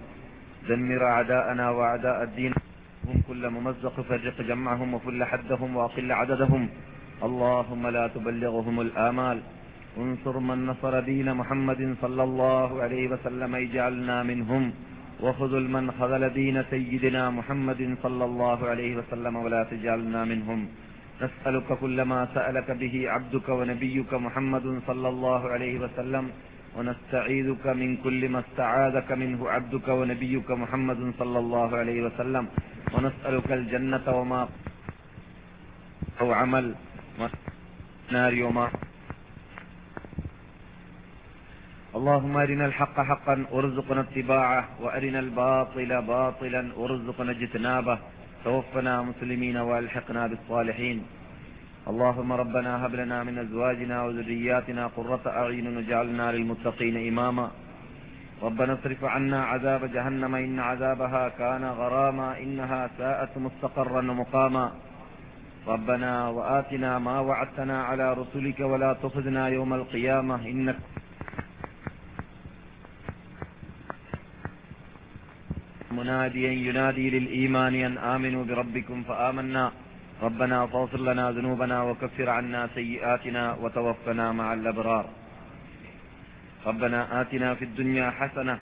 دمر أعداءنا وأعداء الدين. هم كل ممزق فرق جمعهم وفل حدهم وأقل عددهم. اللهم لا تبلغهم الآمال. انصر من نصر دين محمد صلى الله عليه وسلم اجعلنا منهم. وخذل من خذل دين سيدنا محمد صلى الله عليه وسلم ولا تجعلنا منهم. نسألك كل ما سألك به عبدك ونبيك محمد صلى الله عليه وسلم ونستعيذك من كل ما استعاذك منه عبدك ونبيك محمد صلى الله عليه وسلم. ونسألك الجنة وما أو عمل نار وما اللهم أرنا الحق حقا وارزقنا اتباعه وأرنا الباطل باطلا وارزقنا اجتنابه. توفنا مسلمين والحقنا بالصالحين. اللهم ربنا هب لنا من أزواجنا وذرياتنا قرة أعين واجعلنا للمتقين إماما. ربنا اصرف عنا عذاب جهنم إن عذابها كان غراما إنها ساءت مستقرا ومقاما. ربنا وآتنا ما وعدتنا على رسلك ولا تخذنا يوم القيامة إنك مناديا ينادي للإيمان أن آمنوا بربكم فآمنا. ربنا فاغفر لنا ذنوبنا وكفر عنا سيئاتنا وتوفنا مع الأبرار. ربنا آتنا في الدنيا حسنة